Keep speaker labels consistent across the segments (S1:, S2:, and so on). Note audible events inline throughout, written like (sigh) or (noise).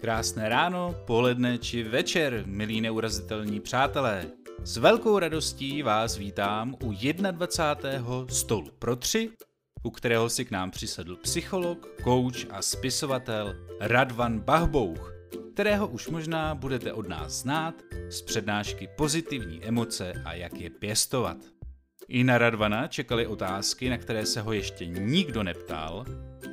S1: Krásné ráno, poledne či večer, milí neurazitelní přátelé. S velkou radostí vás vítám u 21. stolu pro tři, u kterého si k nám přisedl psycholog, coach a spisovatel Radvan Bahbouch, kterého už možná budete od nás znát z přednášky Pozitivní emoce a jak je pěstovat. I na Radvana čekaly otázky, na které se ho ještě nikdo neptal,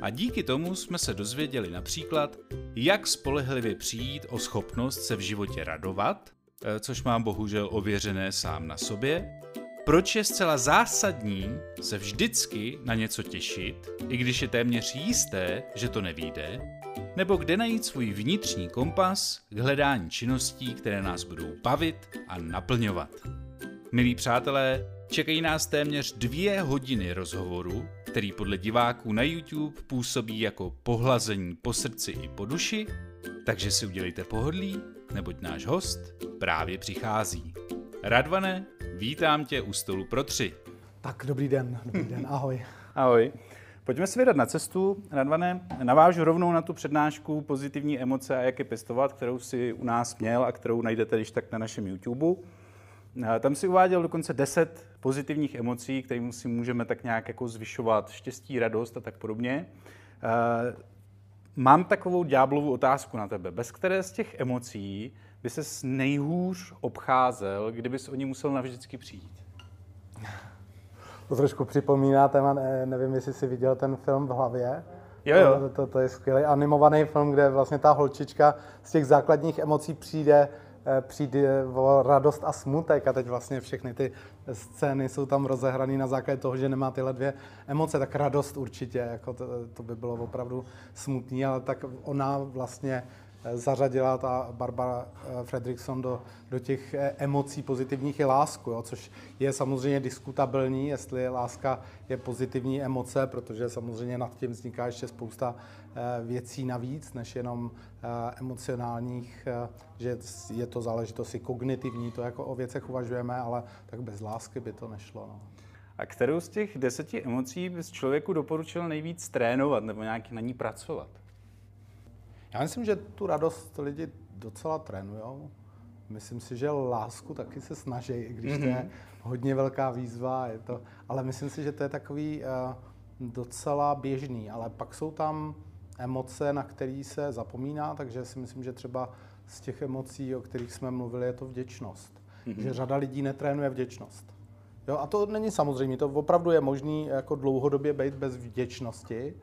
S1: a díky tomu jsme se dozvěděli například, jak spolehlivě přijít o schopnost se v životě radovat, eh, což mám bohužel ověřené sám na sobě, proč je zcela zásadní se vždycky na něco těšit, i když je téměř jisté, že to nevíde, nebo kde najít svůj vnitřní kompas k hledání činností, které nás budou bavit a naplňovat. Milí přátelé, čekají nás téměř dvě hodiny rozhovoru, který podle diváků na YouTube působí jako pohlazení po srdci i po duši, takže si udělejte pohodlí, neboť náš host právě přichází. Radvane, vítám tě u stolu pro tři.
S2: Tak dobrý den, dobrý den, (laughs) ahoj.
S1: Ahoj. Pojďme se vydat na cestu. Radvane, navážu rovnou na tu přednášku Pozitivní emoce a jak je pěstovat, kterou si u nás měl a kterou najdete když tak na našem YouTube. Tam si uváděl dokonce 10 pozitivních emocí, kterým si můžeme tak nějak jako zvyšovat štěstí, radost a tak podobně. Mám takovou ďáblovou otázku na tebe. Bez které z těch emocí by se nejhůř obcházel, kdyby o ní musel navždycky přijít?
S2: To trošku připomíná téma, nevím, jestli jsi viděl ten film v hlavě.
S1: Jo, jo.
S2: To, to, to je skvělý animovaný film, kde vlastně ta holčička z těch základních emocí přijde Eh, přijde o radost a smutek a teď vlastně všechny ty scény jsou tam rozehrané na základě toho, že nemá tyhle dvě emoce, tak radost určitě, jako to, to by bylo opravdu smutný, ale tak ona vlastně zařadila ta Barbara eh, Fredrickson do, do těch eh, emocí pozitivních i lásku, jo, což je samozřejmě diskutabilní, jestli láska je pozitivní emoce, protože samozřejmě nad tím vzniká ještě spousta eh, věcí navíc, než jenom emocionálních, že je to záležitost i kognitivní, to jako o věcech uvažujeme, ale tak bez lásky by to nešlo. No.
S1: A kterou z těch deseti emocí bys člověku doporučil nejvíc trénovat nebo nějak na ní pracovat?
S2: Já myslím, že tu radost lidi docela trénujou. Myslím si, že lásku taky se snaží, i když mm-hmm. to je mhm. hodně velká výzva, je to, ale myslím si, že to je takový uh, docela běžný. Ale pak jsou tam emoce, na které se zapomíná, takže si myslím, že třeba z těch emocí, o kterých jsme mluvili, je to vděčnost. Mm-hmm. Že řada lidí netrénuje vděčnost. Jo, a to není samozřejmě, to opravdu je možné jako dlouhodobě být bez vděčnosti,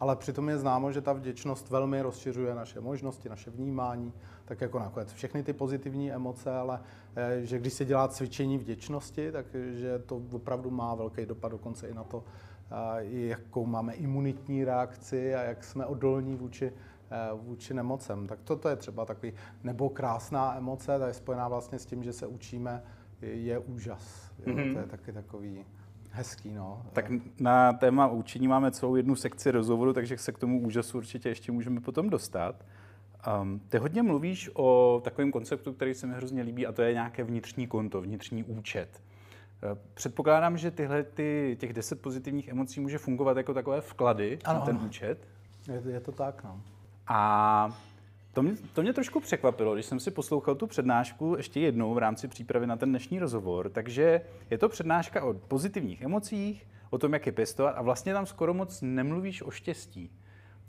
S2: ale přitom je známo, že ta vděčnost velmi rozšiřuje naše možnosti, naše vnímání, tak jako nakonec všechny ty pozitivní emoce, ale eh, že když se dělá cvičení vděčnosti, takže to opravdu má velký dopad dokonce i na to, eh, jakou máme imunitní reakci a jak jsme odolní vůči, eh, vůči nemocem. Tak toto je třeba takový, nebo krásná emoce, ta je spojená vlastně s tím, že se učíme, je úžas. Mm-hmm. To je taky takový Hezký, no.
S1: Tak na téma učení máme celou jednu sekci rozhovoru, takže se k tomu úžasu určitě ještě můžeme potom dostat. Um, ty hodně mluvíš o takovém konceptu, který se mi hrozně líbí, a to je nějaké vnitřní konto, vnitřní účet. Uh, předpokládám, že tyhle ty, těch deset pozitivních emocí může fungovat jako takové vklady ano, na ten účet.
S2: Je, je to tak, no.
S1: A to mě, to mě trošku překvapilo, když jsem si poslouchal tu přednášku ještě jednou v rámci přípravy na ten dnešní rozhovor. Takže je to přednáška o pozitivních emocích, o tom, jak je pěstovat a vlastně tam skoro moc nemluvíš o štěstí.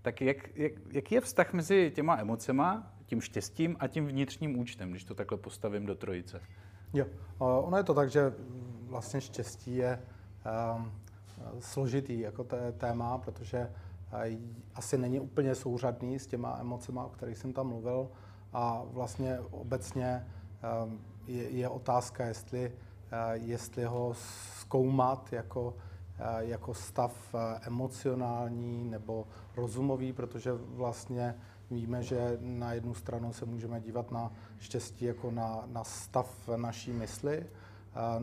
S1: Tak jak, jak, jaký je vztah mezi těma emocema, tím štěstím a tím vnitřním účtem, když to takhle postavím do trojice?
S2: Jo, ono je to tak, že vlastně štěstí je um, složitý jako téma, protože asi není úplně souřadný s těma emocema, o kterých jsem tam mluvil. A vlastně obecně ehm, je, otázka, jestli, eh, jestli ho zkoumat jako, eh, jako stav eh, emocionální nebo rozumový, protože vlastně víme, že na jednu stranu se můžeme dívat na štěstí jako na, na stav naší mysli,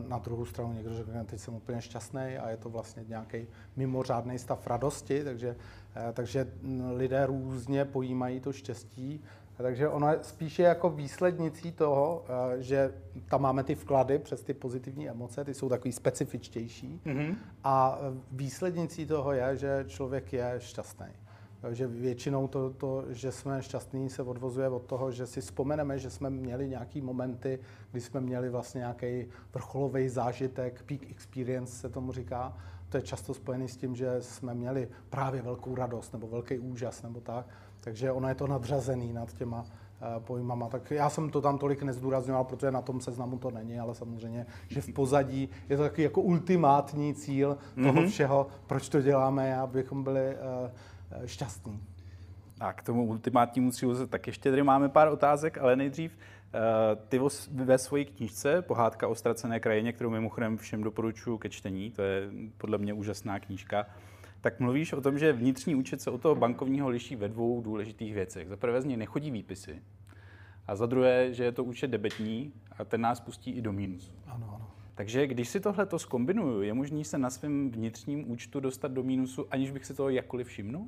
S2: na druhou stranu někdo řekne, teď jsem úplně šťastný a je to vlastně nějaký mimořádný stav radosti, takže, eh, takže lidé různě pojímají to štěstí. Takže ono je spíše jako výslednicí toho, eh, že tam máme ty vklady přes ty pozitivní emoce, ty jsou takový specifičtější. Mm-hmm. A výslednicí toho je, že člověk je šťastný. Že většinou to, to, že jsme šťastní, se odvozuje od toho, že si vzpomeneme, že jsme měli nějaký momenty, kdy jsme měli vlastně nějaký vrcholový zážitek, peak experience se tomu říká. To je často spojený s tím, že jsme měli právě velkou radost nebo velký úžas nebo tak. Takže ono je to nadřazený nad těma Eh, pojmama. Tak já jsem to tam tolik nezdůrazňoval, protože na tom seznamu to není, ale samozřejmě, že v pozadí je to takový jako ultimátní cíl toho mm-hmm. všeho, proč to děláme, abychom byli uh, šťastní.
S1: A k tomu ultimátnímu cílu tak ještě tady máme pár otázek, ale nejdřív ty ve své knížce Pohádka o ztracené krajině, kterou mimochodem všem doporučuji ke čtení, to je podle mě úžasná knížka, tak mluvíš o tom, že vnitřní účet se od toho bankovního liší ve dvou důležitých věcech. Za prvé z něj nechodí výpisy a za druhé, že je to účet debetní a ten nás pustí i do mínusu.
S2: Ano, ano.
S1: Takže když si tohle to zkombinuju, je možný se na svém vnitřním účtu dostat do mínusu, aniž bych si toho jakkoliv všimnul?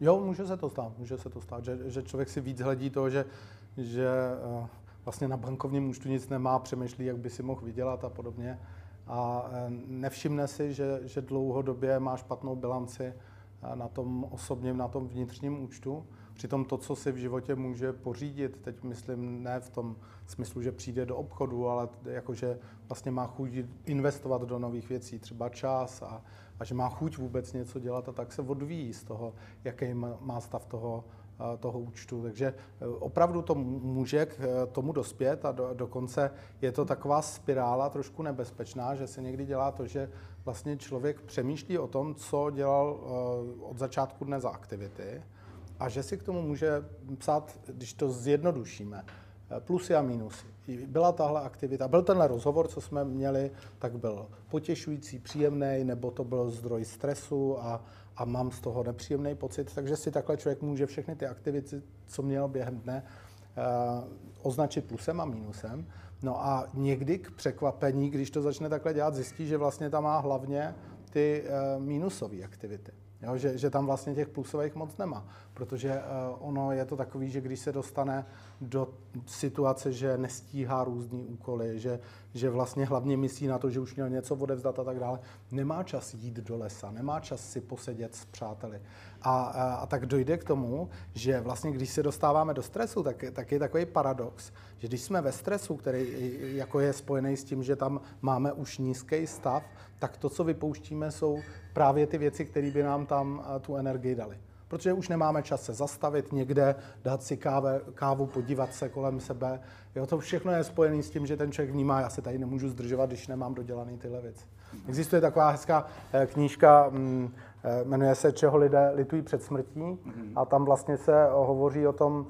S2: Jo, může se to stát, může se to stát, že, že člověk si víc hledí to, že, že uh, vlastně na bankovním účtu nic nemá, přemýšlí, jak by si mohl vydělat a podobně a e, nevšimne si, že, že dlouhodobě má špatnou bilanci e, na tom osobním, na tom vnitřním účtu. Přitom to, co si v životě může pořídit, teď myslím ne v tom smyslu, že přijde do obchodu, ale jakože vlastně má chuť investovat do nových věcí, třeba čas a, a že má chuť vůbec něco dělat a tak se odvíjí z toho, jaký má stav toho Eh, toho účtu. Takže eh, opravdu to může k eh, tomu dospět a do, dokonce je to taková spirála trošku nebezpečná, že se někdy dělá to, že vlastně člověk přemýšlí o tom, co dělal od začátku dne za aktivity a že si k tomu může psát, když to zjednodušíme, plusy a mínusy. Byla tahle aktivita, byl tenhle rozhovor, co jsme měli, tak byl potěšující, příjemný, nebo to byl zdroj stresu a, a mám z toho nepříjemný pocit, takže si takhle člověk může všechny ty aktivity, co měl během dne, eh, označit plusem a mínusem. No a někdy k překvapení, když to začne takhle dělat, zjistí, že vlastně tam má hlavně ty eh, mínusové aktivity. Jo, že, že tam vlastně těch plusových moc nemá, protože uh, ono je to takový, že když se dostane do situace, že nestíhá různý úkoly, že, že vlastně hlavně myslí na to, že už měl něco odevzdat a tak dále, nemá čas jít do lesa, nemá čas si posedět s přáteli. A, a, a tak dojde k tomu, že vlastně když se dostáváme do stresu, tak, tak je takový paradox, že když jsme ve stresu, který jako je spojený s tím, že tam máme už nízký stav, tak to, co vypouštíme, jsou právě ty věci, které by nám tam eh, tu energii dali. Protože už nemáme čas se zastavit někde, dát si káve, kávu, podívat se kolem sebe. Jo, to všechno je spojené s tím, že ten člověk vnímá, já se tady nemůžu zdržovat, když nemám dodělaný tyhle věci. Existuje taková hezká eh, knížka, mm, eh, jmenuje se Čeho lidé litují před smrtí a tam vlastně se hovoří o tom,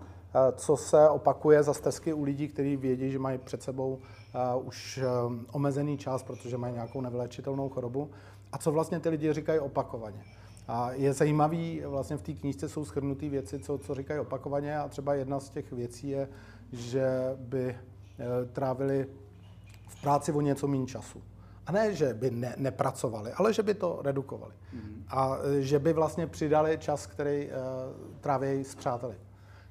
S2: co se opakuje za stezky u lidí, kteří vědí, že mají před sebou už omezený čas, protože mají nějakou nevylečitelnou chorobu a co vlastně ty lidi říkají opakovaně. A je zajímavý, vlastně v té knížce jsou schrnuté věci, co, co říkají opakovaně a třeba jedna z těch věcí je, že by e, trávili v práci o něco méně času. A ne, že by ne, nepracovali, ale že by to redukovali. Mm-hmm. A e, že by vlastně přidali čas, který uh, tráví s přáteli.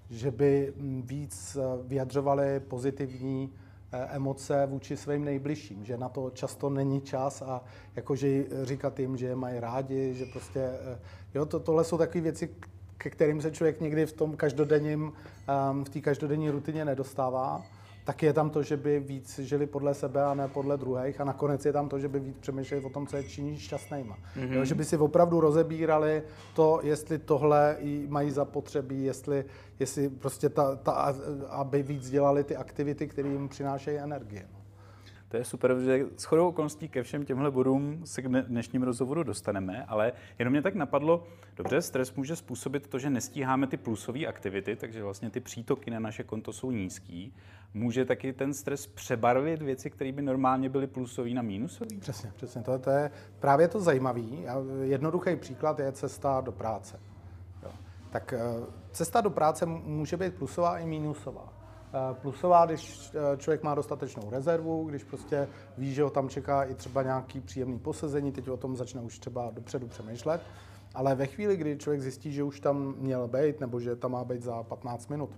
S2: Že by víc vyjadřovali pozitivní Eh, emoce vůči svým nejbližším, že na to často není čas a jakože říkat jim, že je mají rádi, že prostě, eh, jo, to, tohle jsou takové věci, ke kterým se člověk někdy v tom každodenním, ehm, v té každodenní rutině nedostává tak je tam to, že by víc žili podle sebe a ne podle druhých a nakonec je tam to, že by víc přemýšleli o tom, co je činí šťastnýma. Mm-hmm. Jo, že by si opravdu rozebírali to, jestli tohle mají zapotřebí, jestli, jestli prostě ta, ta, aby víc dělali ty aktivity, které jim přinášejí energie. No.
S1: To je super, že s chodou okolností ke všem těmhle bodům se k dnešním rozhovoru dostaneme, ale jenom mě tak napadlo, dobře, stres může způsobit to, že nestíháme ty plusové aktivity, takže vlastně ty přítoky na naše konto jsou nízký. Může taky ten stres přebarvit věci, které by normálně byly plusové na mínusové?
S2: Přesně, přesně. To, to je právě to zajímavé. Jednoduchý příklad je cesta do práce. Jo. Tak eh, cesta do práce může být plusová i mínusová. Eh, plusová, když eh, člověk má dostatečnou rezervu, když prostě ví, že ho tam čeká i třeba nějaký příjemný posezení, teď o tom začne už třeba dopředu přemýšlet. Ale ve chvíli, kdy člověk zjistí, že už tam měl být, nebo že tam má být za 15 minut,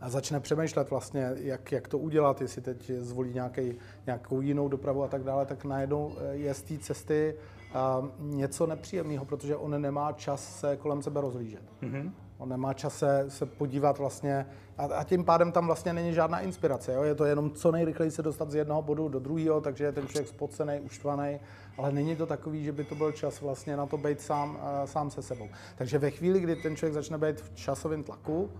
S2: a začne přemýšlet vlastně, jak, jak to udělat, jestli teď zvolí nějaký, nějakou jinou dopravu a tak dále, tak najednou eh, je z té cesty něco nepříjemného, protože on nemá čas se kolem sebe rozlížet. Mm-hmm. On nemá čas se, se podívat vlastně a, a tím pádem tam vlastně není žádná inspirace. Jo? Je to jenom co nejrychleji se dostat z jednoho bodu do druhého, takže je ten člověk spocený, uštvaný, ale není to takový, že by to byl čas vlastně na to být sám, uh, sám se sebou. Takže ve chvíli, kdy ten člověk začne být v časovém tlaku,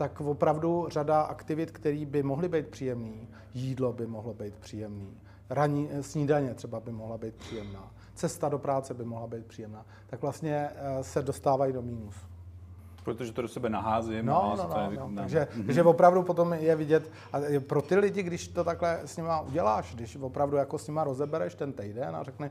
S2: tak opravdu řada aktivit, které by mohly být příjemné, jídlo by mohlo být příjemný, ranní, snídaně třeba by mohla být příjemná, cesta do práce by mohla být příjemná, tak vlastně uh, se dostávají do mínusu
S1: protože to do sebe naházím.
S2: No, no, no, no, no. Takže, takže opravdu potom je vidět, a pro ty lidi, když to takhle s nima uděláš, když opravdu jako s nima rozebereš ten týden a řekne,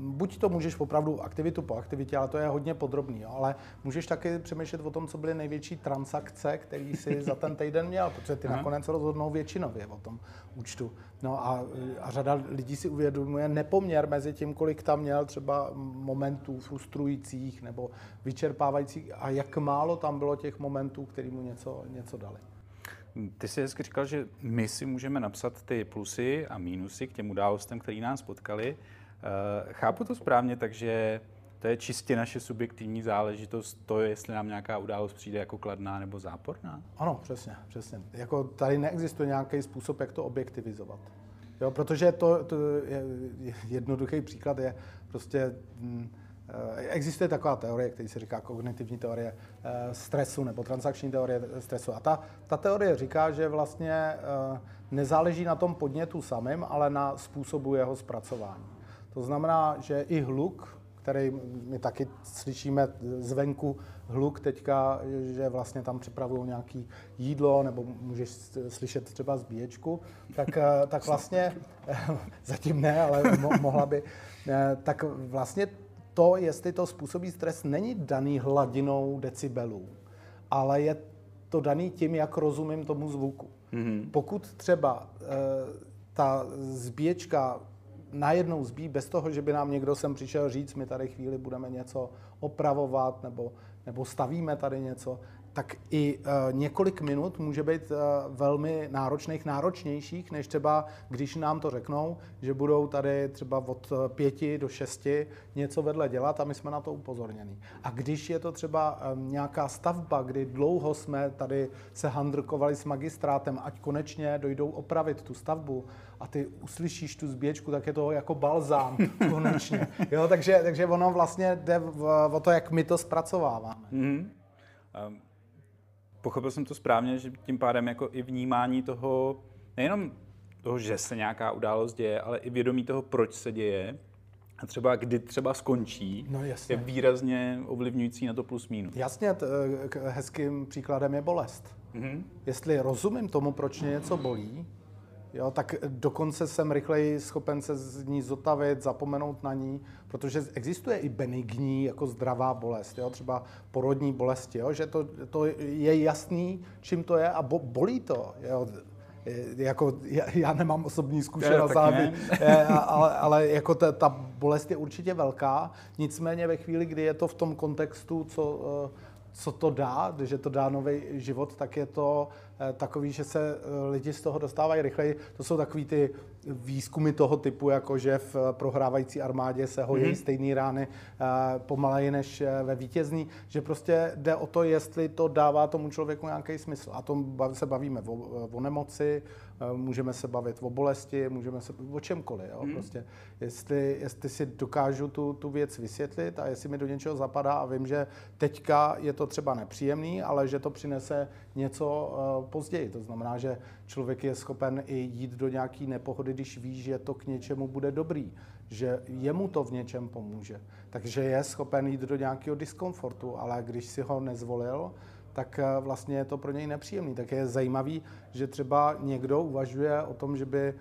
S2: buď to můžeš opravdu aktivitu po aktivitě, ale to je hodně podrobný, jo, ale můžeš taky přemýšlet o tom, co byly největší transakce, které si za ten týden měl, protože ty nakonec rozhodnou většinově o tom účtu. No a, a řada lidí si uvědomuje nepoměr mezi tím, kolik tam měl třeba momentů frustrujících nebo vyčerpávajících a jak málo tam bylo těch momentů, který mu něco, něco dali.
S1: Ty jsi hezky říkal, že my si můžeme napsat ty plusy a mínusy k těm událostem, které nás potkali. Eh, chápu to správně, takže to je čistě naše subjektivní záležitost, to, jestli nám nějaká událost přijde jako kladná nebo záporná?
S2: Ano, přesně, přesně. Jako tady neexistuje nějaký způsob, jak to objektivizovat. Jo, protože to, to je, jednoduchý příklad je prostě, hm, existuje taková teorie, která se říká kognitivní teorie eh, stresu nebo transakční teorie stresu. A ta, ta teorie říká, že vlastně eh, nezáleží na tom podnětu samém, ale na způsobu jeho zpracování. To znamená, že i hluk který my taky slyšíme zvenku hluk teďka, že vlastně tam připravují nějaký jídlo, nebo můžeš slyšet třeba zbíječku, tak, eh, tak vlastně, (laughs) zatím ne, ale mo- mohla by, eh, tak vlastně to, jestli to způsobí stres, není daný hladinou decibelů, ale je to daný tím, jak rozumím tomu zvuku. Mm-hmm. Pokud třeba e, ta zbíječka najednou zbí bez toho, že by nám někdo sem přišel říct, my tady chvíli budeme něco opravovat nebo, nebo stavíme tady něco, tak i uh, několik minut může být uh, velmi náročných, náročnějších, než třeba, když nám to řeknou, že budou tady třeba od pěti do šesti něco vedle dělat a my jsme na to upozorněni. A když je to třeba um, nějaká stavba, kdy dlouho jsme tady se handrkovali s magistrátem, ať konečně dojdou opravit tu stavbu a ty uslyšíš tu zběčku, tak je to jako balzám (laughs) konečně. Jo, takže, takže ono vlastně jde v, o to, jak my to zpracováváme. Mm-hmm. Um
S1: pochopil jsem to správně, že tím pádem jako i vnímání toho, nejenom toho, že se nějaká událost děje, ale i vědomí toho, proč se děje, a třeba kdy třeba skončí, no, jasně. je výrazně ovlivňující na to plus minus.
S2: Jasně, t- hezkým příkladem je bolest. Mm-hmm. Jestli rozumím tomu, proč mě něco bolí, Jo, tak dokonce jsem rychleji schopen se z ní zotavit, zapomenout na ní, protože existuje i benigní, jako zdravá bolest, jo, třeba porodní bolesti, jo, že to, to je jasný, čím to je a bo, bolí to. Jo. Jako, já, já nemám osobní zkušenost, ale, ale, ale jako ta, ta bolest je určitě velká, nicméně ve chvíli, kdy je to v tom kontextu, co, co to dá, že to dá nový život, tak je to Eh, takový, že se eh, lidi z toho dostávají rychleji. To jsou takový ty výzkumy toho typu, jako že v prohrávající armádě se hojí mm-hmm. stejný rány eh, pomaleji než ve vítězný, že prostě jde o to, jestli to dává tomu člověku nějaký smysl. A tom se bavíme o, o nemoci, můžeme se bavit o bolesti, můžeme se o čemkoliv. Jo? Mm. Prostě, jestli, jestli si dokážu tu, tu věc vysvětlit a jestli mi do něčeho zapadá a vím, že teďka je to třeba nepříjemný, ale že to přinese něco později. To znamená, že člověk je schopen i jít do nějaké nepohody, když ví, že to k něčemu bude dobrý, že jemu to v něčem pomůže. Takže je schopen jít do nějakého diskomfortu, ale když si ho nezvolil, tak eh, vlastně je to pro něj nepříjemný. Tak je zajímavý, že třeba někdo uvažuje o tom, že by eh,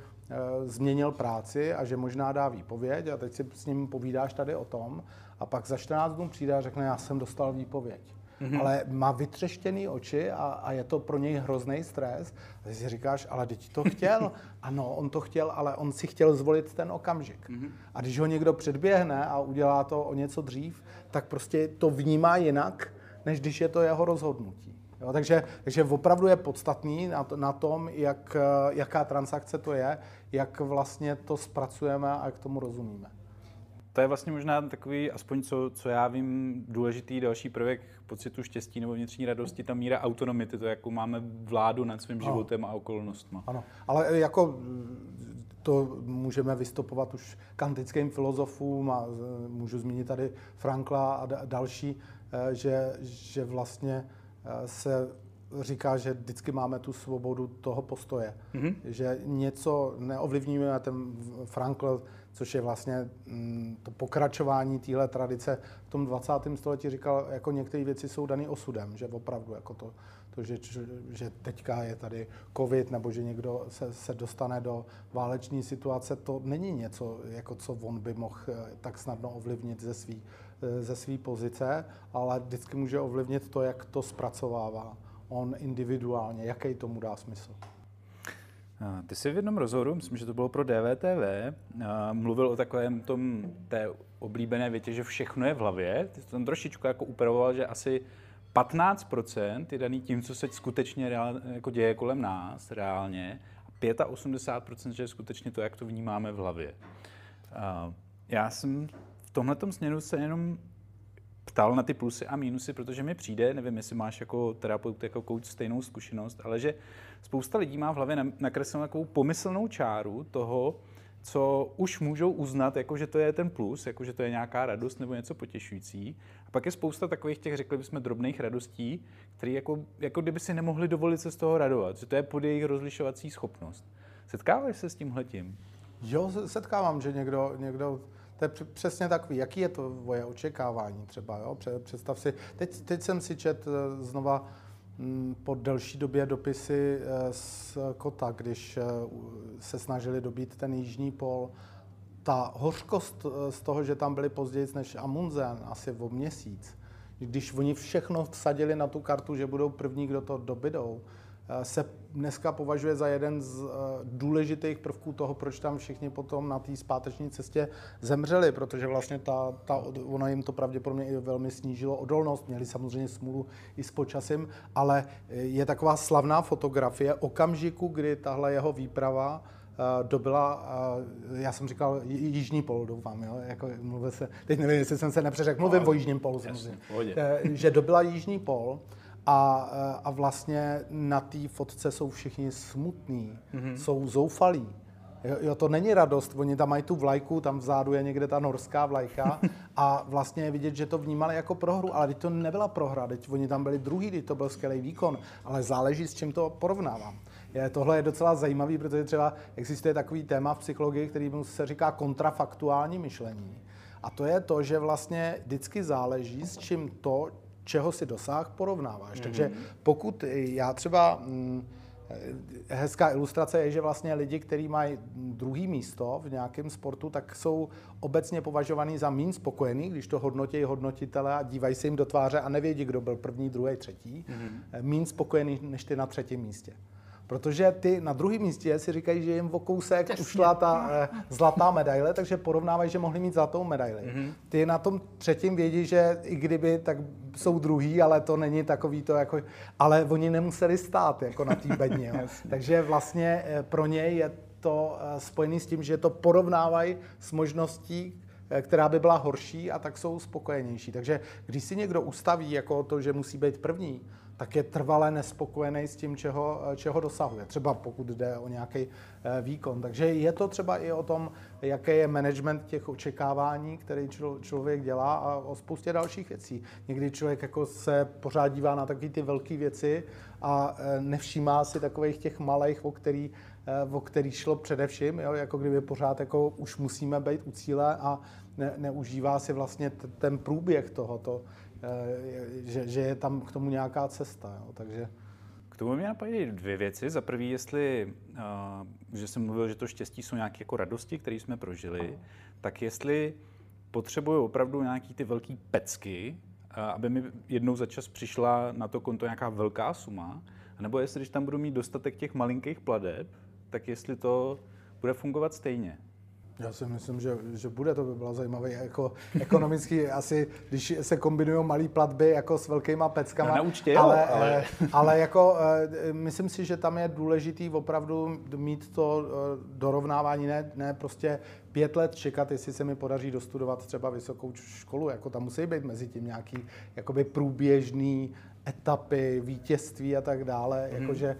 S2: změnil práci a že možná dá výpověď a teď si s ním povídáš tady o tom a pak za 14 dnů přijde a řekne, já jsem dostal výpověď mm-hmm. ale má vytřeštěný oči a, a je to pro něj hrozný stres. A ty si říkáš, ale teď to chtěl. (laughs) ano, on to chtěl, ale on si chtěl zvolit ten okamžik. Mm-hmm. A když ho někdo předběhne a udělá to o něco dřív, tak prostě to vnímá jinak, než když je to jeho rozhodnutí. Jo, takže, takže opravdu je podstatný na, to, na tom, jak, jaká transakce to je, jak vlastně to zpracujeme a jak tomu rozumíme.
S1: To je vlastně možná takový, aspoň co, co já vím, důležitý další prvek pocitu štěstí nebo vnitřní radosti, ta míra autonomity, to jako máme vládu nad svým životem a okolnostma.
S2: Ano, ale jako to můžeme vystupovat už kantickým filozofům a můžu zmínit tady Frankla a další, eh, že, že vlastně eh, se říká, že vždycky máme tu svobodu toho postoje. Mm-hmm. Že něco neovlivňujeme, ten Frankl, což je vlastně mm, to pokračování téhle tradice v tom 20. století říkal, jako některé věci jsou dané osudem, že opravdu jako to, to že, že teďka je tady covid nebo že někdo se, se dostane do váleční situace, to není něco, jako co on by mohl eh, tak snadno ovlivnit ze své eh, ze svý pozice, ale vždycky může ovlivnit to, jak to zpracovává on individuálně, jaký tomu dá smysl.
S1: Ty jsi v jednom rozhovoru, myslím, že to bylo pro DVTV, mluvil o takovém tom té oblíbené větě, že všechno je v hlavě. Ty jsi tam trošičku jako upravoval, že asi 15% je daný tím, co se skutečně reál, jako děje kolem nás reálně, a 85% že je skutečně to, jak to vnímáme v hlavě. Já jsem v tomhle směru se jenom ptal na ty plusy a mínusy, protože mi přijde, nevím, jestli máš jako terapeut, jako coach stejnou zkušenost, ale že spousta lidí má v hlavě nakreslenou takovou pomyslnou čáru toho, co už můžou uznat, jako že to je ten plus, jako že to je nějaká radost nebo něco potěšující. A pak je spousta takových těch, řekli bychom, drobných radostí, které jako, jako kdyby si nemohli dovolit se z toho radovat, že to je pod jejich rozlišovací schopnost. Setkáváš se s tímhletím?
S2: Jo, setkávám, že někdo, někdo to je přesně takový, jaký je to tvoje očekávání třeba, jo? Představ si, teď, teď jsem si čet eh, znova mm, po delší době dopisy eh, z Kota, když eh, se snažili dobít ten jižní pol. Ta hořkost z toho, že tam byli později než Amundsen, asi o měsíc, když oni všechno vsadili na tu kartu, že budou první, kdo to dobydou, se dneska považuje za jeden z eh, důležitých prvků toho, proč tam všichni potom na té zpáteční cestě zemřeli, protože vlastně ta, ta, ono jim to pravděpodobně i velmi snížilo odolnost, měli samozřejmě smůlu i s počasím, ale eh, je taková slavná fotografie okamžiku, kdy tahle jeho výprava uh, dobila, já jsem říkal jižní pol, doufám, jo, jako mluvil se, teď nevím, jestli jsem se nepřeřekl, mluvím no, o jižním polu, samozřejmě, že dobila jižní pol, a, eh, a vlastně na té fotce jsou všichni smutní, mm-hmm. jsou zoufalí. Jo, jo, to není radost, oni tam mají tu vlajku, tam vzadu je někde ta norská vlajka (laughs) a vlastně je vidět, že to vnímali jako prohru, ale teď to nebyla prohra, teď oni tam byli druhý, teď to byl skvělý výkon, ale záleží, s čím to porovnávám. Je, tohle je docela zajímavý, protože třeba existuje takový téma v psychologii, který se říká kontrafaktuální myšlení. A to je to, že vlastně vždycky záleží, s čím to, čeho si dosáh, porovnáváš. Mm-hmm. Takže pokud já třeba... Mm, hezká ilustrace je, že vlastně lidi, kteří mají druhý místo v nějakém sportu, tak jsou obecně považovaní za méně spokojený, když to hodnotí hodnotitele a dívají se jim do tváře a nevědí, kdo byl první, druhý, třetí. Mm-hmm. Méně spokojený než ty na třetím místě. Protože ty na druhém místě si říkají, že jim v kousek Těsně. ušla ta eh, zlatá medaile, takže porovnávají, že mohli mít zlatou medaili. Mm-hmm. Ty na tom třetím vědí, že i kdyby, tak jsou druhý, ale to není takový to jako, ale oni nemuseli stát jako na té (laughs) bedně. takže vlastně eh, pro ně je to eh, spojené s tím, že to porovnávají s možností, eh, která by byla horší a tak jsou spokojenější. Takže když si někdo ustaví jako to, že musí být první, tak je trvale nespokojený s tím, čeho, čeho dosahuje. Třeba pokud jde o nějaký eh, výkon. Takže je to třeba i o tom, jaký je management těch očekávání, který člověk dělá a o spoustě dalších věcí. Někdy člověk jako se pořád dívá na takové ty velké věci a eh, nevšímá si takových těch malých, o který, eh, o který šlo především, jo? jako kdyby pořád jako už musíme být u cíle a ne, neužívá si vlastně ten průběh tohoto. Eh, že, že je tam k tomu nějaká cesta. Jo. Takže...
S1: K tomu mě napadají dvě věci. Za prvý, jestli, uh, že jsem mluvil, že to štěstí jsou nějaké jako radosti, které jsme prožili, tak jestli potřebuju opravdu nějaký ty velký pecky, uh, aby mi jednou za čas přišla na to konto nějaká velká suma, nebo jestli, když tam budu mít dostatek těch malinkých pladeb, tak jestli to bude fungovat stejně.
S2: Já si myslím, že, že bude, to by bylo zajímavé. Jako ekonomicky (laughs) asi, když se kombinují malé platby jako s velkýma peckama.
S1: No, na účtě, ale, jo,
S2: ale... Eh, ale jako, eh, myslím si, že tam je důležitý opravdu mít to eh, dorovnávání, ne, ne prostě pět let čekat, jestli se mi podaří dostudovat třeba vysokou školu, jako tam musí být mezi tím nějaký jakoby průběžný etapy, vítězství a tak dále, hmm. jakože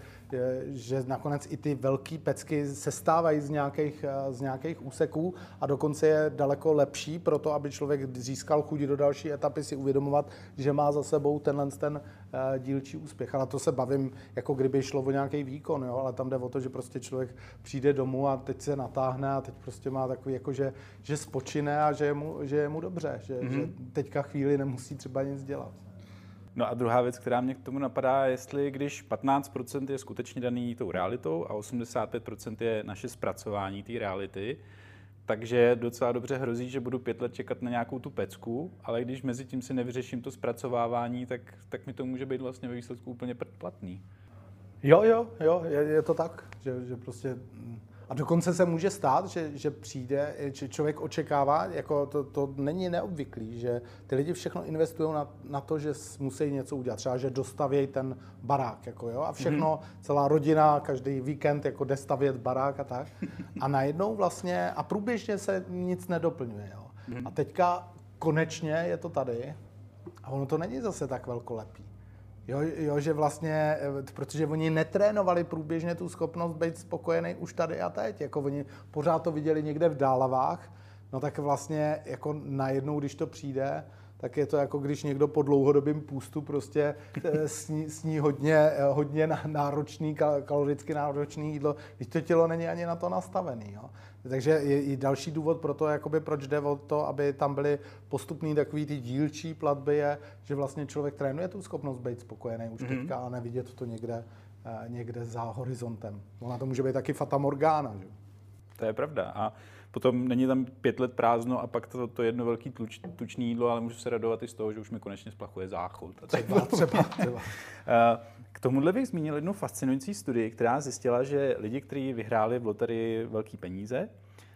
S2: že nakonec i ty velké pecky se stávají z nějakých, eh, z nějakých úseků a dokonce je daleko lepší pro to, aby člověk získal chuť do další etapy si uvědomovat, že má za sebou tenhle ten uh, dílčí úspěch. Ale to se bavím, jako kdyby šlo o nějaký výkon, jo? ale tam jde o to, že prostě člověk přijde domů a teď se natáhne a teď prostě má takový, jako že, že spočine a že je mu, že je mu dobře, že, mm-hmm. že teďka chvíli nemusí třeba nic dělat.
S1: No a druhá věc, která mě k tomu napadá, jestli když 15% je skutečně daný tou realitou a 85% je naše zpracování té reality, takže docela dobře hrozí, že budu pět let čekat na nějakou tu pecku, ale když mezi tím si nevyřeším to zpracovávání, tak, tak mi to může být vlastně ve výsledku úplně platný.
S2: Jo, jo, jo, je, je to tak, že, že prostě a dokonce se může stát, že, že přijde, že člověk očekává, jako to, to není neobvyklý, že ty lidi všechno investují na, na to, že musí něco udělat. Třeba, že dostavějí ten barák, jako jo, a všechno, mm-hmm. celá rodina, každý víkend jako jde stavět barák a tak. A najednou vlastně, a průběžně se nic nedoplňuje, jo. Mm-hmm. A teďka konečně je to tady a ono to není zase tak velkolepý. Jo, jo, že vlastně, eh, protože oni netrénovali průběžně tu schopnost být spokojený už tady a teď. Jako oni pořád to viděli někde v dálavách, no tak vlastně jako najednou, když to přijde, tak je to jako když někdo po dlouhodobém půstu prostě eh, (laughs) sní, sní hodně, eh, hodně náročný, kaloricky náročný jídlo, když to tělo není ani na to nastavený. Jo. Takže je i další důvod pro to, jakoby proč jde o to, aby tam byly postupný takový ty dílčí platby, je, že vlastně člověk trénuje tu schopnost být spokojený už mm-hmm. teďka a nevidět to někde, eh, někde za horizontem. Ona to může být taky fata morgana. Že?
S1: To je pravda. A potom není tam pět let prázdno a pak to, to jedno velký tuč, tučný jídlo, ale můžu se radovat i z toho, že už mi konečně splachuje záchod. (laughs)
S2: Třeba, třeba, třeba. (laughs)
S1: Eh, k tomuhle bych zmínil jednu fascinující studii, která zjistila, že lidi, kteří vyhráli v loterii velké peníze,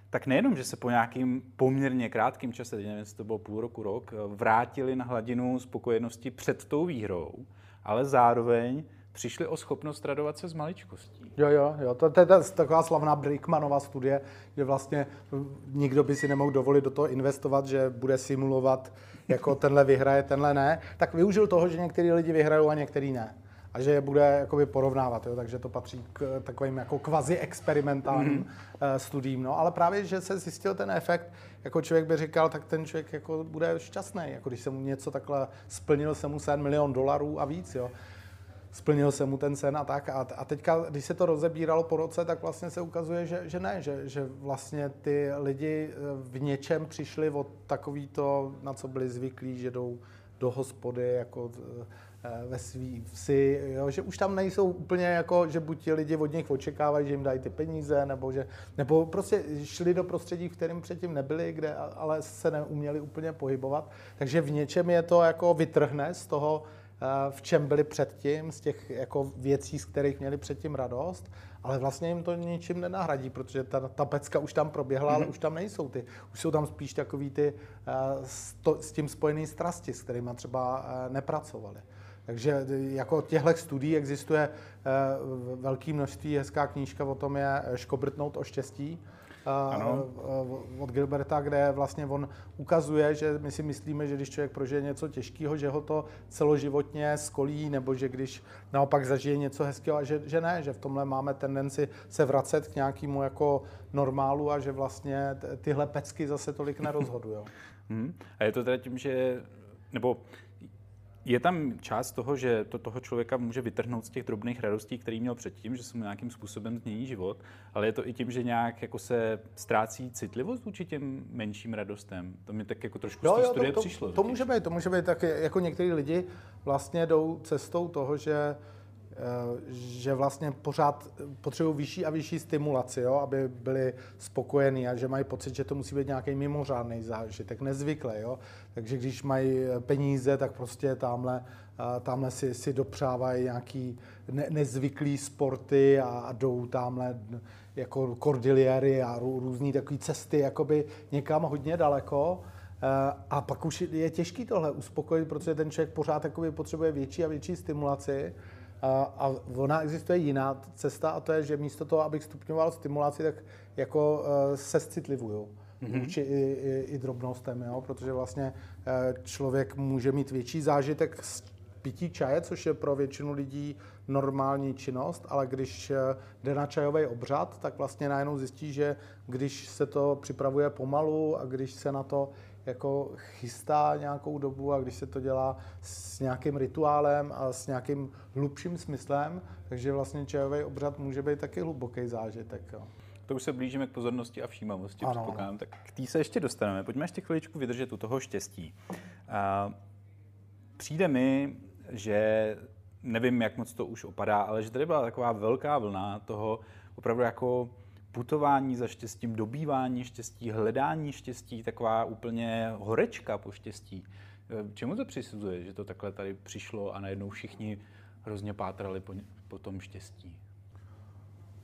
S1: tak nejenom, že se po nějakým poměrně krátkém čase, nevím, jestli to bylo půl roku, rok, vrátili na hladinu spokojenosti před tou výhrou, ale zároveň přišli o schopnost radovat se z maličkostí.
S2: Jo, jo, jo. To, to je taková slavná Brickmanova studie, že vlastně nikdo by si nemohl dovolit do toho investovat, že bude simulovat, jako tenhle vyhraje, tenhle ne. Tak využil toho, že některý lidi vyhrajou a některý ne a že je bude jakoby porovnávat, jo? takže to patří k takovým jako kvazi experimentálním mm-hmm. studiím. No, ale právě, že se zjistil ten efekt, jako člověk by říkal, tak ten člověk jako bude šťastný, jako když se mu něco takhle splnil se mu sen milion dolarů a víc, jo splnil se mu ten sen a tak. A, a teďka, když se to rozebíralo po roce, tak vlastně se ukazuje, že, že ne, že, že vlastně ty lidi eh, v něčem přišli od takový to, na co byli zvyklí, že jdou do hospody, jako Eh, ve svý vsi, jo, že už tam nejsou úplně jako, že buď ti lidi od nich očekávají, že jim dají ty peníze, nebo, že, nebo prostě šli do prostředí, v kterém předtím nebyli, kde ale se neuměli úplně pohybovat. Takže v něčem je to jako vytrhne z toho, eh, v čem byli předtím, z těch jako věcí, z kterých měli předtím radost, ale vlastně jim to ničím nenahradí, protože ta, ta pecka už tam proběhla, mm-hmm. ale mhm. už tam nejsou ty. Už jsou tam spíš takový ty uh, s, to, s tím spojený strasti, s kterými třeba uh, nepracovali. Takže jako těchto studií existuje eh, velké množství, hezká knížka o tom je eh, Škobrtnout o štěstí, ano. od Gilberta, kde vlastně on ukazuje, že my si myslíme, že když člověk prožije něco těžkého, že ho to celoživotně skolí, nebo že když naopak zažije něco hezkého, že, že ne, že v tomhle máme tendenci se vracet k nějakému jako normálu a že vlastně tyhle pecky zase tolik nerozhodují. (laughs)
S1: Hmm. A je to teda tím, že nebo je tam část toho, že to toho člověka může vytrhnout z těch drobných radostí, který měl předtím, že se mu nějakým způsobem změní život, ale je to i tím, že nějak jako se ztrácí citlivost vůči těm menším radostem. To mi tak jako trošku jo, z té studie
S2: to, to,
S1: přišlo.
S2: To, to může být, to může být tak, jako některý lidi vlastně jdou cestou toho, že že vlastně pořád potřebují vyšší a vyšší stimulaci, jo, aby byli spokojení a že mají pocit, že to musí být nějaký mimořádný zážitek, nezvyklý. Jo. Takže když mají peníze, tak prostě tamhle, eh, tamhle si, si dopřávají nějaký ne, nezvyklý sporty a, a jdou tamhle jako kordiliéry a rů, různé takové cesty jakoby někam hodně daleko. Eh, a pak už je těžký tohle uspokojit, protože ten člověk pořád potřebuje větší a větší stimulaci. A, a ona existuje jiná cesta a to je, že místo toho, abych stupňoval stimulaci, tak jako uh, se citlivuju. mm-hmm. vůči i, i, i drobnostem, jo? protože vlastně eh, člověk může mít větší zážitek z pití čaje, což je pro většinu lidí normální činnost, ale když eh, jde na čajový obřad, tak vlastně najednou zjistí, že když se to připravuje pomalu a když se na to jako chystá nějakou dobu a když se to dělá s nějakým rituálem a s nějakým hlubším smyslem, takže vlastně čajový obřad může být taky hluboký zážitek. Jo.
S1: To už se blížíme k pozornosti a všímavosti, ano. předpokládám. Tak k té se ještě dostaneme. Pojďme ještě chviličku vydržet u toho štěstí. A přijde mi, že nevím, jak moc to už opadá, ale že tady byla taková velká vlna toho opravdu jako putování za štěstím, dobývání štěstí, hledání štěstí, taková úplně horečka po štěstí. Čemu to přisuzuje, že to takhle tady přišlo a najednou všichni hrozně pátrali po, po tom štěstí?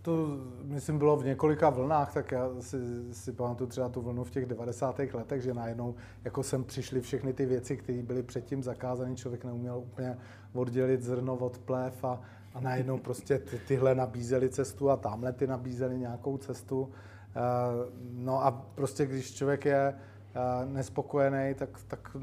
S2: To, myslím, bylo v několika vlnách, tak já si, si pamatuju třeba tu vlnu v těch 90. letech, že najednou jako sem přišly všechny ty věci, které byly předtím zakázané, člověk neuměl úplně oddělit zrno od plev a, a najednou prostě ty, tyhle nabízely cestu a tamhle ty nabízely nějakou cestu. Uh, no a prostě když člověk je uh, nespokojený, tak, tak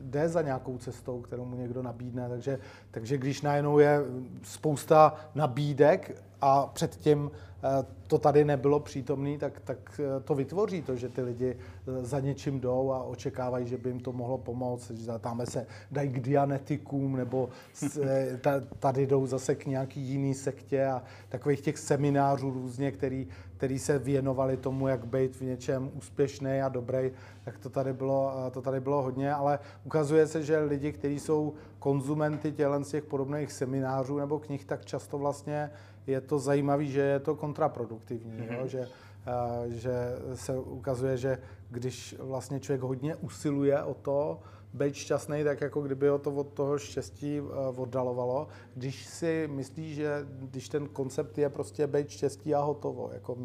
S2: jde za nějakou cestou, kterou mu někdo nabídne. Takže, takže když najednou je spousta nabídek a předtím eh, to tady nebylo přítomné, tak, tak eh, to vytvoří to, že ty lidi eh, za něčím jdou a očekávají, že by jim to mohlo pomoct. Že se dají k dianetikům nebo tady jdou zase k nějaký jiný sektě a takových těch seminářů různě, který, který se věnovali tomu, jak být v něčem úspěšný a dobrý, tak to tady bylo, to tady bylo hodně, ale ukazuje se, že lidi, kteří jsou konzumenty tělen z těch podobných seminářů nebo knih, tak často vlastně je to zajímavé, že je to kontraproduktivní, mm-hmm. jo? Mhm. Že, uh, že se ukazuje, že když vlastně člověk hodně usiluje o to, být šťastný, tak jako kdyby ho to od toho štěstí uh, oddalovalo. Když si myslí, že když ten koncept je prostě být štěstí a hotovo, jako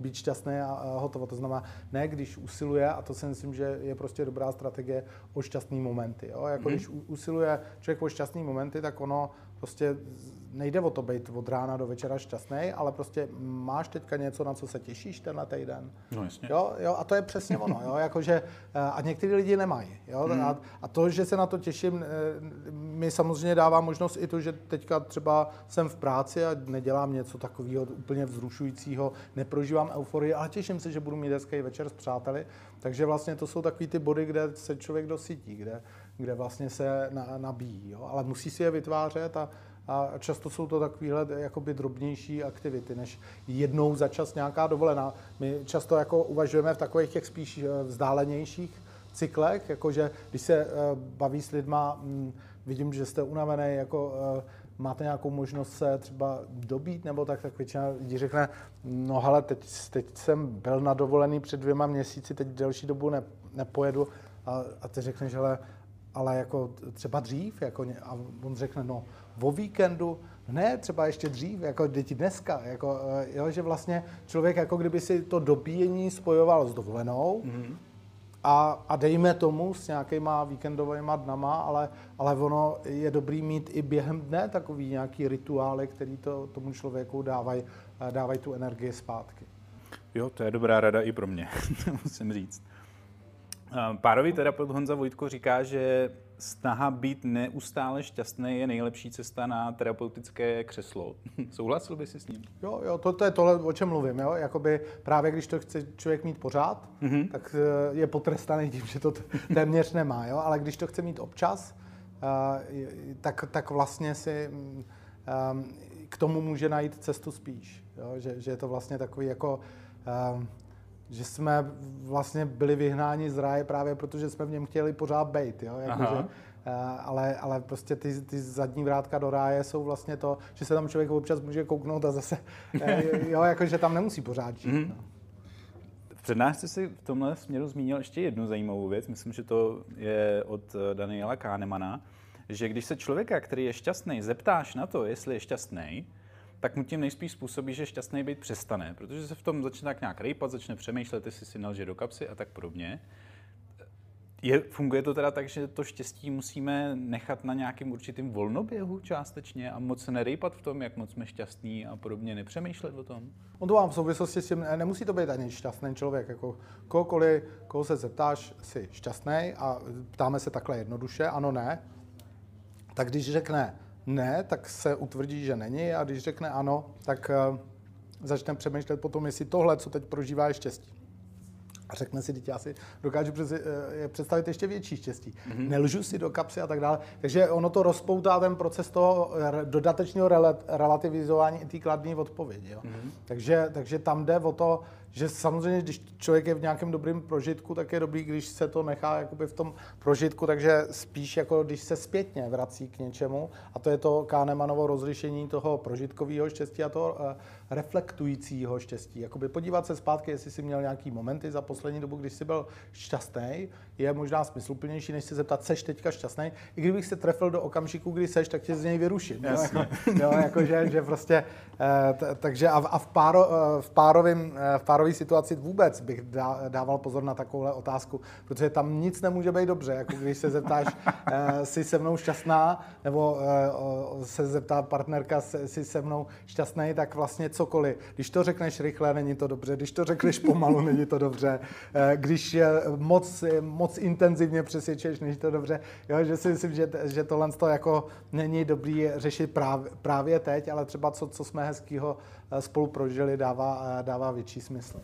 S2: být šťastný a, hotovo. To znamená, ne když usiluje, a to si myslím, že je prostě dobrá strategie, o šťastný momenty. Jo? Jako mm. když usiluje člověk o šťastný momenty, tak ono prostě nejde o to být od rána do večera šťastný, ale prostě máš teďka něco, na co se těšíš tenhle týden.
S1: No jasně.
S2: Jo, jo, a to je přesně ono, jo, jakože, eh, a někteří lidi nemají, jo, mm. a, a, to, že se na to těším, eh, mi samozřejmě dává možnost i to, že teďka třeba jsem v práci a nedělám něco takového úplně vzrušujícího, neprožívám euforii, ale těším se, že budu mít hezký večer s přáteli, takže vlastně to jsou takový ty body, kde se člověk dosytí, kde, kde vlastně se na, nabíjí, jo, ale musí si je vytvářet a, a často jsou to takovéhle jakoby drobnější aktivity, než jednou za čas nějaká dovolená. My často jako uvažujeme v takových těch spíš eh, vzdálenějších cyklech, jakože když se eh, baví s lidma, mm, vidím, že jste unavený, jako eh, máte nějakou možnost se třeba dobít, nebo tak, tak většina lidí řekne, no hele, teď, teď jsem byl na dovolený před dvěma měsíci, teď delší dobu ne, nepojedu a, a ty řekneš, ale, ale jako třeba dřív, jako, a on řekne, no o víkendu, ne, třeba ještě dřív, jako děti dneska, jako, eh, jo, že vlastně člověk jako kdyby si to dobíjení spojoval s dovolenou mm-hmm. a, a dejme tomu s nějakýma víkendovými dnama, ale, ale ono je dobrý mít i během dne takový nějaký rituály, který to tomu člověku dávají eh, dávaj tu energii zpátky.
S1: Jo, to je dobrá rada i pro mě, (laughs) musím říct. Eh, párový terapeut Honza Vojtko říká, že snaha být neustále šťastný je nejlepší cesta na terapeutické křeslo. (laughs) Souhlasil by si s ním?
S2: Jo, jo, to, to je tohle, o čem mluvím. Jo? Jakoby právě když to chce člověk mít pořád, mm-hmm. tak eh, je potrestaný tím, že to téměř nemá. Jo? Ale když to chce mít občas, uh, tak, tak vlastně si um, k tomu může najít cestu spíš. Jo? Že, že je to vlastně takový jako... Že jsme vlastně byli vyhnáni z ráje právě protože jsme v něm chtěli pořád být, jo? Jako, že, eh, ale, ale prostě ty, ty zadní vrátka do ráje jsou vlastně to, že se tam člověk občas může kouknout a zase, eh, (laughs) jo, jako, že tam nemusí pořád žít. Mm-hmm. No.
S1: V přednášce si v tomhle směru zmínil ještě jednu zajímavou věc, myslím, že to je od eh, Daniela Kahnemana, že když se člověka, který je šťastný, zeptáš na to, jestli je šťastný, tak mu tím nejspíš způsobí, že šťastný být přestane, protože se v tom začne tak nějak rejpat, začne přemýšlet, jestli si nalže do kapsy a tak podobně. Je, funguje to teda tak, že to štěstí musíme nechat na nějakém určitým volnoběhu částečně a moc se nerejpat v tom, jak moc jsme šťastní a podobně, nepřemýšlet o tom?
S2: On to mám v souvislosti s tím, nemusí to být ani šťastný člověk, jako kohokoliv, koho se zeptáš, jsi šťastný a ptáme se takhle jednoduše, ano, ne, tak když řekne ne, tak se utvrdí, že není a když řekne ano, tak uh, začne přemýšlet potom, jestli tohle, co teď prožívá, je štěstí. A řekne si, teď já si dokážu eh, představit ještě větší štěstí. Mm-hmm. Nelžu si do kapsy a tak dále. Takže ono to rozpoutá ten proces toho dodatečného relativizování i té kladné odpovědi. Jo? Mm-hmm. Takže, takže tam jde o to, že samozřejmě, když člověk je v nějakém dobrém prožitku, tak je dobrý, když se to nechá jakoby v tom prožitku, takže spíš jako když se zpětně vrací k něčemu, a to je to Kahnemanovo rozlišení toho prožitkového štěstí a toho uh, reflektujícího štěstí. Jakoby podívat se zpátky, jestli jsi měl nějaký momenty za poslední dobu, když jsi byl šťastný, je možná smysluplnější, než se zeptat, seš teďka šťastný. I kdybych se trefil do okamžiku, kdy seš, tak tě z něj vyruším. Jo, jako, (laughs) jo, jako že, že prostě, t- takže a, a v, páro, v párovém uh, v párovém párové situaci vůbec bych dával pozor na takovouhle otázku, protože tam nic nemůže být dobře, jako když se zeptáš, uh, (laughs) jsi se mnou šťastná, nebo uh, se zeptá partnerka, jsi se mnou šťastný, tak vlastně cokoliv. Když to řekneš rychle, není to dobře, když to řekneš pomalu, (laughs) není to dobře, uh, když moc, moc intenzivně přesvědčeš, není to dobře. Jo, že si myslím, že, že tohle to jako není dobrý řešit právě, právě teď, ale třeba co, co jsme hezkýho spolu prožili, dává, dává větší smysl.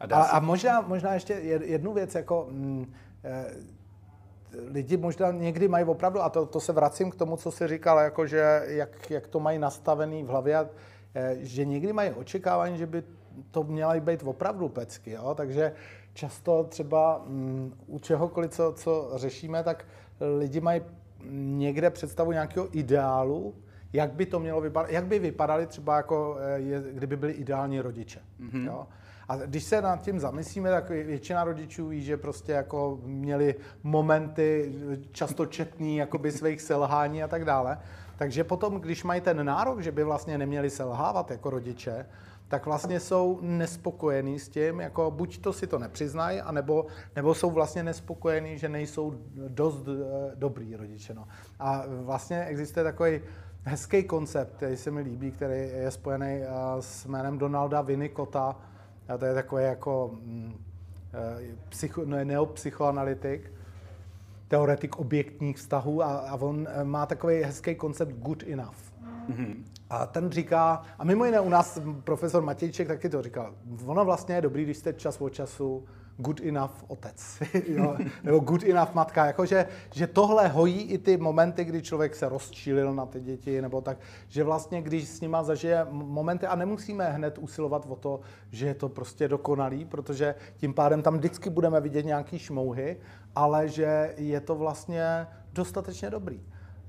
S2: A, a, a možná, možná ještě jednu věc, jako mm, eh, lidi možná někdy mají opravdu, a to, to se vracím k tomu, co jsi říkal, jako že jak, jak to mají nastavený v hlavě, eh, že někdy mají očekávání, že by to měla být opravdu pecky, jo? takže často třeba mm, u čehokoliv, co, co řešíme, tak lidi mají někde představu nějakého ideálu, jak by to mělo vypadat, jak by vypadali třeba jako, eh, kdyby byli ideální rodiče. Mm-hmm. Jo? A když se nad tím zamyslíme, tak většina rodičů ví, že prostě jako měli momenty často četný jakoby svých selhání a tak dále. Takže potom, když mají ten nárok, že by vlastně neměli selhávat jako rodiče, tak vlastně jsou nespokojení s tím, jako buď to si to nepřiznají, anebo, nebo jsou vlastně nespokojení, že nejsou dost eh, dobrý rodiče. No. A vlastně existuje takový hezký koncept, který se mi líbí, který je spojený eh, s jménem Donalda Winnicota, a to je takový jako mm, eh, psycho, no, neopsychoanalytik, teoretik objektních vztahů a, a on eh, má takový hezký koncept good enough. Mm-hmm. A ten říká, a mimo jiné u nás profesor Matějček taky to říkal, ono vlastně je dobrý, když jste čas od času good enough otec, (laughs) jo, nebo good enough matka, jakože že tohle hojí i ty momenty, kdy člověk se rozčílil na ty děti, nebo tak, že vlastně když s nima zažije momenty a nemusíme hned usilovat o to, že je to prostě dokonalý, protože tím pádem tam vždycky budeme vidět nějaký šmouhy, ale že je to vlastně dostatečně dobrý.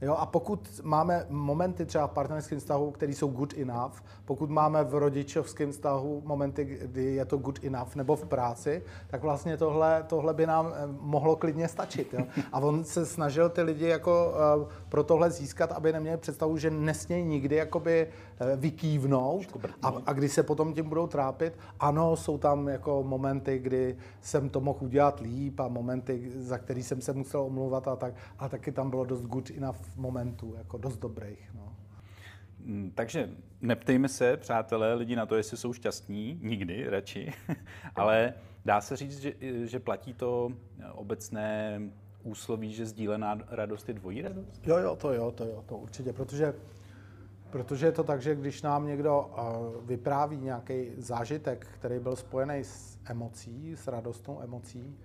S2: Jo, a pokud máme momenty třeba v partnerském vztahu, které jsou good enough, pokud máme v rodičovském vztahu momenty, kdy je to good enough, nebo v práci, tak vlastně tohle, tohle by nám eh, mohlo klidně stačit. Jo? A on se snažil ty lidi jako uh, pro tohle získat, aby neměli představu, že nesmějí nikdy jakoby uh, vykývnout a, a když se potom tím budou trápit, ano, jsou tam jako momenty, kdy jsem to mohl udělat líp a momenty, za který jsem se musel omlouvat a tak, a taky tam bylo dost good enough momentů, jako dost dobrých. No.
S1: Mm, takže neptejme se, přátelé, lidi na to, jestli jsou šťastní, nikdy radši, (laughs) ale dá se říct, že, že platí to obecné úsloví, že sdílená radost je dvojí radost?
S2: Jo, jo, to jo, to jo, to určitě, protože, protože je to tak, že když nám někdo uh, vypráví nějaký zážitek, který byl spojený s emocí, s radostnou emocí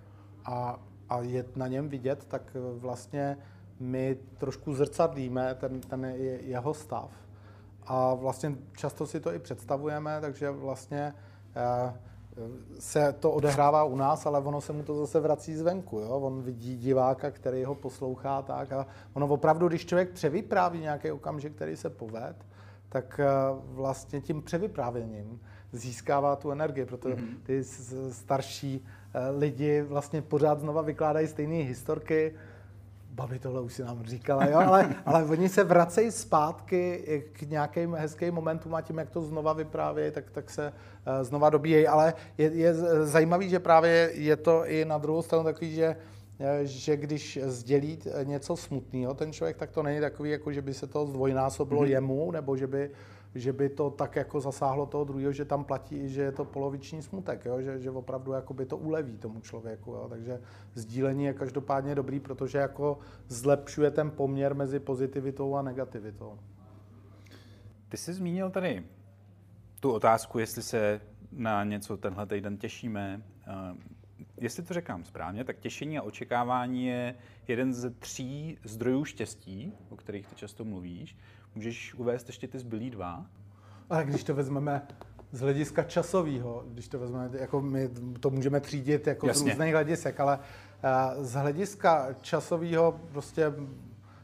S2: a, a je na něm vidět, tak vlastně my trošku zrcadlíme ten, ten jeho stav. A vlastně často si to i představujeme, takže vlastně eh, se to odehrává u nás, ale ono se mu to zase vrací zvenku. Jo? On vidí diváka, který ho poslouchá tak a ono opravdu, když člověk převypráví nějaký okamžik, který se poved, tak eh, vlastně tím převyprávěním získává tu energii, protože mhm. ty starší eh, lidi vlastně pořád znova vykládají stejné historky, babi tohle už si nám říkala, jo, ale, ale oni se vracejí zpátky k nějakým hezkým momentům a tím, jak to znova vyprávějí, tak, tak se uh, znova dobíjejí. Ale je, je zajímavý, že právě je to i na druhou stranu takový, že že když sdělí něco smutného ten člověk, tak to není takový, jako že by se to zdvojnásobilo mm-hmm. jemu, nebo že by že by to tak jako zasáhlo toho druhého, že tam platí, že je to poloviční smutek, jo? Že, že opravdu jako by to uleví tomu člověku. Jo? Takže sdílení je každopádně dobrý, protože jako zlepšuje ten poměr mezi pozitivitou a negativitou.
S1: Ty jsi zmínil tady tu otázku, jestli se na něco tenhle týden těšíme. Jestli to říkám správně, tak těšení a očekávání je jeden ze tří zdrojů štěstí, o kterých ty často mluvíš. Můžeš uvést ještě ty zbylý dva?
S2: Ale když to vezmeme z hlediska časového, když to vezmeme, jako my to můžeme třídit jako Jasně. z různých hledisek, ale uh, z hlediska časového prostě,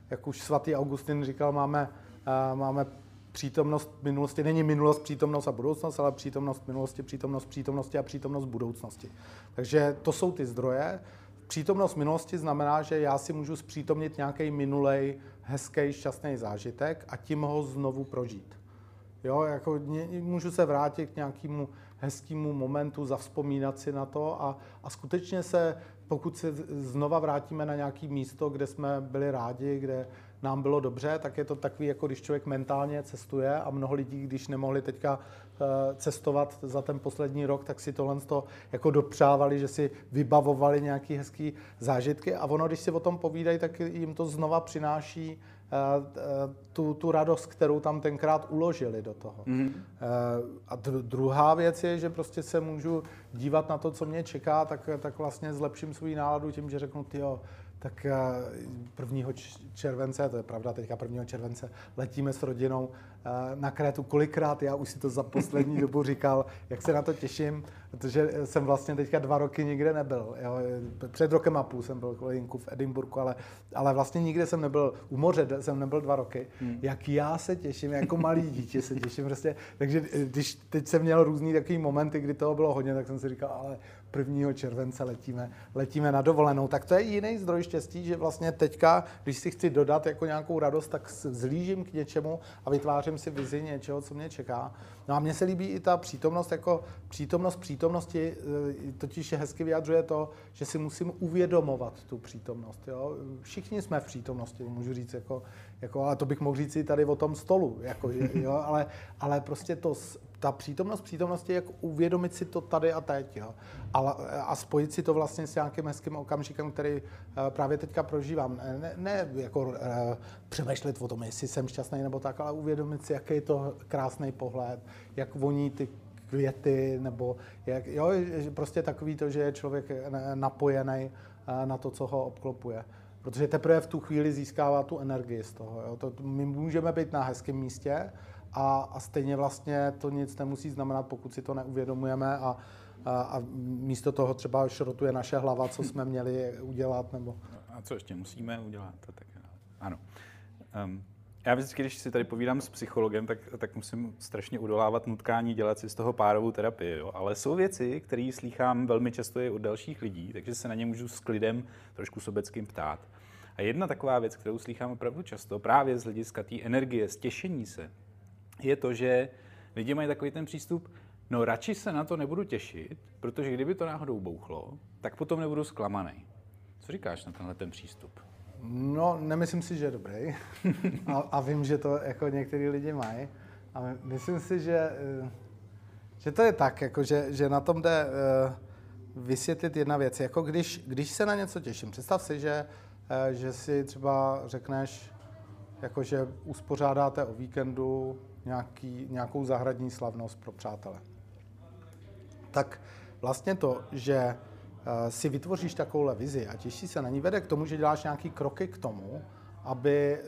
S2: jak už svatý Augustin říkal, máme, uh, máme přítomnost minulosti, není minulost, přítomnost a budoucnost, ale přítomnost minulosti, přítomnost přítomnosti a přítomnost budoucnosti. Takže to jsou ty zdroje. Přítomnost minulosti znamená, že já si můžu zpřítomnit nějaký minulej hezký, šťastný zážitek a tím ho znovu prožít. Jo, jako můžu se vrátit k nějakému hezkému momentu, zavzpomínat si na to a, a skutečně se, pokud se znova vrátíme na nějaké místo, kde jsme byli rádi, kde nám bylo dobře, tak je to takový, jako když člověk mentálně cestuje a mnoho lidí, když nemohli teďka eh, cestovat za ten poslední rok, tak si tohle to jako dopřávali, že si vybavovali nějaký hezký zážitky a ono, když si o tom povídají, tak jim to znova přináší eh, eh, tu, tu radost, kterou tam tenkrát uložili do toho. Mm-hmm. A druhá věc je, že prostě se můžu dívat na to, co mě čeká, tak, tak vlastně zlepším svou náladu tím, že řeknu, ty tak 1. července, to je pravda, teďka 1. července letíme s rodinou eh, na Krétu. Kolikrát já už si to za poslední (laughs) dobu říkal, jak se na to těším, protože jsem vlastně teďka dva roky nikde nebyl. Jo. Před rokem a půl jsem byl kolinku v Edinburgu, ale, ale vlastně nikde jsem nebyl, u moře jsem nebyl dva roky. Hmm. Jak já se těším, jako malý dítě se těším prostě. Takže když teď jsem měl různý takový momenty, kdy toho bylo hodně, tak jsem si říkal, ale 1. července letíme, letíme na dovolenou. Tak to je jiný zdroj štěstí, že vlastně teďka, když si chci dodat jako nějakou radost, tak zlížím k něčemu a vytvářím si vizi něčeho, co mě čeká. No a mně se líbí i ta přítomnost, jako přítomnost přítomnosti, e, totiž hezky vyjadřuje to, že si musím uvědomovat tu přítomnost. Jo? Všichni jsme v přítomnosti, můžu říct, jako, jako, ale to bych mohl říct i tady o tom stolu, jako, (laughs) jo? Ale, ale prostě to ta přítomnost přítomnosti, jak uvědomit si to tady a teď. Jo? A, a spojit si to vlastně s nějakým hezkým okamžikem, který uh, právě teďka prožívám. Ne, ne jako uh, přemýšlet o tom, jestli jsem šťastný nebo tak, ale uvědomit si, jaký je to krásný pohled, jak voní ty květy, nebo jak, jo, prostě takový to, že je člověk napojený uh, na to, co ho obklopuje. Protože teprve v tu chvíli získává tu energii z toho. Jo? To, my můžeme být na hezkém místě, a, a stejně vlastně to nic nemusí znamenat, pokud si to neuvědomujeme a, a, a místo toho třeba šrotuje naše hlava, co jsme měli udělat. Nebo...
S1: A co ještě musíme udělat? Tak, ano. Um, já vždycky, když si tady povídám s psychologem, tak, tak musím strašně udolávat nutkání dělat si z toho párovou terapii. Jo? Ale jsou věci, které slýchám velmi často i od dalších lidí, takže se na ně můžu s klidem trošku sobeckým ptát. A jedna taková věc, kterou slýchám opravdu často, právě z hlediska té energie, stěšení se, je to, že lidi mají takový ten přístup, no radši se na to nebudu těšit, protože kdyby to náhodou bouchlo, tak potom nebudu zklamaný. Co říkáš na tenhle ten přístup?
S2: No, nemyslím si, že je dobrý. (laughs) a, a vím, že to jako některý lidi mají. A myslím si, že, eh, že to je tak, jako že, že na tom jde uh, vysvětlit jedna věc. Jako když, když se na něco těším, představ si, že, uh, že si třeba řekneš, jako že uspořádáte o víkendu nějaký, nějakou zahradní slavnost pro přátele. Tak vlastně to, že eh, si vytvoříš takovouhle vizi a těší se na ní, vede k tomu, že děláš nějaký kroky k tomu, aby eh,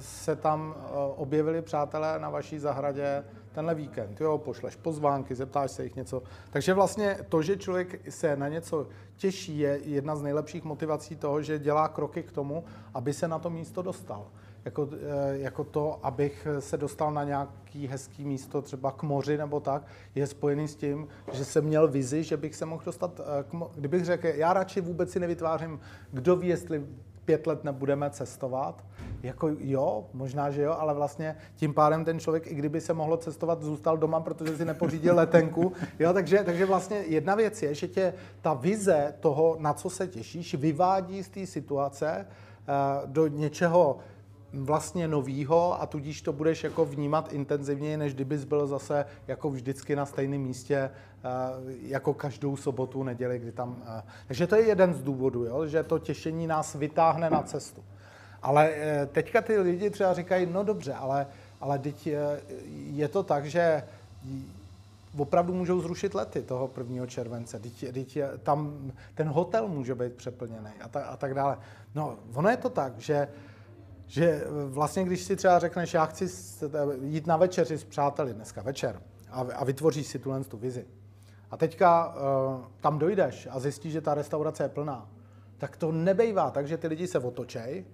S2: se tam eh, objevili přátelé na vaší zahradě tenhle víkend. Jo, pošleš pozvánky, zeptáš se jich něco. Takže vlastně to, že člověk se na něco těší, je jedna z nejlepších motivací toho, že dělá kroky k tomu, aby se na to místo dostal jako, eh, jako to, abych se dostal na nějaký hezký místo, třeba k moři nebo tak, je spojený s tím, že jsem měl vizi, že bych se mohl dostat, eh, k mo- kdybych řekl, já radši vůbec si nevytvářím, kdo ví, jestli pět let nebudeme cestovat, Jako jo, možná, že jo, ale vlastně tím pádem ten člověk, i kdyby se mohlo cestovat, zůstal doma, protože si nepořídil letenku. Jo, takže, takže vlastně jedna věc je, že tě ta vize toho, na co se těšíš, vyvádí z té situace uh, do něčeho vlastně novýho a tudíž to budeš jako vnímat intenzivněji, než kdybys byl zase jako vždycky na stejném místě eh, jako každou sobotu, neděli, kdy tam... Eh, takže to je jeden z důvodů, jo, že to těšení nás vytáhne na cestu. Ale eh, teďka ty lidi třeba říkají, no dobře, ale, ale teď je to tak, že opravdu můžou zrušit lety toho 1. července. Teď, teď tam ten hotel může být přeplněný a, ta, a tak dále. No, ono je to tak, že že vlastně, když si třeba řekneš, já chci jít na večeři s přáteli dneska večer a, a vytvoříš si tuhle tu vizi. A teďka uh, tam dojdeš a zjistíš, že ta restaurace je plná, tak to nebejvá tak, že ty lidi se otočej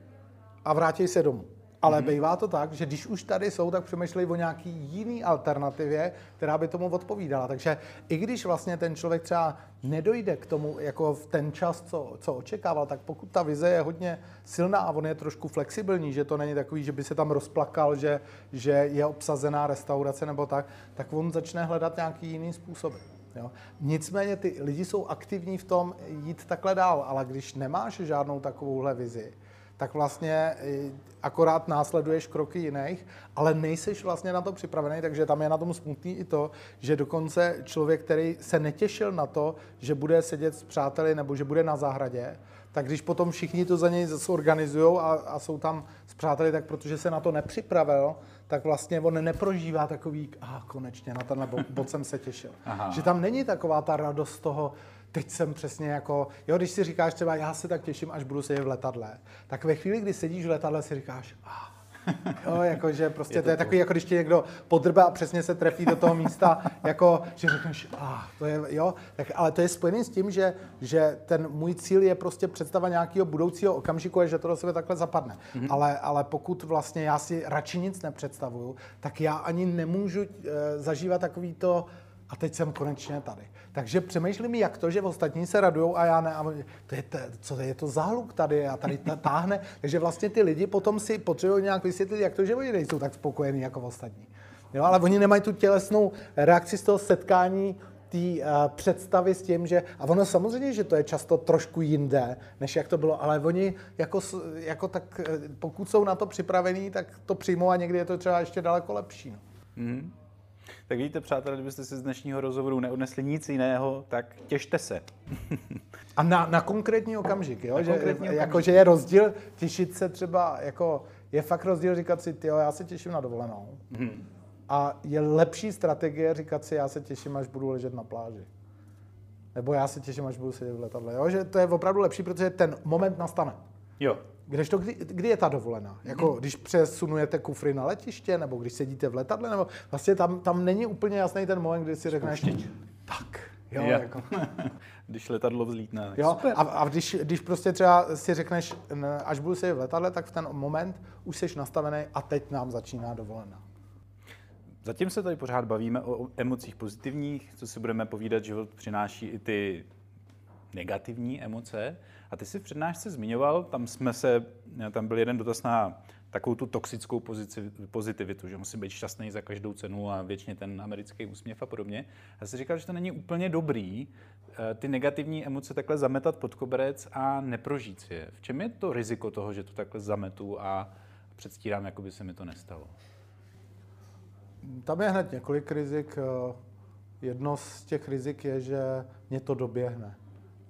S2: a vrátí se domů. Ale mm-hmm. bývá to tak, že když už tady jsou, tak přemýšlejí o nějaký jiný alternativě, která by tomu odpovídala. Takže i když vlastně ten člověk třeba nedojde k tomu jako v ten čas, co, co očekával, tak pokud ta vize je hodně silná a on je trošku flexibilní, že to není takový, že by se tam rozplakal, že, že je obsazená restaurace nebo tak, tak on začne hledat nějaký jiný způsob. Jo? Nicméně ty lidi jsou aktivní v tom jít takhle dál, ale když nemáš žádnou takovouhle vizi, tak vlastně eh, akorát následuješ kroky jiných, ale nejseš vlastně na to připravený, takže tam je na tom smutný i to, že dokonce člověk, který se netěšil na to, že bude sedět s přáteli nebo že bude na zahradě, tak když potom všichni to za něj zase organizují a, a jsou tam s přáteli, tak protože se na to nepřipravil, tak vlastně on neprožívá takový, a ah, konečně na tenhle bod jsem se těšil. Aha. Že tam není taková ta radost toho, teď jsem přesně jako, jo, když si říkáš třeba, já se tak těším, až budu sedět v letadle, tak ve chvíli, kdy sedíš v letadle, si říkáš, ah, Jo, jakože prostě je to, to je takový, jako když tě někdo podrbe a přesně se trefí do toho místa, jako, že řekneš, ah, to je, jo, tak, ale to je spojené s tím, že, že ten můj cíl je prostě představa nějakého budoucího okamžiku, že to do sebe takhle zapadne. Mm-hmm. Ale, ale pokud vlastně já si radši nic nepředstavuju, tak já ani nemůžu e, zažívat takový to, a teď jsem konečně tady. Takže přemýšlím, jak to, že ostatní se radují a já ne. A to je, to, co je to záhluk tady a tady táhne. (laughs) Takže vlastně ty lidi potom si potřebují nějak vysvětlit, jak to, že oni nejsou tak spokojení jako ostatní. Jo, ale oni nemají tu tělesnou reakci z toho setkání, té uh, představy s tím, že, a ono samozřejmě, že to je často trošku jinde, než jak to bylo, ale oni jako, jako tak, eh, pokud jsou na to připravení, tak to přijmou a někdy je to třeba ještě daleko lepší. No. Mm.
S1: Tak vidíte, přátelé, kdybyste si z dnešního rozhovoru neodnesli nic jiného, tak těšte se. (laughs)
S2: A na, na konkrétní okamžik, jo? Na že, konkrétní okamžik. Jako, že je rozdíl těšit se třeba, jako, je fakt rozdíl říkat si, tyjo, já se těším na dovolenou. Hmm. A je lepší strategie říkat si, já se těším, až budu ležet na pláži. Nebo já se těším, až budu sedět v letadle. Jo? Že to je opravdu lepší, protože ten moment nastane.
S1: Jo.
S2: Kdežto, kdy, kdy je ta dovolená? Jako když přesunujete kufry na letiště, nebo když sedíte v letadle, nebo vlastně tam, tam není úplně jasný ten moment, kdy si řekneš, tak, jo, jo. Jako. (laughs)
S1: když letadlo vzlítne.
S2: Jo, super. a, a když, když prostě třeba si řekneš, až budu sedět v letadle, tak v ten moment už jsi nastavený a teď nám začíná dovolená.
S1: Zatím se tady pořád bavíme o emocích pozitivních, co si budeme povídat, život přináší i ty negativní emoce. A ty si v přednášce zmiňoval, tam jsme se, tam byl jeden dotaz na takovou tu toxickou pozici, pozitivitu, že musí být šťastný za každou cenu a většině ten americký úsměv a podobně. Já si říkal, že to není úplně dobrý eh, ty negativní emoce takhle zametat pod koberec a neprožít si je. V čem je to riziko toho, že to takhle zametu a předstírám, jako by se mi to nestalo?
S2: Tam je hned několik rizik. Eh, jedno z těch rizik je, že mě to doběhne.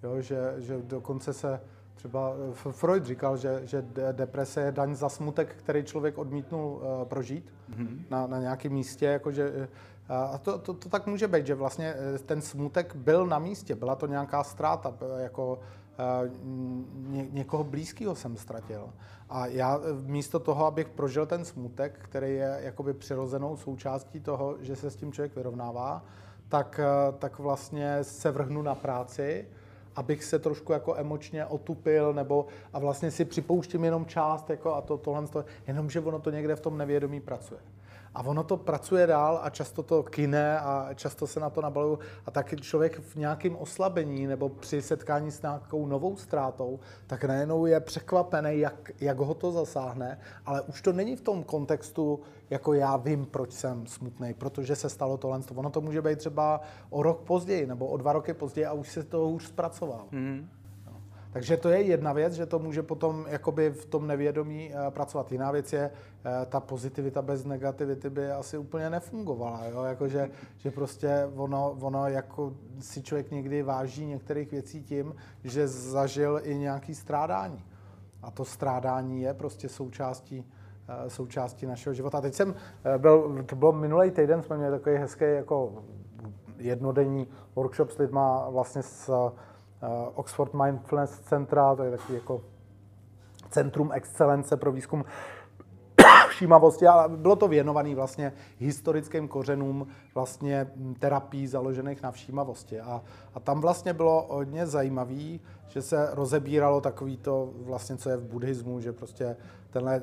S2: Jo, že, že dokonce se třeba eh, Freud říkal, že, že deprese je daň za smutek, který člověk odmítnul uh, prožít mm-hmm. na, na nějakém místě. Jakože, uh, a to, to, to tak může být, že vlastně ten smutek byl na místě, byla to nějaká ztráta, jako ně, někoho blízkého jsem ztratil. A já místo toho, abych prožil ten smutek, který je jakoby přirozenou součástí toho, že se s tím člověk vyrovnává, tak, tak vlastně se vrhnu na práci, abych se trošku jako emočně otupil, nebo a vlastně si připouštím jenom část, jako a to, tohle, to, jenomže ono to někde v tom nevědomí pracuje. A ono to pracuje dál a často to kine a často se na to nabaluje. A tak člověk v nějakém oslabení nebo při setkání s nějakou novou ztrátou, tak najednou je překvapený, jak, jak ho to zasáhne, ale už to není v tom kontextu, jako já vím, proč jsem smutný, protože se stalo tohle. Ono to může být třeba o rok později nebo o dva roky později a už se to už zpracoval. Mm. Takže to je jedna věc, že to může potom jakoby v tom nevědomí uh, pracovat. Jiná věc je, uh, ta pozitivita bez negativity by asi úplně nefungovala. Jo? Jako, že, že prostě ono, ono jako si člověk někdy váží některých věcí tím, že zažil i nějaký strádání. A to strádání je prostě součástí uh, součástí našeho života. Teď jsem byl, to bylo minulý týden, jsme měli takový hezký jako jednodenní workshop s lidma vlastně s Eh, Oxford Mindfulness Centra, to je takový jako centrum excelence pro výzkum (coughs) všímavosti, ale bylo to věnované vlastně historickým kořenům vlastně terapií založených na všímavosti. A, a tam vlastně bylo hodně zajímavé, že se rozebíralo takový to vlastně, co je v buddhismu, že prostě tenhle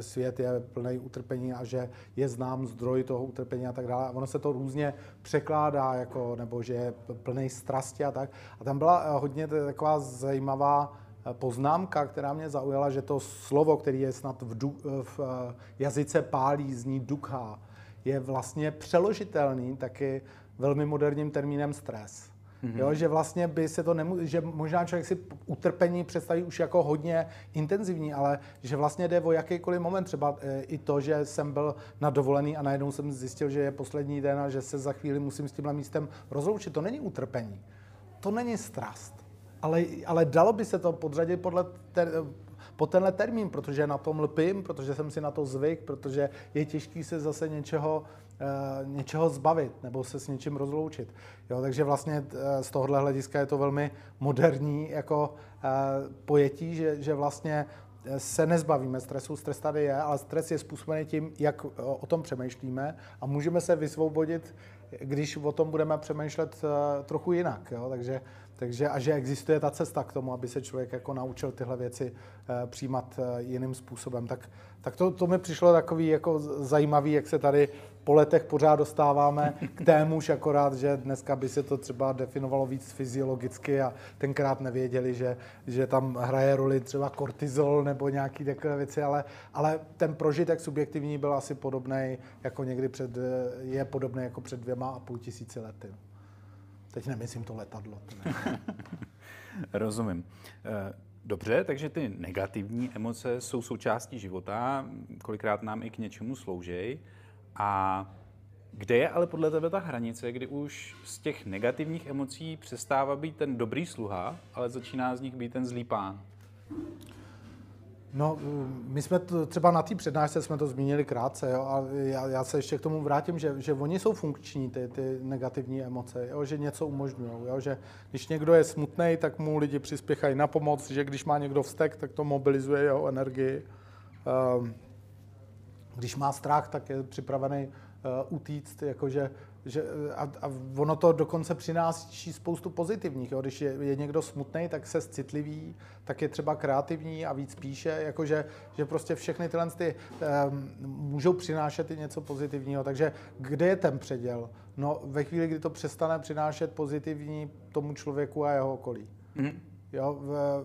S2: svět je plný utrpení a že je znám zdroj toho utrpení a tak dále. A ono se to různě překládá, jako, nebo že je plný strasti a tak. A tam byla eh, hodně taková zajímavá eh, poznámka, která mě zaujala, že to slovo, který je snad v, du, eh, v jazyce pálí, zní dukha, je vlastně přeložitelný taky velmi moderním termínem stres. Mm-hmm. Jo, že vlastně by se to nemů- že možná člověk si utrpení představí už jako hodně intenzivní, ale že vlastně jde o jakýkoliv moment, třeba e, i to, že jsem byl na dovolený a najednou jsem zjistil, že je poslední den a že se za chvíli musím s tímhle místem rozloučit. To není utrpení. To není strast. Ale, ale dalo by se to podřadit podle ter, po tenhle termín, protože na tom lpím, protože jsem si na to zvyk, protože je těžký se zase něčeho Eh, něčeho zbavit nebo se s něčím rozloučit. Jo, takže vlastně eh, z tohohle hlediska je to velmi moderní jako eh, pojetí, že, že vlastně se nezbavíme stresu, stres tady je, ale stres je způsobený tím, jak o tom přemýšlíme a můžeme se vysvobodit, když o tom budeme přemýšlet trochu jinak. Jo? Takže, takže a že existuje ta cesta k tomu, aby se člověk jako naučil tyhle věci přijímat jiným způsobem. Tak, tak to, to mi přišlo takový jako zajímavý, jak se tady po letech pořád dostáváme k (laughs) témuž, akorát, že dneska by se to třeba definovalo víc fyziologicky a tenkrát nevěděli, že, že tam hraje roli třeba kortizol nebo nějaký takové věci, ale, ale ten prožitek subjektivní byl asi podobný, jako někdy před, je podobný jako před dvěma a půl tisíci lety. Teď nemyslím to letadlo. (laughs)
S1: Rozumím. Eh, dobře, takže ty negativní emoce jsou součástí života, kolikrát nám i k něčemu slouží. A kde je ale podle tebe ta hranice, kdy už z těch negativních emocí přestává být ten dobrý sluha, ale začíná z nich být ten zlý pán?
S2: No, my jsme to, třeba na té přednášce jsme to zmínili krátce, jo, a já, já se ještě k tomu vrátím, že, že oni jsou funkční, ty, ty negativní emoce, jo, že něco umožňují, že když někdo je smutný, tak mu lidi přispěchají na pomoc, že když má někdo vztek, tak to mobilizuje jeho energii. Um, když má strach, tak je připravený uh, utíct, jakože, že, a, a ono to dokonce přináší spoustu pozitivních. Jo? Když je, je někdo smutný, tak se citliví, tak je třeba kreativní a víc píše, jakože že prostě všechny tyhle ty, um, můžou přinášet i něco pozitivního. Takže kde je ten předěl? No ve chvíli, kdy to přestane přinášet pozitivní tomu člověku a jeho okolí. Mm-hmm. Jo,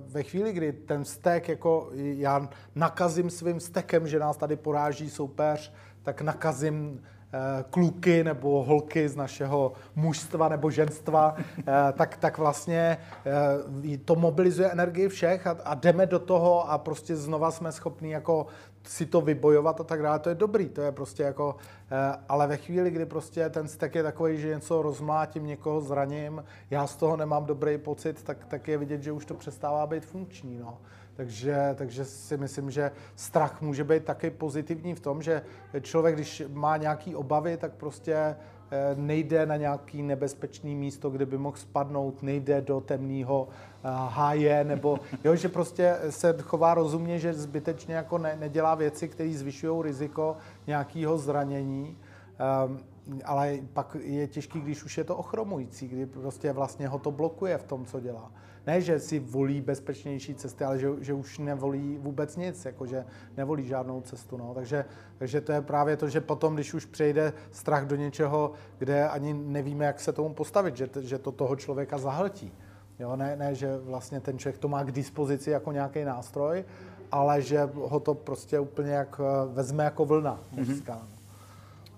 S2: ve chvíli, kdy ten vztek, jako já nakazím svým vztekem, že nás tady poráží soupeř, tak nakazím kluky nebo holky z našeho mužstva nebo ženstva, eh, tak, tak vlastně eh, to mobilizuje energii všech a, a jdeme do toho a prostě znova jsme schopni jako si to vybojovat a tak dále, to je dobrý, to je prostě jako, eh, ale ve chvíli, kdy prostě ten stek je takový, že něco rozmlátím, někoho zraním, já z toho nemám dobrý pocit, tak, tak je vidět, že už to přestává být funkční, no. Takže, takže si myslím, že strach může být taky pozitivní v tom, že člověk, když má nějaké obavy, tak prostě Eh, nejde na nějaký nebezpečný místo, kde by mohl spadnout, nejde do temného eh, háje, nebo jo, že prostě se chová rozumně, že zbytečně jako ne, nedělá věci, které zvyšují riziko nějakého zranění. Um, ale pak je těžký, když už je to ochromující, kdy prostě vlastně ho to blokuje v tom, co dělá. Ne, že si volí bezpečnější cesty, ale že, že už nevolí vůbec nic, jakože nevolí žádnou cestu. No. Takže, takže to je právě to, že potom, když už přejde strach do něčeho, kde ani nevíme, jak se tomu postavit, že, že to toho člověka zahltí. Jo, ne, ne, že vlastně ten člověk to má k dispozici jako nějaký nástroj, ale že ho to prostě úplně jak vezme jako vlna mořská. Mm-hmm.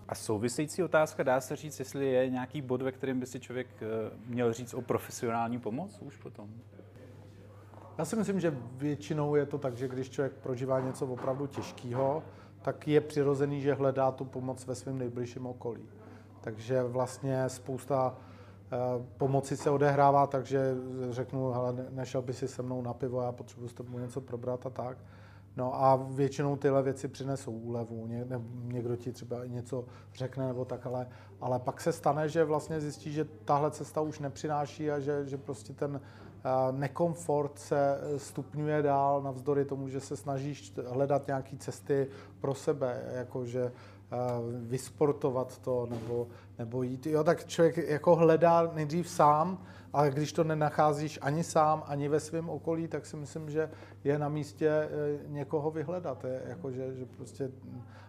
S1: A související otázka, dá se říct, jestli je nějaký bod, ve kterém by si člověk eh, měl říct o profesionální pomoc už potom?
S2: Já si myslím, že většinou je to tak, že když člověk prožívá něco opravdu těžkého, tak je přirozený, že hledá tu pomoc ve svém nejbližším okolí. Takže vlastně spousta eh, pomoci se odehrává, takže řeknu, hele, nešel by si se mnou na pivo, já potřebuji s tebou něco probrat a tak. No a většinou tyhle věci přinesou úlevu. Ně, někdo ti třeba něco řekne nebo tak, ale, ale pak se stane, že vlastně zjistí, že tahle cesta už nepřináší a že, že prostě ten uh, nekomfort se stupňuje dál navzdory tomu, že se snažíš hledat nějaké cesty pro sebe, jakože uh, vysportovat to nebo, nebo jít. Jo, tak člověk jako hledá nejdřív sám, ale když to nenacházíš ani sám, ani ve svém okolí, tak si myslím, že je na místě eh, někoho vyhledat. Je, jako, že, že prostě,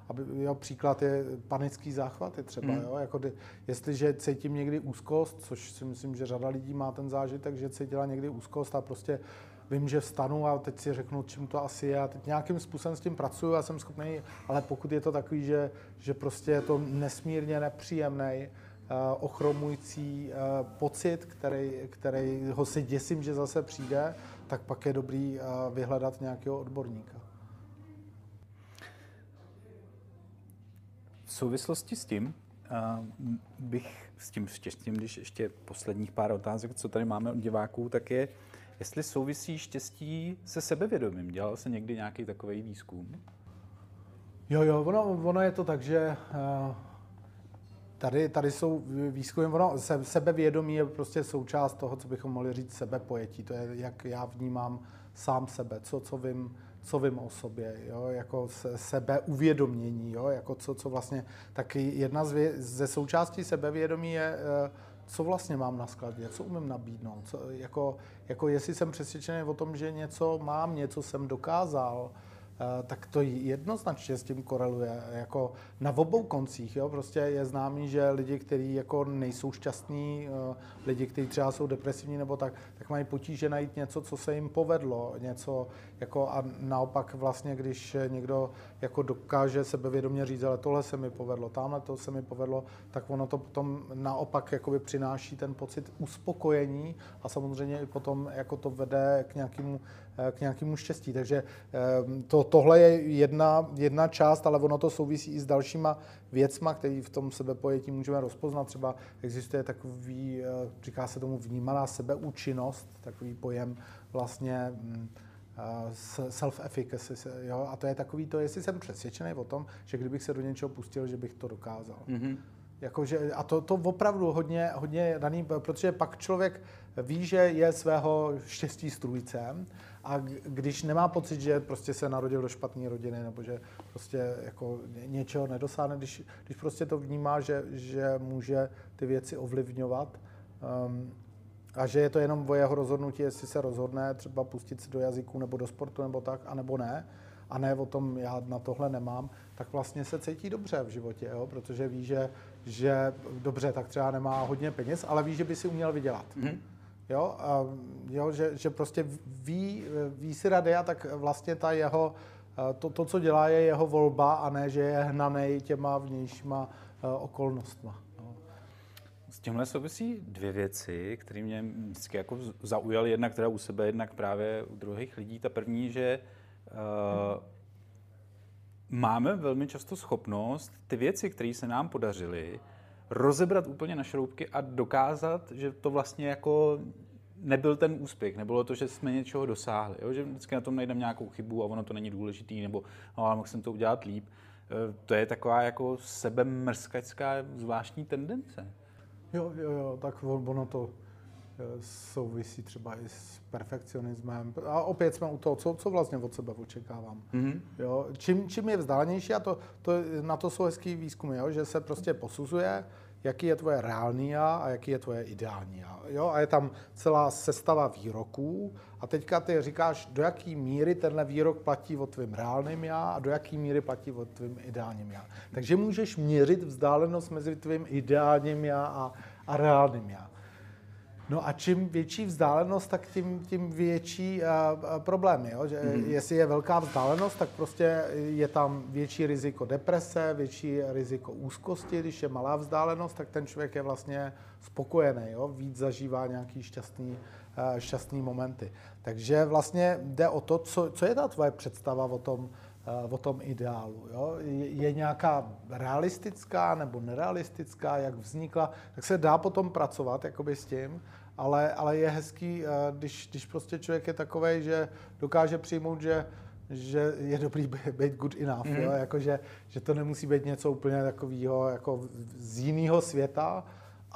S2: aby, jo, příklad je panický záchvat je třeba. Mm. Jo, jako, jestliže cítím někdy úzkost, což si myslím, že řada lidí má ten zážitek, že cítila někdy úzkost a prostě vím, že vstanu a teď si řeknu, čím to asi je a teď nějakým způsobem s tím pracuju a jsem schopný, ale pokud je to takový, že, že prostě je to nesmírně nepříjemný, ochromující pocit, který, který ho si děsím, že zase přijde, tak pak je dobrý vyhledat nějakého odborníka.
S1: V souvislosti s tím bych s tím štěstím, když ještě posledních pár otázek, co tady máme od diváků, tak je, jestli souvisí štěstí se sebevědomím. Dělal se někdy nějaký takový výzkum?
S2: Jo, jo, ono, ono je to tak, že Tady, tady jsou výzkumy, ono, se, sebevědomí je prostě součást toho, co bychom mohli říct sebepojetí. To je, jak já vnímám sám sebe, co, co vím, co vím o sobě, jo, jako se, sebeuvědomění, jo, jako co, co vlastně, tak jedna z vě, ze součástí sebevědomí je, eh, co vlastně mám na skladě, co umím nabídnout, co, jako, jako jestli jsem přesvědčený o tom, že něco mám, něco jsem dokázal, tak to jednoznačně s tím koreluje. Jako na obou koncích, jo, prostě je známý, že lidi, kteří jako nejsou šťastní, eh, lidi, kteří třeba jsou depresivní nebo tak, tak mají potíže najít něco, co se jim povedlo, něco jako a naopak vlastně, když někdo jako dokáže sebevědomě říct, ale tohle se mi povedlo, tamhle to se mi povedlo, tak ono to potom naopak jakoby přináší ten pocit uspokojení a samozřejmě i potom jako to vede k nějakému, eh, k nějakému štěstí. Takže to, tohle je jedna, jedna část, ale ono to souvisí i s dalšíma věcma, které v tom sebepojetí můžeme rozpoznat. Třeba existuje takový, eh, říká se tomu vnímaná sebeúčinnost, takový pojem vlastně mm, eh, self-efficacy. Jo? A to je takový to, jestli jsem přesvědčený o tom, že kdybych se do něčeho pustil, že bych to dokázal. Mm-hmm. Jakože, a to, to opravdu hodně, hodně daný, protože pak člověk ví, že je svého štěstí strůjcem a když nemá pocit, že prostě se narodil do špatné rodiny nebo že prostě jako něčeho nedosáhne, když, když prostě to vnímá, že, že může ty věci ovlivňovat um, a že je to jenom o jeho rozhodnutí, jestli se rozhodne třeba pustit se do jazyku nebo do sportu nebo tak, anebo ne, a ne o tom, já na tohle nemám, tak vlastně se cítí dobře v životě, jo? protože ví, že, že dobře, tak třeba nemá hodně peněz, ale ví, že by si uměl vydělat. Mm-hmm. Jo, a, jo že, že prostě ví, ví si rady a tak vlastně ta jeho, to, to, co dělá, je jeho volba a ne, že je hnaný těma vnějšíma okolnostma.
S1: S tímhle souvisí dvě věci, které mě vždycky jako zaujaly, jednak teda u sebe, jednak právě u druhých lidí. Ta první, že uh, máme velmi často schopnost ty věci, které se nám podařily, rozebrat úplně na šroubky a dokázat, že to vlastně jako nebyl ten úspěch, nebylo to, že jsme něčeho dosáhli, jo? že vždycky na tom najdeme nějakou chybu a ono to není důležitý, nebo no, ale mohl jsem to udělat líp. E, to je taková jako sebemrskačská zvláštní tendence.
S2: Jo, jo, jo, tak ono to souvisí třeba i s perfekcionismem. A opět jsme u toho, co, co vlastně od sebe očekávám. Mm-hmm. Jo? Čím, čím je vzdálenější, a to, to, na to jsou hezký výzkumy, jo? že se prostě posuzuje, jaký je tvoje reálný já a jaký je tvoje ideální já. Jo? A je tam celá sestava výroků a teďka ty říkáš, do jaký míry tenhle výrok platí o tvým reálným já a do jaký míry platí o tvým ideálním já. Takže můžeš měřit vzdálenost mezi tvým ideálním já a, a reálným já. No a čím větší vzdálenost, tak tím, tím větší uh, problémy. Jo? Že mm-hmm. Jestli je velká vzdálenost, tak prostě je tam větší riziko deprese, větší riziko úzkosti. Když je malá vzdálenost, tak ten člověk je vlastně spokojený, jo? víc zažívá nějaký šťastný, uh, šťastný momenty. Takže vlastně jde o to, co, co je ta tvoje představa o tom, o tom ideálu. Jo? Je nějaká realistická nebo nerealistická, jak vznikla, tak se dá potom pracovat jakoby s tím, ale, ale je hezký, eh, když, když prostě člověk je takový, že dokáže přijmout, že že je dobrý být good enough, mm. jo? Jako, že, že to nemusí být něco úplně takového jako z jiného světa,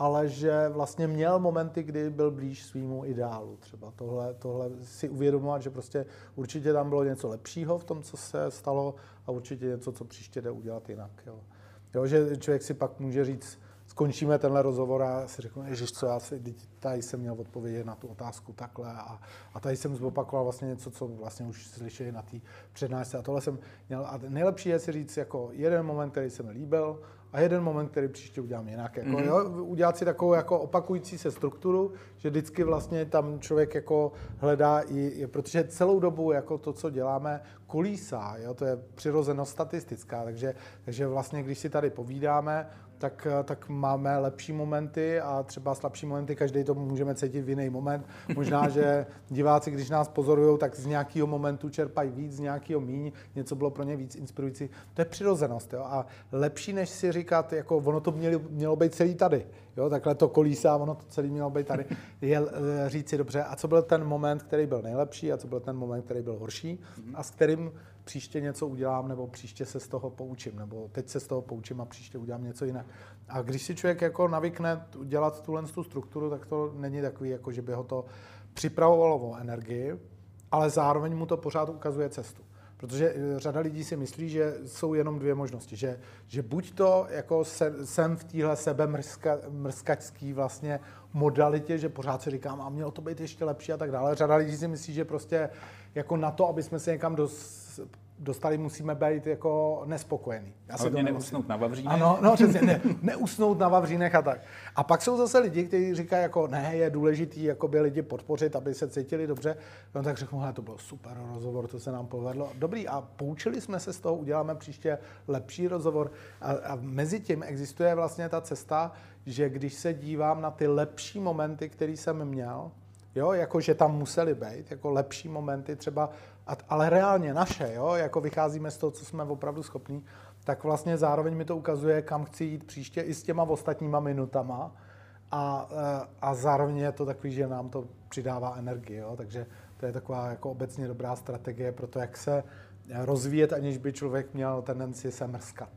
S2: ale že vlastně měl momenty, kdy byl blíž svýmu ideálu. Třeba tohle, tohle si uvědomovat, že prostě určitě tam bylo něco lepšího v tom, co se stalo a určitě něco, co příště jde udělat jinak. Jo. Jo, že člověk si pak může říct, skončíme tenhle rozhovor a si řeknu, ježiš, co já si, tady jsem měl odpovědět na tu otázku takhle a, a tady jsem zopakoval vlastně něco, co vlastně už slyšeli na té přednášce a tohle jsem měl. A nejlepší je si říct jako jeden moment, který se mi líbil a jeden moment, který příště udělám jinak. Jako, mm-hmm. jo, udělat si takovou jako opakující se strukturu, že vždycky vlastně tam člověk jako hledá i, protože celou dobu jako to, co děláme, kolísá, jo, to je přirozenost statistická, takže, takže vlastně, když si tady povídáme, tak, tak máme lepší momenty a třeba slabší momenty, každý to můžeme cítit v jiný moment. Možná, (laughs) že diváci, když nás pozorují, tak z nějakého momentu čerpají víc, z nějakého míň, něco bylo pro ně víc inspirující. To je přirozenost. Jo? A lepší, než si říkat, jako ono to mělo, mělo být celý tady. Jo? Takhle to kolísá, ono to celý mělo být tady. (laughs) Je eh, říct si dobře, a co byl ten moment, který byl nejlepší a co byl ten moment, který byl horší a s kterým příště něco udělám, nebo příště se z toho poučím, nebo teď se z toho poučím a příště udělám něco jinak. A když si člověk jako navykne dělat tuhle tu strukturu, tak to není takový, jako že by ho to připravovalo o energii, ale zároveň mu to pořád ukazuje cestu. Protože eh, řada lidí si myslí, že jsou jenom dvě možnosti. Že, že buď to jako se, jsem v téhle sebe mrzkačský vlastně modalitě, že pořád si říkám, a mělo to být ještě lepší a tak dále. Řada lidí si myslí, že prostě jako na to, aby jsme se někam dos, dostali, musíme být jako nespokojení.
S1: Já se to neusnout na Vavřínech.
S2: Ano, no přesně, ne, neusnout na Vavřínech a tak. A pak jsou zase lidi, kteří říkají, jako ne, je důležitý by lidi podpořit, aby se cítili dobře. No tak řeknu, to bylo super rozhovor, to se nám povedlo. Dobrý, a poučili jsme se z toho, uděláme příště lepší rozhovor. A, a mezi tím existuje vlastně ta cesta, že když se dívám na ty lepší momenty, které jsem měl, jo, jako že tam museli být, jako lepší momenty třeba, ale reálně naše, jo, jako vycházíme z toho, co jsme opravdu schopní, tak vlastně zároveň mi to ukazuje, kam chci jít příště i s těma ostatníma minutama a, eh, a zároveň je to takový, že nám to přidává energii, jo, takže to je taková jako obecně dobrá strategie pro to, jak se rozvíjet, aniž by člověk měl tendenci se mrskat.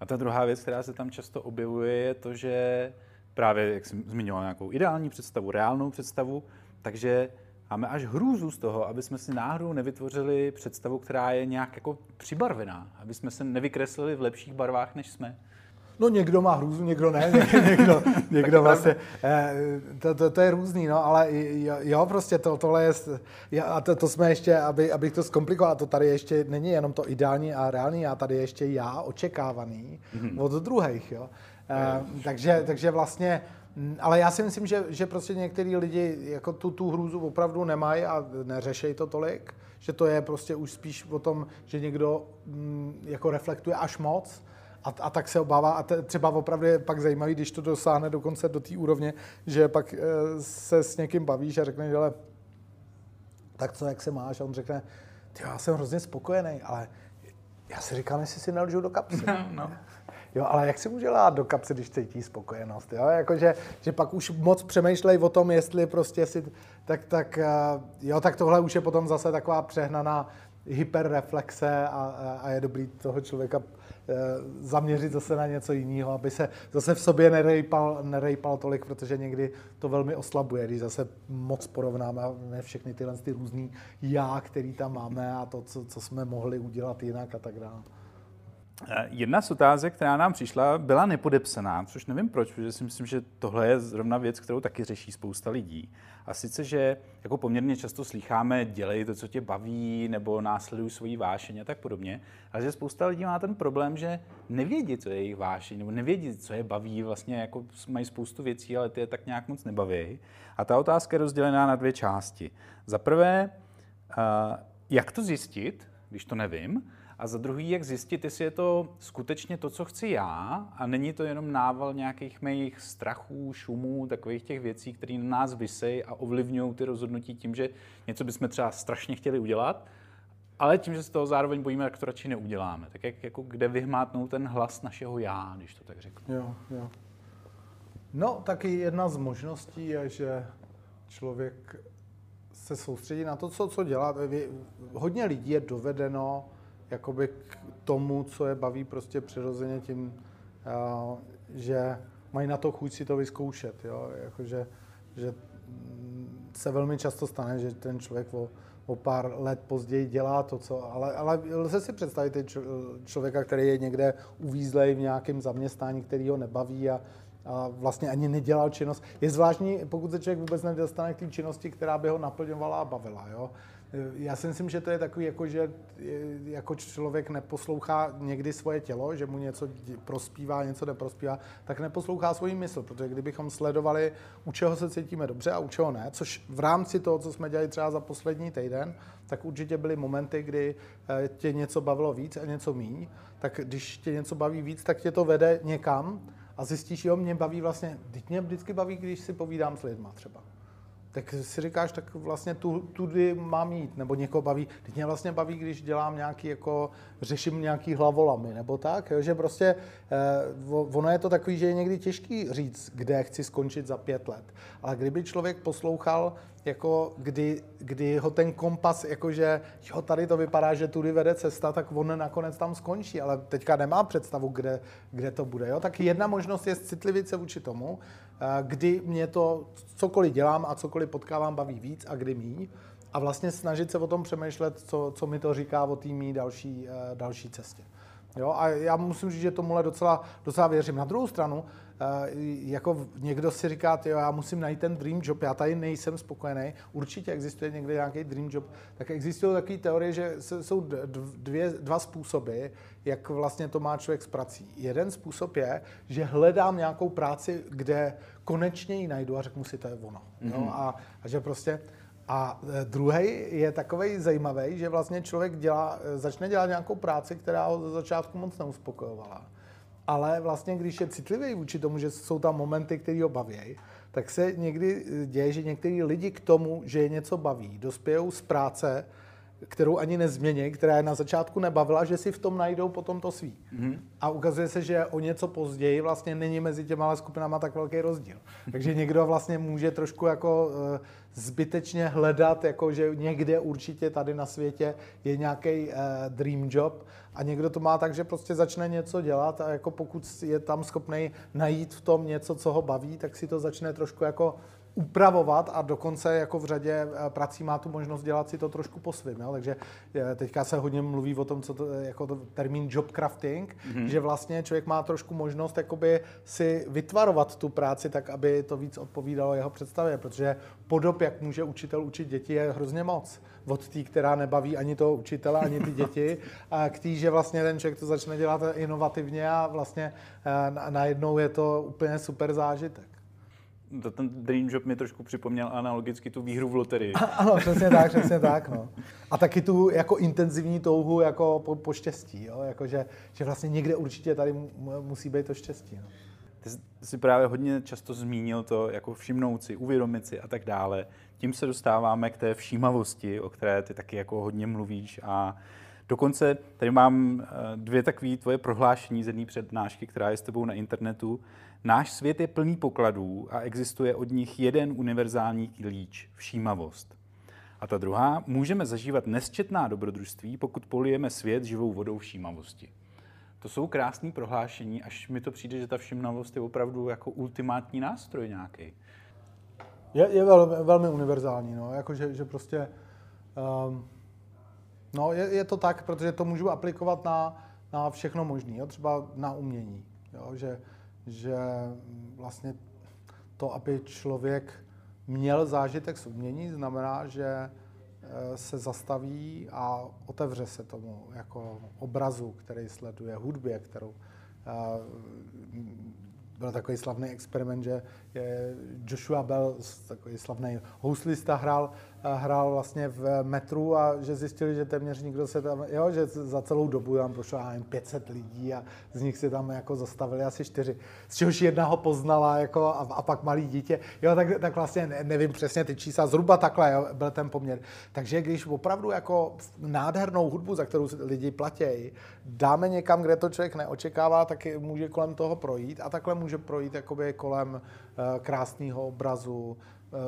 S1: A ta druhá věc, která se tam často objevuje, je to, že právě, jak jsem zmiňoval, nějakou ideální představu, reálnou představu, takže máme až hrůzu z toho, aby jsme si náhodou nevytvořili představu, která je nějak jako přibarvená, aby jsme se nevykreslili v lepších barvách, než jsme.
S2: No někdo má hrůzu, někdo ne, (laughs) někdo, někdo vlastně, eh, to, to, to, je různý, no, ale jo, prostě to, tohle je, a to, to jsme ještě, aby, abych to zkomplikoval, to tady ještě není jenom to ideální a reálný, a tady ještě já očekávaný mm-hmm. od druhých, jo. Uh, takže, takže vlastně, ale já si myslím, že, že prostě některý lidi jako tu, tu hrůzu opravdu nemají a neřešejí to tolik, že to je prostě už spíš o tom, že někdo m, jako reflektuje až moc a, a tak se obává a te, třeba opravdu je pak zajímavý, když to dosáhne dokonce do té úrovně, že pak e, se s někým bavíš a řekneš, ale tak co, jak se máš? A on řekne, já jsem hrozně spokojený, ale já si říkám, jestli si nelžu do kapsy. (laughs) No, no. Jo, ale jak si může lát do kapsy, když cítí spokojenost? Jo? Jako, že, že pak už moc přemýšlej o tom, jestli prostě si, tak, tak, eh, jo, tak tohle už je potom zase taková přehnaná, hyperreflexe a, a je dobrý toho člověka eh, zaměřit zase na něco jiného, aby se zase v sobě nerejpal, nerejpal tolik, protože někdy to velmi oslabuje, když zase moc porovnáme všechny tyhle ty různý já, který tam máme a to, co, co jsme mohli udělat jinak a tak dále.
S1: Eh, jedna z otázek, která nám přišla, byla nepodepsaná, což nevím proč, protože si myslím, že tohle je zrovna věc, kterou taky řeší spousta lidí. A sice, že jako poměrně často slycháme, dělej to, co tě baví, nebo následuj svoji vášeň a tak podobně, ale že spousta lidí má ten problém, že nevědí, co je jejich vášeň, nebo nevědí, co je baví, vlastně jako mají spoustu věcí, ale ty je tak nějak moc nebaví. A ta otázka je rozdělená na dvě části. Za prvé, eh, jak to zjistit, když to nevím, a za druhý, jak zjistit, jestli je to skutečně to, co chci já a není to jenom nával nějakých mých strachů, šumů, takových těch věcí, které na nás vysejí a ovlivňují ty rozhodnutí tím, že něco bychom třeba strašně chtěli udělat, ale tím, že se toho zároveň bojíme, tak to radši neuděláme. Tak jak, jako kde vyhmátnout ten hlas našeho já, když to tak řeknu.
S2: Jo, jo. No, taky jedna z možností je, že člověk se soustředí na to, co, co dělá. Hodně lidí je dovedeno jakoby k tomu, co je baví prostě přirozeně tím, uh, že mají na to chuť si to vyzkoušet, jo? Jakože, že se velmi často stane, že ten člověk o, o pár let později dělá to, co, ale, ale lze si představit člověka, který je někde uvízlej v nějakém zaměstnání, který ho nebaví a, a vlastně ani nedělal činnost. Je zvláštní, pokud se člověk vůbec nedostane k té činnosti, která by ho naplňovala a bavila. Jo? Já si myslím, že to je takový, jako, že jako člověk neposlouchá někdy svoje tělo, že mu něco prospívá, něco neprospívá, tak neposlouchá svůj mysl, protože kdybychom sledovali, u čeho se cítíme dobře a u čeho ne, což v rámci toho, co jsme dělali třeba za poslední týden, tak určitě byly momenty, kdy eh, tě něco bavilo víc a něco míň, tak když tě něco baví víc, tak tě to vede někam a zjistíš, jo, mě baví vlastně, teď mě vždycky baví, když si povídám s lidma třeba tak si říkáš, tak vlastně tu, tudy mám jít, nebo někoho baví. Teď mě vlastně baví, když dělám nějaký, jako řeším nějaký hlavolamy, nebo tak, jo, že prostě eh, ono je to takový, že je někdy těžký říct, kde chci skončit za pět let. Ale kdyby člověk poslouchal jako kdy, kdy ho ten kompas, jakože jo, tady to vypadá, že tudy vede cesta, tak on nakonec tam skončí, ale teďka nemá představu, kde, kde to bude. Jo? Tak jedna možnost je citlivit se vůči tomu, kdy mě to cokoliv dělám a cokoliv potkávám baví víc a kdy míň a vlastně snažit se o tom přemýšlet, co, co mi to říká o té další, eh, další cestě. Jo, a já musím říct, že tomuhle docela, docela věřím. Na druhou stranu, Eh, jako někdo si říká, jo, já musím najít ten dream job, já tady nejsem spokojený, určitě existuje někde nějaký dream job, tak existují takové teorie, že jsou dvě, dva způsoby, jak vlastně to má člověk s prací. Jeden způsob je, že hledám nějakou práci, kde konečně ji najdu a řeknu si, to je ono. Mm-hmm. Jo? Mhm. A, a že prostě a eh, druhý je takový zajímavý, že vlastně člověk dělá, eh, začne dělat nějakou práci, která ho za začátku moc neuspokojovala ale vlastně, když je citlivý vůči tomu, že jsou tam momenty, které ho baví, tak se někdy děje, že některý lidi k tomu, že je něco baví, dospějou z práce, kterou ani nezmění, která je na začátku nebavila, že si v tom najdou potom to svý. Mm-hmm. A ukazuje se, že o něco později vlastně není mezi těma skupinama tak velký rozdíl. (laughs) Takže někdo vlastně může trošku jako uh, zbytečně hledat, jako že někde určitě tady na světě je nějaký uh, dream job a někdo to má tak, že prostě začne něco dělat a jako pokud je tam schopný najít v tom něco, co ho baví, tak si to začne trošku jako upravovat a dokonce jako v řadě eh, prací má tu možnost dělat si to trošku po svým. Jo? Takže eh, teďka se hodně mluví o tom, co to, jako to termín job crafting, mm-hmm. že vlastně člověk má trošku možnost jakoby si vytvarovat tu práci tak, aby to víc odpovídalo jeho představě, protože podob, jak může učitel učit děti, je hrozně moc. Od té, která nebaví ani toho učitele, ani ty (laughs) děti, a k té, že vlastně ten člověk to začne dělat inovativně a vlastně eh, najednou je to úplně super zážitek
S1: to ten Dream Job mi trošku připomněl analogicky tu výhru v loterii. (laughs)
S2: Ano, přesně tak, přesně tak. No. A taky tu jako intenzivní touhu jako po, po štěstí, jo? Jako, že, že vlastně někde určitě tady musí být to štěstí. No.
S1: Ty jsi právě hodně často zmínil to, jako všimnout si, uvědomit si a tak dále. Tím se dostáváme k té všímavosti, o které ty taky jako hodně mluvíš a Dokonce tady mám eh, dvě takové tvoje prohlášení z jedné přednášky, která je s tebou na internetu. Náš svět je plný pokladů a existuje od nich jeden univerzální klíč, všímavost. A ta druhá, můžeme zažívat nesčetná dobrodružství, pokud polijeme svět živou vodou všímavosti. To jsou krásné prohlášení, až mi to přijde, že ta všimnavost je opravdu jako ultimátní nástroj nějaký.
S2: Je, je velmi, velmi univerzální, no, jako že, že prostě, um, no je, je, to tak, protože to můžu aplikovat na, na všechno možné, třeba na umění, jo, že, že vlastně to, aby člověk měl zážitek z umění, znamená, že eh, se zastaví a otevře se tomu jako obrazu, který sleduje, hudbě, kterou eh, byl takový slavný experiment, že Joshua Bell, takový slavný houslista, hrál, hrál vlastně v metru a že zjistili, že téměř nikdo se tam, jo, že za celou dobu tam prošlo jen 500 lidí a z nich se tam jako zastavili asi čtyři, z čehož jedna ho poznala jako a, a pak malý dítě. Jo, tak, tak vlastně ne, nevím přesně ty čísla, zhruba takhle jo, byl ten poměr. Takže když opravdu jako nádhernou hudbu, za kterou lidi platí, dáme někam, kde to člověk neočekává, tak může kolem toho projít a takhle může projít jakoby kolem krásného obrazu, uh,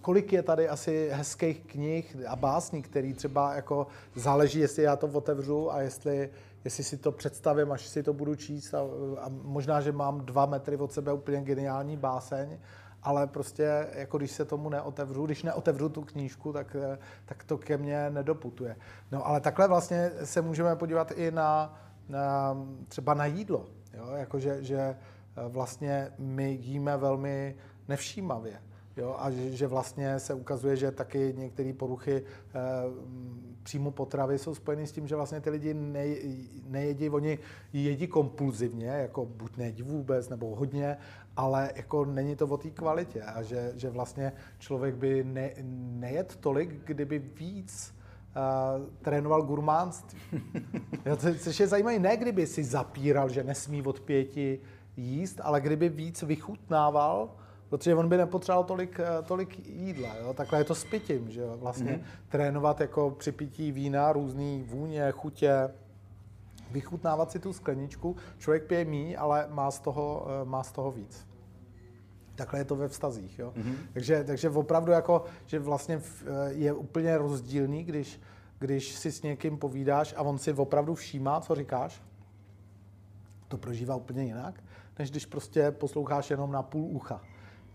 S2: kolik je tady asi hezkých knih a básní, který třeba jako záleží, jestli já to otevřu a jestli, jestli si to představím, až si to budu číst a, a možná, že mám dva metry od sebe úplně geniální báseň, ale prostě jako když se tomu neotevřu, když neotevřu tu knížku, tak, tak to ke mně nedoputuje. No ale takhle vlastně se můžeme podívat i na, na třeba na jídlo, jo? Jako že, že vlastně my jíme velmi nevšímavě. Jo, a že, že vlastně se ukazuje, že taky některé poruchy e, příjmu potravy jsou spojeny s tím, že vlastně ty lidi ne, nejedí, oni jedí kompulzivně, jako buď nejedí vůbec, nebo hodně, ale jako není to o té kvalitě a že, že vlastně člověk by ne, nejet tolik, kdyby víc uh, trénoval gurmánství. (laughs) což je zajímavé, ne kdyby si zapíral, že nesmí od pěti jíst, ale kdyby víc vychutnával, protože on by nepotřeboval tolik, eh, tolik jídla. Jo? Takhle je to s pitím, že vlastně mm-hmm. trénovat jako při pití vína, různý vůně, chutě, vychutnávat si tu skleničku. Člověk pije mí, ale má z toho, eh, má z toho víc. Takhle je to ve vztazích. Jo? Mm-hmm. Takže, takže opravdu jako, že vlastně eh, je úplně rozdílný, když, když si s někým povídáš a on si opravdu všímá, co říkáš, to prožívá úplně jinak, než když prostě posloucháš jenom na půl ucha.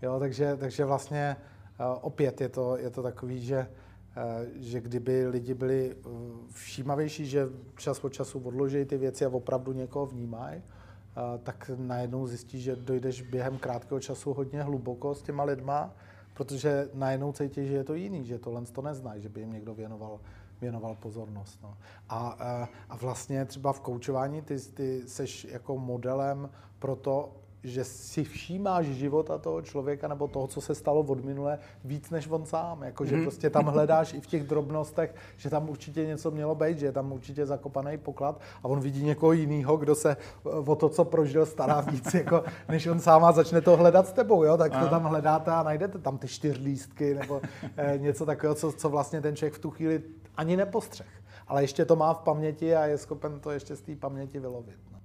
S2: Jo, takže, takže vlastně uh, opět je to, je to takový, že, uh, že kdyby lidi byli uh, všímavější, že čas od času odloží ty věci a opravdu někoho vnímají, tak najednou zjistí, že dojdeš během krátkého času hodně hluboko s těma lidma, protože najednou cítí, že je to jiný, že tohle to neznají, že by jim někdo věnoval, věnoval pozornost. No. A, a vlastně třeba v koučování ty, ty seš jako modelem pro to, že si všímáš života toho člověka nebo toho, co se stalo od minule, víc než on sám. Jako, že mhm. prostě tam hledáš i v těch drobnostech, že tam určitě něco mělo být, že je tam určitě zakopaný poklad a on vidí někoho jiného, kdo se o to, co prožil, stará víc, jako, než on sám a začne to hledat s tebou. Jo? Tak to tam hledáte a najdete tam ty čtyřlístky nebo eh, něco takového, co, co vlastně ten člověk v tu chvíli ani nepostřeh. Ale ještě to má v paměti a je schopen to ještě z té paměti vylovit. No.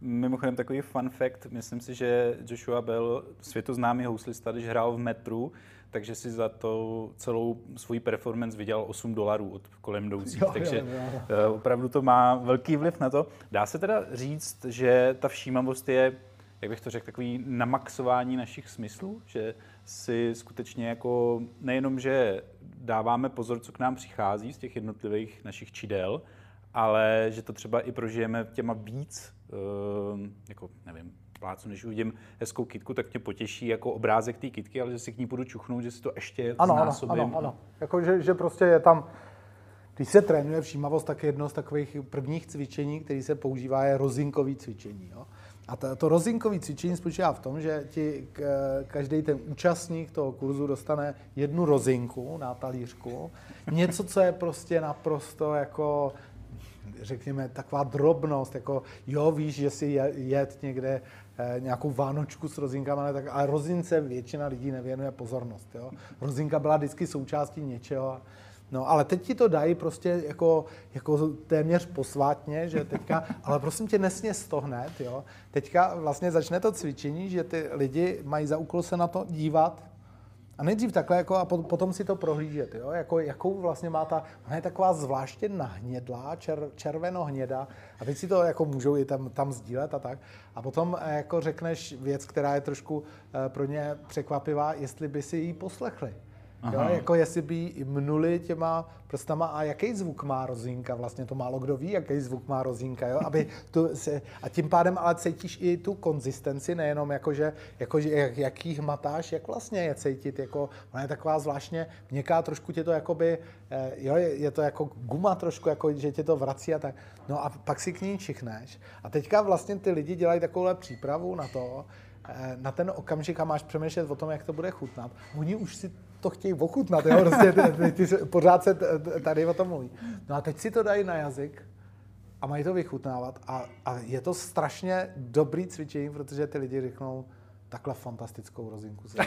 S1: Mimochodem takový fun fact, myslím si, že Joshua Bell, světoznámý houslista, když hrál v metru, takže si za to celou svůj performance vydělal 8 dolarů od kolem jdoucích, jo, takže jo, jo. Eh, opravdu to má velký vliv na to. Dá se teda říct, že ta všímavost je, jak bych to řekl, takový namaxování našich smyslů, že si skutečně jako nejenom, že dáváme pozor, co k nám přichází z těch jednotlivých našich čidel, ale že to třeba i prožijeme těma víc jako nevím, plácu, než uvidím hezkou kitku, tak mě potěší jako obrázek té kitky, ale že si k ní budu čuchnout, že si to ještě
S2: ano, znásobím. Ano, ano, ano. Jako, že, že prostě je tam, když se trénuje všímavost, tak jedno z takových prvních cvičení, které se používá, je rozinkový cvičení. Jo? A to, to rozinkové cvičení spočívá v tom, že ti každý ten účastník toho kurzu dostane jednu rozinku na talířku, něco, co je prostě naprosto jako řekněme, taková drobnost, jako jo, víš, že si jet někde eh, nějakou vánočku s rozinkama, ale, tak, rozince většina lidí nevěnuje pozornost. Jo. Rozinka byla vždycky součástí něčeho. No, ale teď ti to dají prostě jako, jako téměř posvátně, že teďka, (laughs) ale prosím tě, nesně to hned, jo. Teďka vlastně začne to cvičení, že ty lidi mají za úkol se na to dívat A nejdřív takhle jako a potom si to prohlížet, jo? Jako, jakou vlastně má ta, ona je taková zvláště nahnědlá, čer, červeno-hněda a teď si to jako můžou i tam, tam sdílet a tak. A potom eh, jako řekneš věc, která je trošku eh, pro ně překvapivá, jestli by si ji poslechli. Jo, jako jestli by mnuli těma prstama a jaký zvuk má rozínka, vlastně to málo kdo ví, jaký zvuk má rozínka, jo, aby (laughs) tu se, a tím pádem ale cítíš i tu konzistenci, nejenom jakože, jakože jak, jaký hmatáš, jak vlastně je cítit, jako, ona je taková zvláštně měkká, trošku tě to jakoby, eh, jo, je, je, to jako guma trošku, jako, že tě to vrací a tak, no a pak si k ní čichneš a teďka vlastně ty lidi dělají takovouhle přípravu na to, eh, na ten okamžik a máš přemýšlet o tom, jak to bude chutnat. Oni už si to chtějí ochutnat, jo? Prostě ty, ty, ty, pořád se tady o tom mluví. No a teď si to dají na jazyk a mají to vychutnávat a, a je to strašně dobrý cvičení, protože ty lidi řeknou, takhle fantastickou rozinku se (laughs)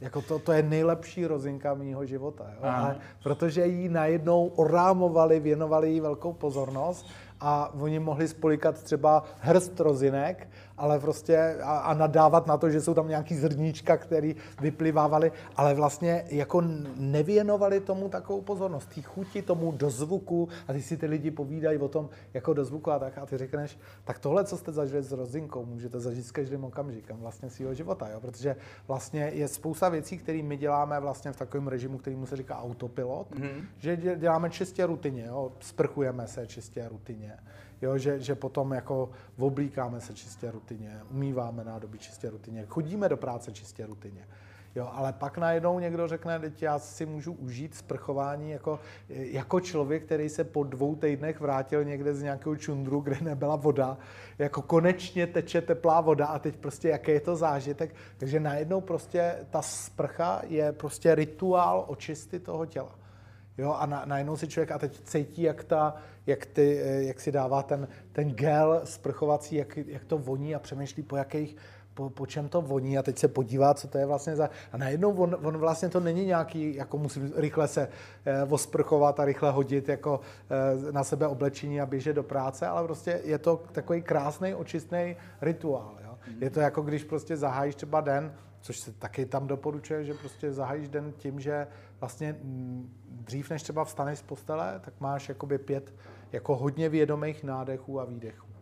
S2: Jako to, to je nejlepší rozinka mýho života. Jo? Ale protože jí najednou orámovali, věnovali jí velkou pozornost a oni mohli spolikat třeba hrst rozinek ale prostě a, a nadávat na to, že jsou tam nějaký zrníčka, který vyplivávaly, ale vlastně jako nevěnovali tomu takovou pozornost. Tý chuti, tomu dozvuku a ty si ty lidi povídají o tom jako dozvuku a tak a ty řekneš, tak tohle, co jste zažili s rozinkou, můžete zažít s každým okamžikem vlastně svého života, jo? protože vlastně je spousta věcí, které my děláme vlastně v takovém režimu, který mu se říká autopilot, mm-hmm. že děláme čistě rutině, jo? sprchujeme se čistě rutině jo, že, že potom jako oblíkáme se čistě rutině, umýváme nádobí čistě rutině, chodíme do práce čistě rutině. Jo, ale pak najednou někdo řekne, že já si můžu užít sprchování jako, jako člověk, který se po dvou týdnech vrátil někde z nějakého čundru, kde nebyla voda, jako konečně teče teplá voda a teď prostě jaký je to zážitek. Takže najednou prostě ta sprcha je prostě rituál očisty toho těla. Jo, a na, najednou si člověk a teď cítí, jak, ta, jak, ty, eh, jak si dává ten, ten gel sprchovací, jak, jak to voní a přemýšlí, po jakých, po, po čem to voní a teď se podívá, co to je vlastně za... A najednou on, on vlastně to není nějaký, jako musím rychle se eh, osprchovat a rychle hodit jako eh, na sebe oblečení a běžet do práce, ale prostě je to takový krásný, očistný rituál. Jo? Mm. Je to jako když prostě zahájíš třeba den, což se taky tam doporučuje, že prostě zahájíš den tím, že vlastně mm, dřív než třeba vstaneš z postele, tak máš jakoby pět jako hodně vědomých nádechů a výdechů.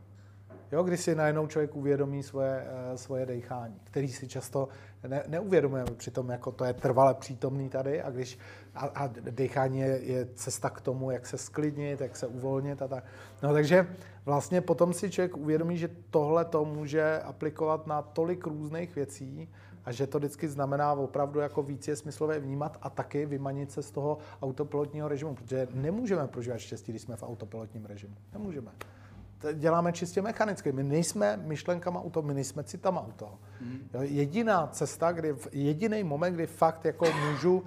S2: Jo, když si najednou člověk uvědomí svoje, eh, svoje dechání, který si často ne, neuvědomujeme, přitom jako to je trvale přítomný tady a když a, a dechání je, je, cesta k tomu, jak se sklidnit, jak se uvolnit a tak. No takže vlastně potom si člověk uvědomí, že tohle to může aplikovat na tolik různých věcí a že to vždycky znamená opravdu jako víc je smyslové vnímat a taky vymanit se z toho autopilotního režimu, protože nemůžeme prožívat štěstí, když jsme v autopilotním režimu. Nemůžeme. To děláme čistě mechanicky. My nejsme myšlenkama u toho, my nejsme citama u toho. Mm. Jediná cesta, kdy, jediný moment, kdy fakt jako můžu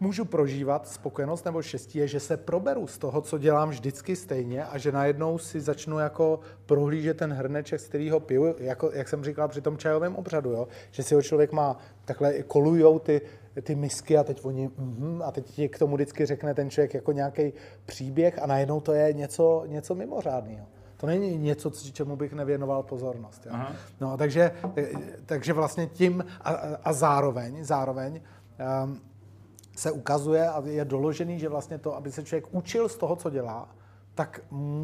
S2: můžu prožívat spokojenost nebo štěstí, je, že se proberu z toho, co dělám vždycky stejně a že najednou si začnu jako prohlížet ten hrneček, z kterého piju, jako, jak jsem říkal při tom čajovém obřadu, jo? že si ho člověk má, takhle kolujou ty, ty misky a teď oni, mm, a teď ti k tomu vždycky řekne ten člověk jako nějaký příběh a najednou to je něco, něco mimořádného. To není něco, čemu bych nevěnoval pozornost. Jo? No, takže, takže vlastně tím a, a zároveň, zároveň um, se ukazuje a je doložený, že vlastně to, aby se člověk učil z toho, co dělá, tak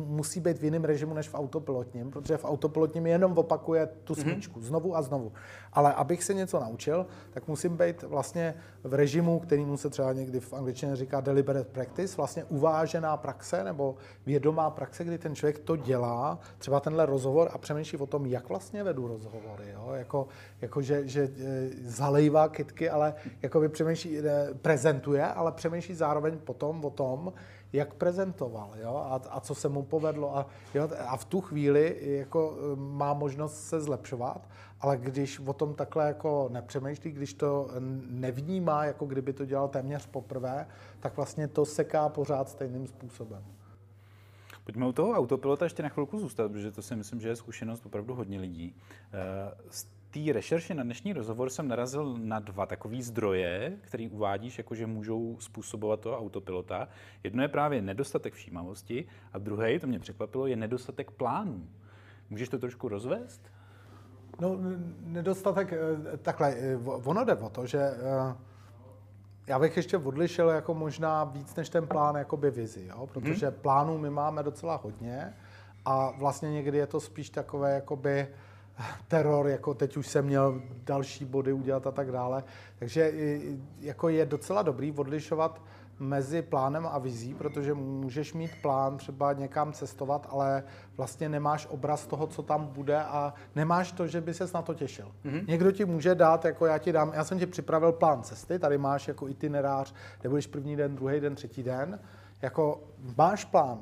S2: musí být v jiném režimu než v autopilotním, protože v autopilotním jenom opakuje tu mhm. smyčku mm-hmm. znovu a znovu. Ale abych se něco naučil, tak musím být vlastně v režimu, kterýmu se třeba někdy v angličtině říká deliberate practice, vlastně uvážená praxe nebo vědomá praxe, kdy ten člověk to dělá, třeba tenhle rozhovor a přemýšlí o tom, jak vlastně vedu rozhovory. Jo? Jako, jako že, že e, zalejvá kytky, ale jako by přemýšlí, e, prezentuje, ale přemýšlí zároveň potom o tom, jak prezentoval jo? A, a co se mu povedlo. A, jo? a v tu chvíli jako e, má možnost se zlepšovat, ale když o tom takhle jako nepřemýšlí, když to nevnímá, jako kdyby to dělal téměř poprvé, tak vlastně to seká pořád stejným způsobem.
S1: Pojďme u toho autopilota ještě na chvilku zůstat, protože to si myslím, že je zkušenost opravdu hodně lidí. Té rešerši na dnešní rozhovor jsem narazil na dva takové zdroje, které uvádíš, jako že můžou způsobovat toho autopilota. Jedno je právě nedostatek všímavosti a druhé, to mě překvapilo, je nedostatek plánů. Můžeš to trošku rozvést?
S2: No, nedostatek, eh, takhle, eh, ono jde o to, že eh, já bych ještě odlišil jako možná víc než ten plán jakoby vizi, jo? protože hmm. plánů my máme docela hodně a vlastně někdy je to spíš takové jakoby teror, jako teď už jsem měl další body udělat a tak dále. Takže jako je docela dobrý odlišovat mezi plánem a vizí, protože můžeš mít plán třeba někam cestovat, ale vlastně nemáš obraz toho, co tam bude a nemáš to, že by ses na to těšil. Mm-hmm. Někdo ti může dát, jako já ti dám, já jsem ti připravil plán cesty, tady máš jako itinerář, kde budeš první den, druhý den, třetí den, jako máš plán,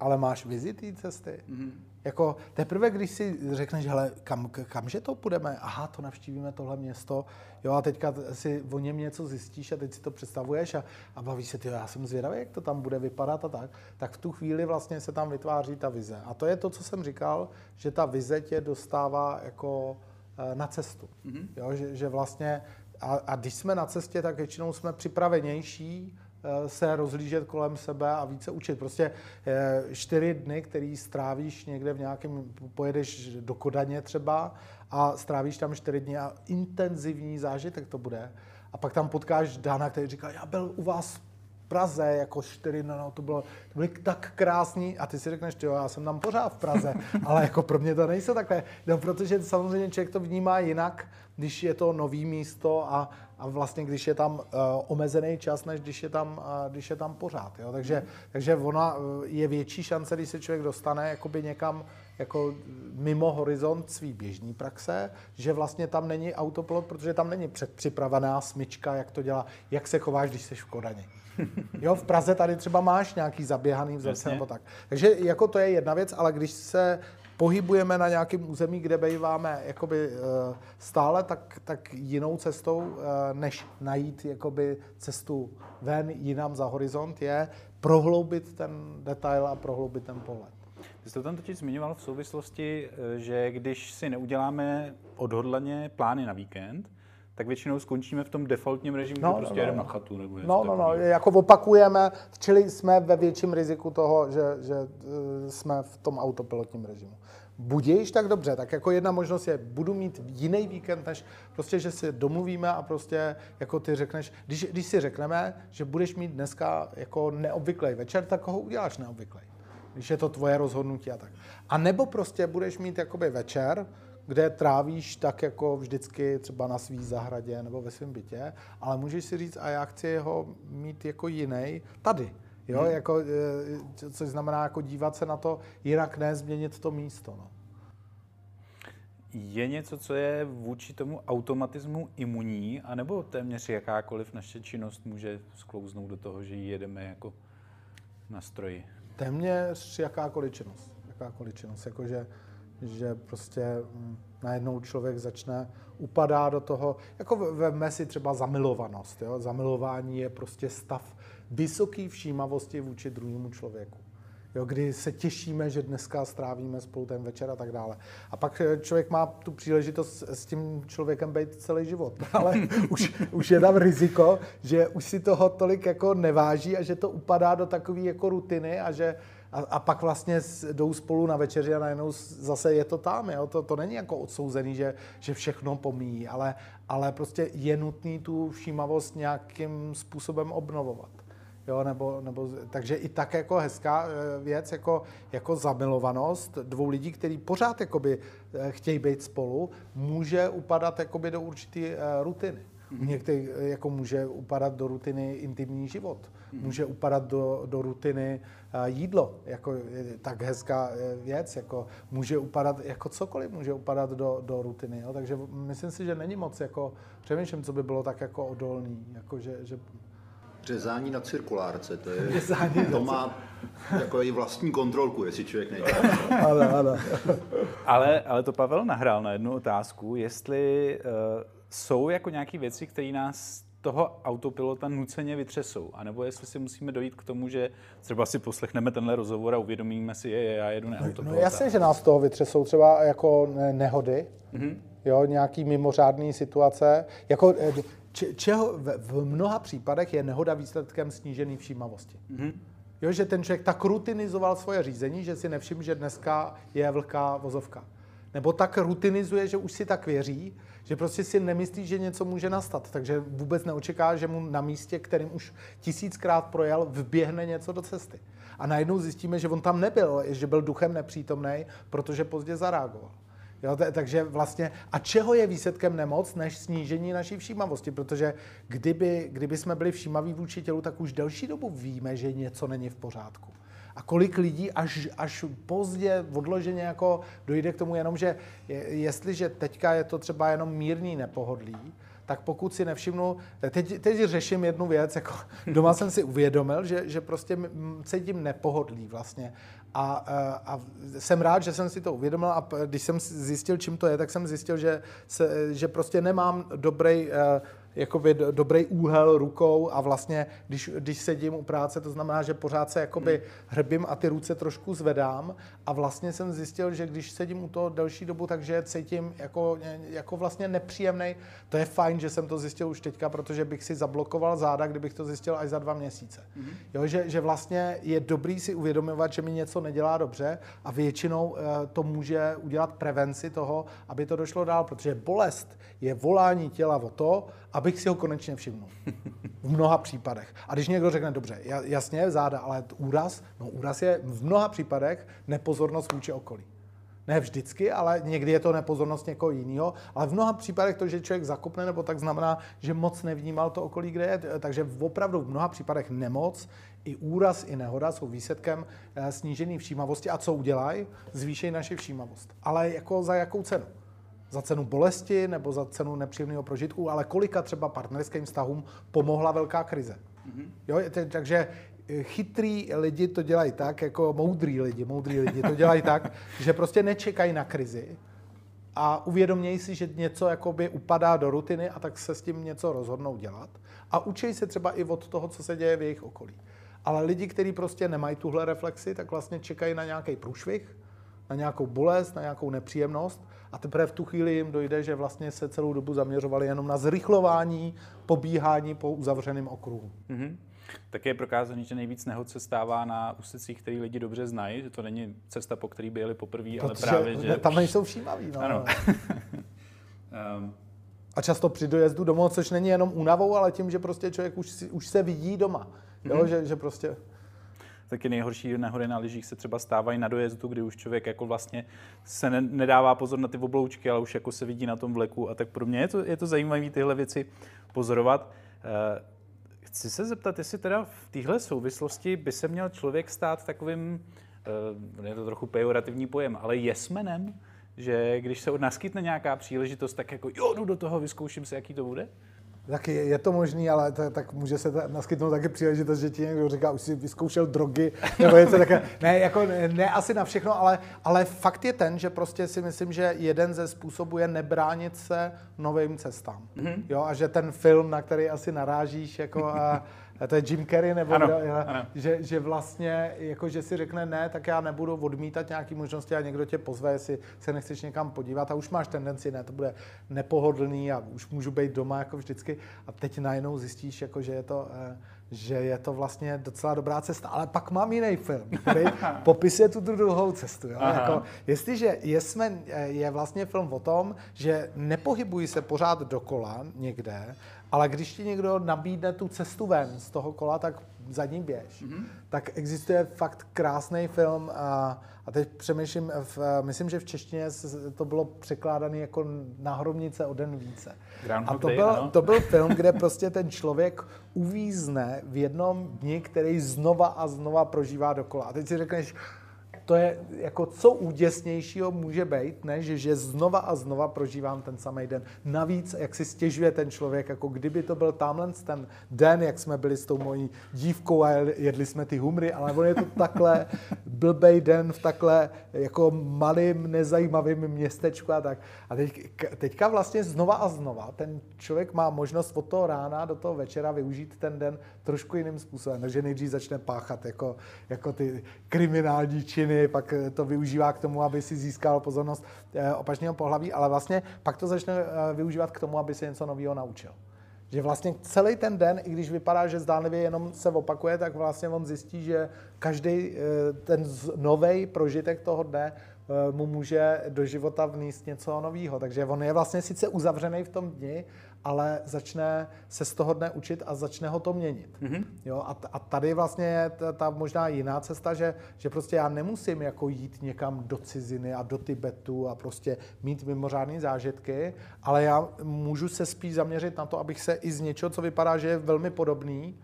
S2: ale máš vizi té cesty. Mm-hmm. Jako teprve, když si řekneš, hele, kam, kamže to půjdeme? Aha, to navštívíme tohle město. Jo, a teďka si o něm něco zjistíš a teď si to představuješ a, a bavíš se, ty, já jsem zvědavý, jak to tam bude vypadat a tak. Tak v tu chvíli vlastně se tam vytváří ta vize. A to je to, co jsem říkal, že ta vize tě dostává jako eh, na cestu. Mm-hmm. Jo, že, že vlastně, a, a když jsme na cestě, tak většinou jsme připravenější, se rozlížet kolem sebe a více učit. Prostě eh, čtyři dny, který strávíš někde v nějakém, pojedeš do Kodaně třeba a strávíš tam čtyři dny a intenzivní zážitek to bude. A pak tam potkáš Dana, který říká, já byl u vás Praze, jako čtyři, no, no to bylo, to byly tak krásný a ty si řekneš, jo, já jsem tam pořád v Praze, (laughs) ale jako pro mě to nejsou takhle, no, protože samozřejmě člověk to vnímá jinak, když je to nový místo a, a vlastně když je tam uh, omezený čas, než když je tam, uh, když je tam pořád, jo, takže, takže ona uh, je větší šance, když se člověk dostane jakoby někam jako mimo horizont svý běžní praxe, že vlastně tam není autopilot, protože tam není předpřipravená smyčka, jak to dělá, jak se chováš, když jsi v Kodani. (laughs) Jo, v Praze tady třeba máš nějaký zaběhaný vzorce nebo tak. Takže jako to je jedna věc, ale když se pohybujeme na nějakém území, kde býváme jakoby eh, stále, tak, tak jinou cestou, eh, než najít jakoby cestu ven jinam za horizont, je prohloubit ten detail a prohloubit ten pohled.
S1: Ty jsi to tam totiž zmiňoval v souvislosti, eh, že když si neuděláme odhodlaně plány na víkend, tak většinou skončíme v tom defaultním režimu, no, že prostě no, jedeme no. na chatu. Nebo
S2: no, no, no, jako opakujeme, čili jsme ve větším riziku toho, že, že eh, jsme v tom autopilotním režimu. Budíš tak dobře, tak jako jedna možnost je, budu mít jiný víkend, než prostě, že si domluvíme a prostě jako ty řekneš, když, když si řekneme, že budeš mít dneska jako neobvyklý večer, tak ho uděláš neobvyklý. Když je to tvoje rozhodnutí a tak. A nebo prostě budeš mít jakoby večer, kde trávíš tak jako vždycky třeba na svý zahradě nebo ve svém bytě, ale můžeš si říct, a já chci ho mít jako jiný tady. Jo, hmm. jako, e, což znamená jako dívat se na to jinak, ne změnit to místo. No.
S1: Je něco, co je vůči tomu automatismu imunní, anebo téměř jakákoliv naše činnost může sklouznout do toho, že ji jedeme jako na stroji?
S2: Téměř jakákoliv činnost. Jakákoliv činnost. Jakože že prostě mm, najednou člověk začne upadá do toho, jako veme si třeba zamilovanost. Jo? Zamilování je prostě stav vysoké všímavosti vůči druhému člověku. Jo, kdy se těšíme, že dneska strávíme spolu ten večer a tak dále. A pak eh, člověk má tu příležitost s tím člověkem být celý život. (laughs) Ale už, už je tam riziko, že už si toho tolik jako neváží a že to upadá do takové jako rutiny a že a, a pak vlastně jdou spolu na večeři a najednou zase je to tam. Jo? To, to není jako odsouzený, že, že všechno pomíjí, ale, ale prostě je nutný tu všímavost nějakým způsobem obnovovat. Jo, nebo, nebo, takže i tak jako hezká eh, věc, jako, jako zamilovanost dvou lidí, kteří pořád jakoby, eh, chtějí být spolu, může upadat jakoby, do určité uh, rutiny. Mm-hmm. Některý jako může upadat do rutiny intimní život, mm-hmm. může upadat do, do rutiny uh, jídlo, jako tak hezká věc, jako může upadat, jako cokoliv může upadat do, do rutiny. Jo? Takže myslím si, že není moc jako, přemýšlím, co by bylo tak jako odolný, jako že, že
S3: Řezání na cirkulárce, to, je, Řezání to má jako i vlastní kontrolku, jestli člověk nejde. (laughs)
S1: ale, ale. ale, ale to Pavel nahrál na jednu otázku, jestli uh, jsou jako nějaké věci, které nás toho autopilota nuceně vytřesou, anebo jestli si musíme dojít k tomu, že třeba si poslechneme tenhle rozhovor a uvědomíme si, je, já jedu na no, autopilota.
S2: No jasně, že nás toho vytřesou třeba jako nehody, mm-hmm. jo, nějaký mimořádný situace, jako eh, čeho v mnoha případech je nehoda výsledkem snížené všímavosti. Mm-hmm. Jo, že ten člověk tak rutinizoval svoje řízení, že si nevšiml, že dneska je vlhká vozovka. nebo tak rutinizuje, že už si tak věří, že prostě si nemyslí, že něco může nastat, takže vůbec neočeká, že mu na místě, kterým už tisíckrát projel, vběhne něco do cesty. A najednou zjistíme, že on tam nebyl, že byl duchem nepřítomný, protože pozdě zareagoval. Jo, t- takže vlastně, a čeho je výsledkem nemoc, než snížení naší všímavosti? Protože kdyby, kdyby jsme byli všímaví vůči tělu, tak už delší dobu víme, že něco není v pořádku. A kolik lidí až, až pozdě, odloženě jako dojde k tomu jenom, že je, jestliže teďka je to třeba jenom mírný nepohodlí, tak pokud si nevšimnu, teď, teď řeším jednu věc, jako (laughs) doma jsem si uvědomil, že, že prostě cítím nepohodlí vlastně. A, a, a jsem rád, že jsem si to uvědomil a když jsem zjistil, čím to je, tak jsem zjistil, že, se, že prostě nemám dobrý jakoby dobrý úhel rukou a vlastně, když, když sedím u práce, to znamená, že pořád se jakoby hmm. hrbím a ty ruce trošku zvedám a vlastně jsem zjistil, že když sedím u toho delší dobu, takže cítím jako, jako vlastně nepříjemný. To je fajn, že jsem to zjistil už teďka, protože bych si zablokoval záda, kdybych to zjistil až za dva měsíce. Hmm. Jo, že, že vlastně je dobrý si uvědomovat, že mi něco nedělá dobře a většinou uh, to může udělat prevenci toho, aby to došlo dál, protože bolest je volání těla o to, abych si ho konečně všimnul. V mnoha případech. A když někdo řekne, dobře, jasně, záda, ale úraz, no úraz je v mnoha případech nepozornost vůči okolí. Ne vždycky, ale někdy je to nepozornost někoho jiného. Ale v mnoha případech to, že člověk zakopne, nebo tak znamená, že moc nevnímal to okolí, kde je. Takže opravdu v mnoha případech nemoc, i úraz, i nehoda jsou výsledkem eh, snížené všímavosti. A co udělají? Zvýšejí naši všímavost. Ale jako za jakou cenu? Za cenu bolesti nebo za cenu nepříjemného prožitku, ale kolika třeba partnerským vztahům pomohla velká krize. Mm-hmm. Jo, takže eh, chytrý lidi to dělají tak, jako moudrý lidi, moudrý lidi to dělají tak, (laughs) že prostě nečekají na krizi a uvědomějí si, že něco jakoby upadá do rutiny a tak se s tím něco rozhodnou dělat. A učí se třeba i od toho, co se děje v jejich okolí. Ale lidi, kteří prostě nemají tuhle reflexi, tak vlastně čekají na nějaký průšvih, na nějakou bolest, na nějakou nepříjemnost a teprve v tu chvíli jim dojde, že vlastně se celou dobu zaměřovali jenom na zrychlování, pobíhání po uzavřeném okruhu. Mm-hmm.
S1: Tak je prokázaný, že nejvíc nehod se stává na úsecích, který lidi dobře znají, že to není cesta, po který by jeli poprvé, ale právě, že...
S2: Tam nejsou všímaví, no. Ano. um. (laughs) A často při dojezdu domů, což není jenom únavou, ale tím, že prostě člověk už, už se vidí doma. Jo? Mm-hmm. Že, že prostě
S1: taky nejhorší nehody na lyžích se třeba stávají na dojezdu, kdy už člověk jako vlastně se ne, nedává pozor na ty obloučky, ale už jako se vidí na tom vleku a tak pro mě je to, je to zajímavé tyhle věci pozorovat. Eh, chci se zeptat, jestli teda v téhle souvislosti by se měl člověk stát takovým, eh, je to trochu pejorativní pojem, ale jesmenem, že když se naskytne nějaká příležitost, tak jako jo, jdu do toho, vyzkouším se, jaký to bude?
S2: Tak je, je to možný, ale to, tak může se naskytnout taky příležitost, že ti někdo říká, už si vyzkoušel drogy, (laughs) nebo něco také. Ne, jako, ne, ne asi na všechno, ale, ale fakt je ten, že prostě si myslím, že jeden ze způsobů je nebránit se novým cestám. Mm-hmm. Jo, a že ten film, na který asi narážíš, jako a, (laughs) a to je Jim Carrey, nebo
S1: ano,
S2: kdo,
S1: ano.
S2: Že, že vlastně, jako že si řekne ne, tak já nebudu odmítat nějaké možnosti a někdo tě pozve, jestli se nechceš někam podívat a už máš tendenci, ne, to bude nepohodlný a už můžu být doma jako vždycky a teď najednou zjistíš, jako, že je to, eh, že je to vlastně docela dobrá cesta. Ale pak mám jiný film, který (laughs) popisuje tu druhou cestu. Jo? Jako, jestliže jsme, eh, je vlastně film o tom, že nepohybují se pořád dokola někde, ale když ti někdo nabídne tu cestu ven z toho kola, tak za ním běž. Mm-hmm. Tak existuje fakt krásný film a, a teď přemýšlím, v, myslím, že v češtině to bylo překládané jako na hromnice o den více.
S1: Groundhog
S2: a to byl, to byl film, kde (laughs) prostě ten člověk uvízne v jednom dni, který znova a znova prožívá dokola. A teď si řekneš, to je jako co úděsnějšího může být, než že znova a znova prožívám ten samý den. Navíc, jak si stěžuje ten člověk, jako kdyby to byl tamhle ten den, jak jsme byli s tou mojí dívkou a jedli jsme ty humry, ale on je to takhle (laughs) blbej den v takhle jako malým, nezajímavým městečku a tak. A teď, teďka vlastně znova a znova ten člověk má možnost od toho rána do toho večera využít ten den trošku jiným způsobem. Takže nejdřív začne páchat jako, jako ty kriminální činy, pak to využívá k tomu, aby si získal pozornost eh, opačného pohlaví, ale vlastně pak to začne eh, využívat k tomu, aby se něco nového naučil. Že vlastně celý ten den, i když vypadá, že zdánlivě jenom se opakuje, tak vlastně on zjistí, že každý eh, ten nový prožitek toho dne eh, mu může do života vníst něco nového. Takže on je vlastně sice uzavřený v tom dni, ale začne se z toho dne učit a začne ho to měnit. Mm-hmm. Jo, a, a tady vlastně je ta, ta možná jiná cesta, že, že prostě já nemusím jako jít někam do ciziny a do Tibetu a prostě mít mimořádné zážitky, ale já můžu se spíš zaměřit na to, abych se i z něčeho, co vypadá, že je velmi podobný,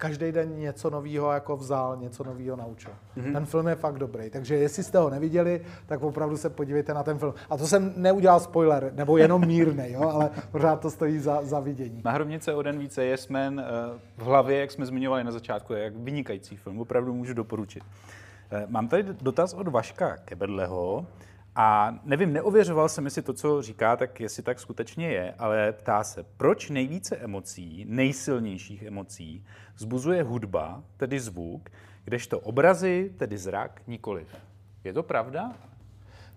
S2: každý den něco nového jako vzal, něco nového naučil. Mm-hmm. Ten film je fakt dobrý, takže jestli jste ho neviděli, tak opravdu se podívejte na ten film. A to jsem neudělal spoiler, nebo jenom mírný, jo, ale pořád to stojí za, za vidění.
S1: Na hrobnice o den více je Smen eh, v hlavě, jak jsme zmiňovali na začátku, je jak vynikající film, opravdu můžu doporučit. Eh, mám tady dotaz od Vaška Kebedleho. A nevím, neověřoval jsem, jestli to, co říká, tak jestli tak skutečně je, ale ptá se, proč nejvíce emocí, nejsilnějších emocí, zbuzuje hudba, tedy zvuk, kdežto obrazy, tedy zrak, nikoliv. Je to pravda?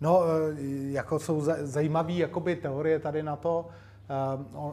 S2: No, e, jako jsou zajímavé teorie tady na to. E,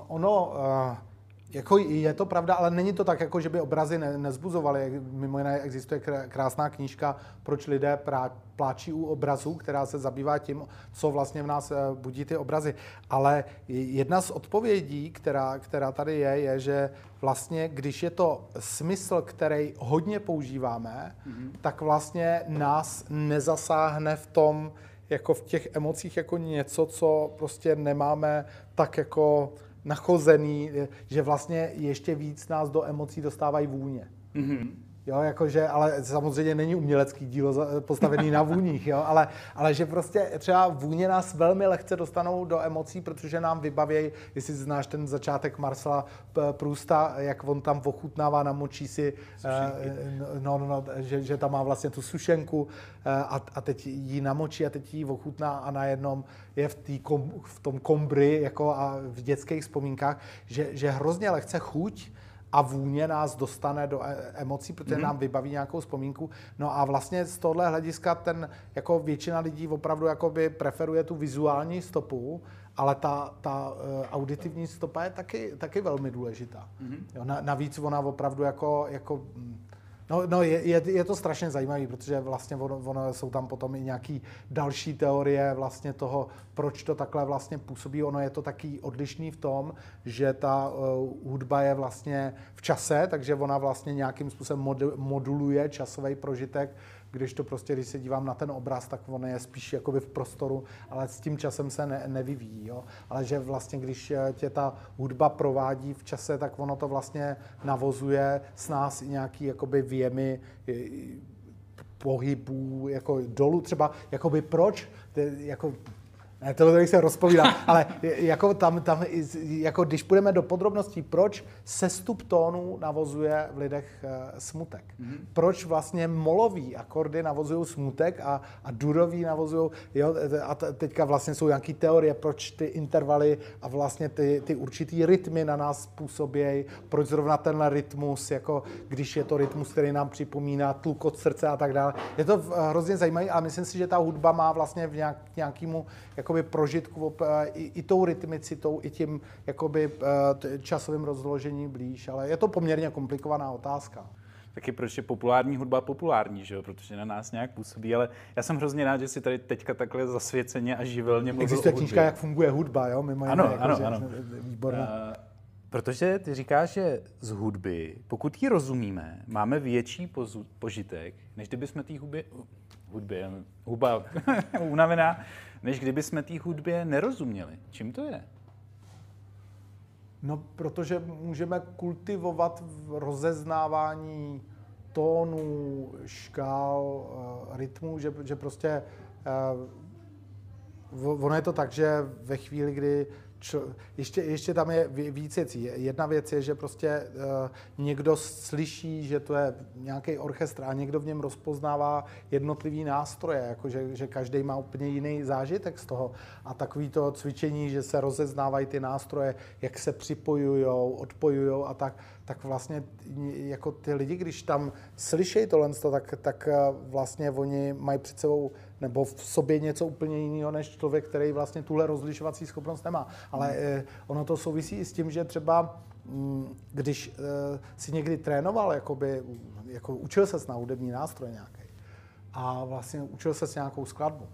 S2: ono, e, jako je to pravda, ale není to tak, jako že by obrazy ne, nezbuzovaly. Mimo jiné existuje krásná knížka Proč lidé prá, pláčí u obrazů, která se zabývá tím, co vlastně v nás eh, budí ty obrazy. Ale jedna z odpovědí, která, která tady je, je, že vlastně, když je to smysl, který hodně používáme, mm-hmm. tak vlastně nás nezasáhne v tom, jako v těch emocích jako něco, co prostě nemáme tak jako nachozený, že vlastně ještě víc nás do emocí dostávají vůně. Mm-hmm. Jo, jakože, ale samozřejmě není umělecký dílo postavený na vůních, jo, ale, ale že prostě třeba vůně nás velmi lehce dostanou do emocí, protože nám vybavějí, jestli znáš ten začátek Marcela Prusta, jak on tam ochutnává, namočí si, uh, no, no, no, že, že tam má vlastně tu sušenku uh, a, a teď ji namočí a teď ji ochutná a najednou je v, tý kom, v tom kombry jako a v dětských vzpomínkách, že, že hrozně lehce chuť a vůně nás dostane do e, emocí, protože mm-hmm. nám vybaví nějakou vzpomínku. No a vlastně z tohle hlediska ten, jako většina lidí opravdu jakoby preferuje tu vizuální stopu, ale ta, ta uh, auditivní stopa je taky, taky velmi důležitá. Mm-hmm. Jo, na, navíc ona opravdu jako, jako No, no je, je, je to strašně zajímavé, protože vlastně ono, ono jsou tam potom i nějaký další teorie vlastně toho, proč to takhle vlastně působí. Ono je to taky odlišný v tom, že ta uh, hudba je vlastně v čase, takže ona vlastně nějakým způsobem moduluje časový prožitek když to prostě, když se dívám na ten obraz, tak on je spíš jakoby v prostoru, ale s tím časem se ne, nevyvíjí. Jo? Ale že vlastně, když eh, tě ta hudba provádí v čase, tak ono to vlastně navozuje s nás i nějaký jakoby věmy pohybů, jako dolů třeba, jakoby proč, jako ne, to bych se rozpovídal, (laughs) ale jako tam, tam, jako když půjdeme do podrobností, proč sestup tónu navozuje v lidech uh, smutek? Mm-hmm. Proč vlastně molový akordy navozují smutek a, a durový navozují, jo, a teďka vlastně jsou nějaké teorie, proč ty intervaly a vlastně ty, ty určitý rytmy na nás působí, proč zrovna tenhle rytmus, jako když je to rytmus, který nám připomíná tlukot srdce a tak dále. Je to hrozně zajímavé a myslím si, že ta hudba má vlastně v nějak, nějakému jako jakoby prožitku i, i tou rytmicitou, i tím jakoby eh, časovým rozložením blíž, ale je to poměrně komplikovaná otázka.
S1: Taky proč je populární hudba populární, že jo? protože na nás nějak působí, ale já jsem hrozně rád, že si tady teďka takhle zasvěceně a živelně mluvil
S2: Existuje knížka, jak funguje hudba, jo?
S1: Mimo ano, jiné, ano, jako, ano. Výborná. Uh, protože ty říkáš, že z hudby, pokud ji rozumíme, máme větší pozu, požitek, než kdyby jsme té hudbě, hudbě, huba (laughs) unavená, než kdyby jsme té hudbě nerozuměli. Čím to je?
S2: No, protože můžeme kultivovat rozeznávání tónů, škál, eh, rytmů, že, že prostě eh, ono je to tak, že ve chvíli, kdy čo, ještě, ještě tam je víc věcí. Jedna věc je, že prostě uh, někdo slyší, že to je nějaký orchestr a někdo v něm rozpoznává jednotlivý nástroje, jako že, že každý má úplně jiný zážitek z toho. A takový to cvičení, že se rozeznávají ty nástroje, jak se připojují, odpojují a tak, tak vlastně jako ty lidi, když tam slyšejí tohle, tak, tak eh, vlastně oni mají před sebou nebo v sobě něco úplně jiného než člověk, který vlastně tuhle rozlišovací schopnost nemá. Ale hmm. eh, ono to souvisí i s tím, že třeba mm, když eh, si někdy trénoval, jakoby, jako učil se na hudební nástroj nějaký a vlastně učil se s nějakou skladbu,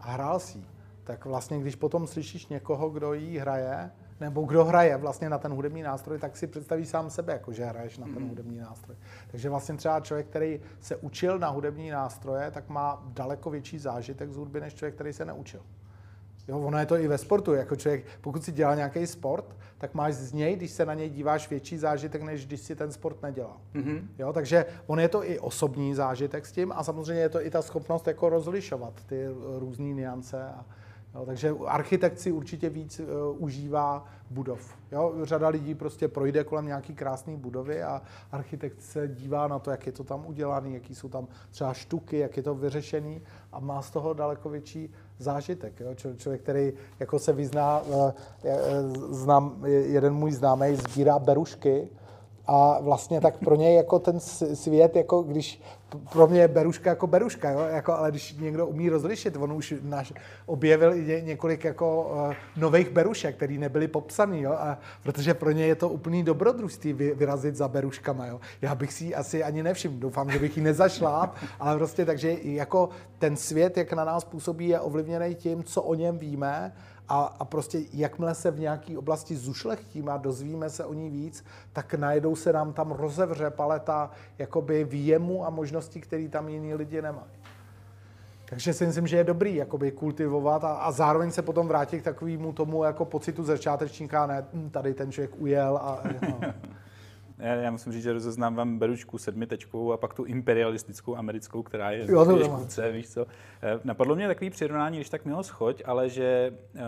S2: a hrál si tak vlastně když potom slyšíš někoho, kdo jí hraje, nebo kdo hraje vlastně na ten hudební nástroj, tak si představí sám sebe, jako že hraješ na ten mm. hudební nástroj. Takže vlastně třeba člověk, který se učil na hudební nástroje, tak má daleko větší zážitek z hudby, než člověk, který se neučil. Jo, ono je to i ve sportu. Jako člověk, pokud si dělá nějaký sport, tak máš z něj, když se na něj díváš, větší zážitek, než když si ten sport nedělal. Mm-hmm. Jo, takže on je to i osobní zážitek s tím a samozřejmě je to i ta schopnost jako rozlišovat ty různé niance a, Jo, takže architekt si určitě víc uh, užívá budov. Jo, řada lidí prostě projde kolem nějaký krásné budovy a architekt se dívá na to, jak je to tam udělané, jaký jsou tam třeba štuky, jak je to vyřešený a má z toho daleko větší zážitek. Jo? Č- člověk, který jako se vyzná, uh, znám, jeden můj známý sbírá berušky, a vlastně tak pro něj jako ten svět, jako když pro mě je beruška jako beruška, jo? Jako, ale když někdo umí rozlišit, on už naš, objevil i několik jako uh, nových berušek, které nebyly popsané, jo? A, protože pro ně je to úplný dobrodružství vy, vyrazit za beruškama. Jo? Já bych si ji asi ani nevšiml, doufám, že bych ji nezašla, (laughs) ale prostě takže jako ten svět, jak na nás působí, je ovlivněný tím, co o něm víme a, a prostě jakmile se v nějaké oblasti zušlechtíme a dozvíme se o ní víc, tak najednou se nám tam rozevře paleta jakoby výjemu a možností, které tam jiní lidi nemají. Takže si myslím, že je dobrý jakoby kultivovat a, a zároveň se potom vrátit k takovému tomu jako pocitu začátečníka, ne hm, tady ten člověk ujel a... (laughs) No.
S1: Já, já musím říct, že rozeznávám beručku sedmitečkou a pak tu imperialistickou americkou, která je
S2: jo,
S1: to škůdce, víš co. Eh, napadlo mě takový přirovnání, když tak mělo schoď, ale že eh,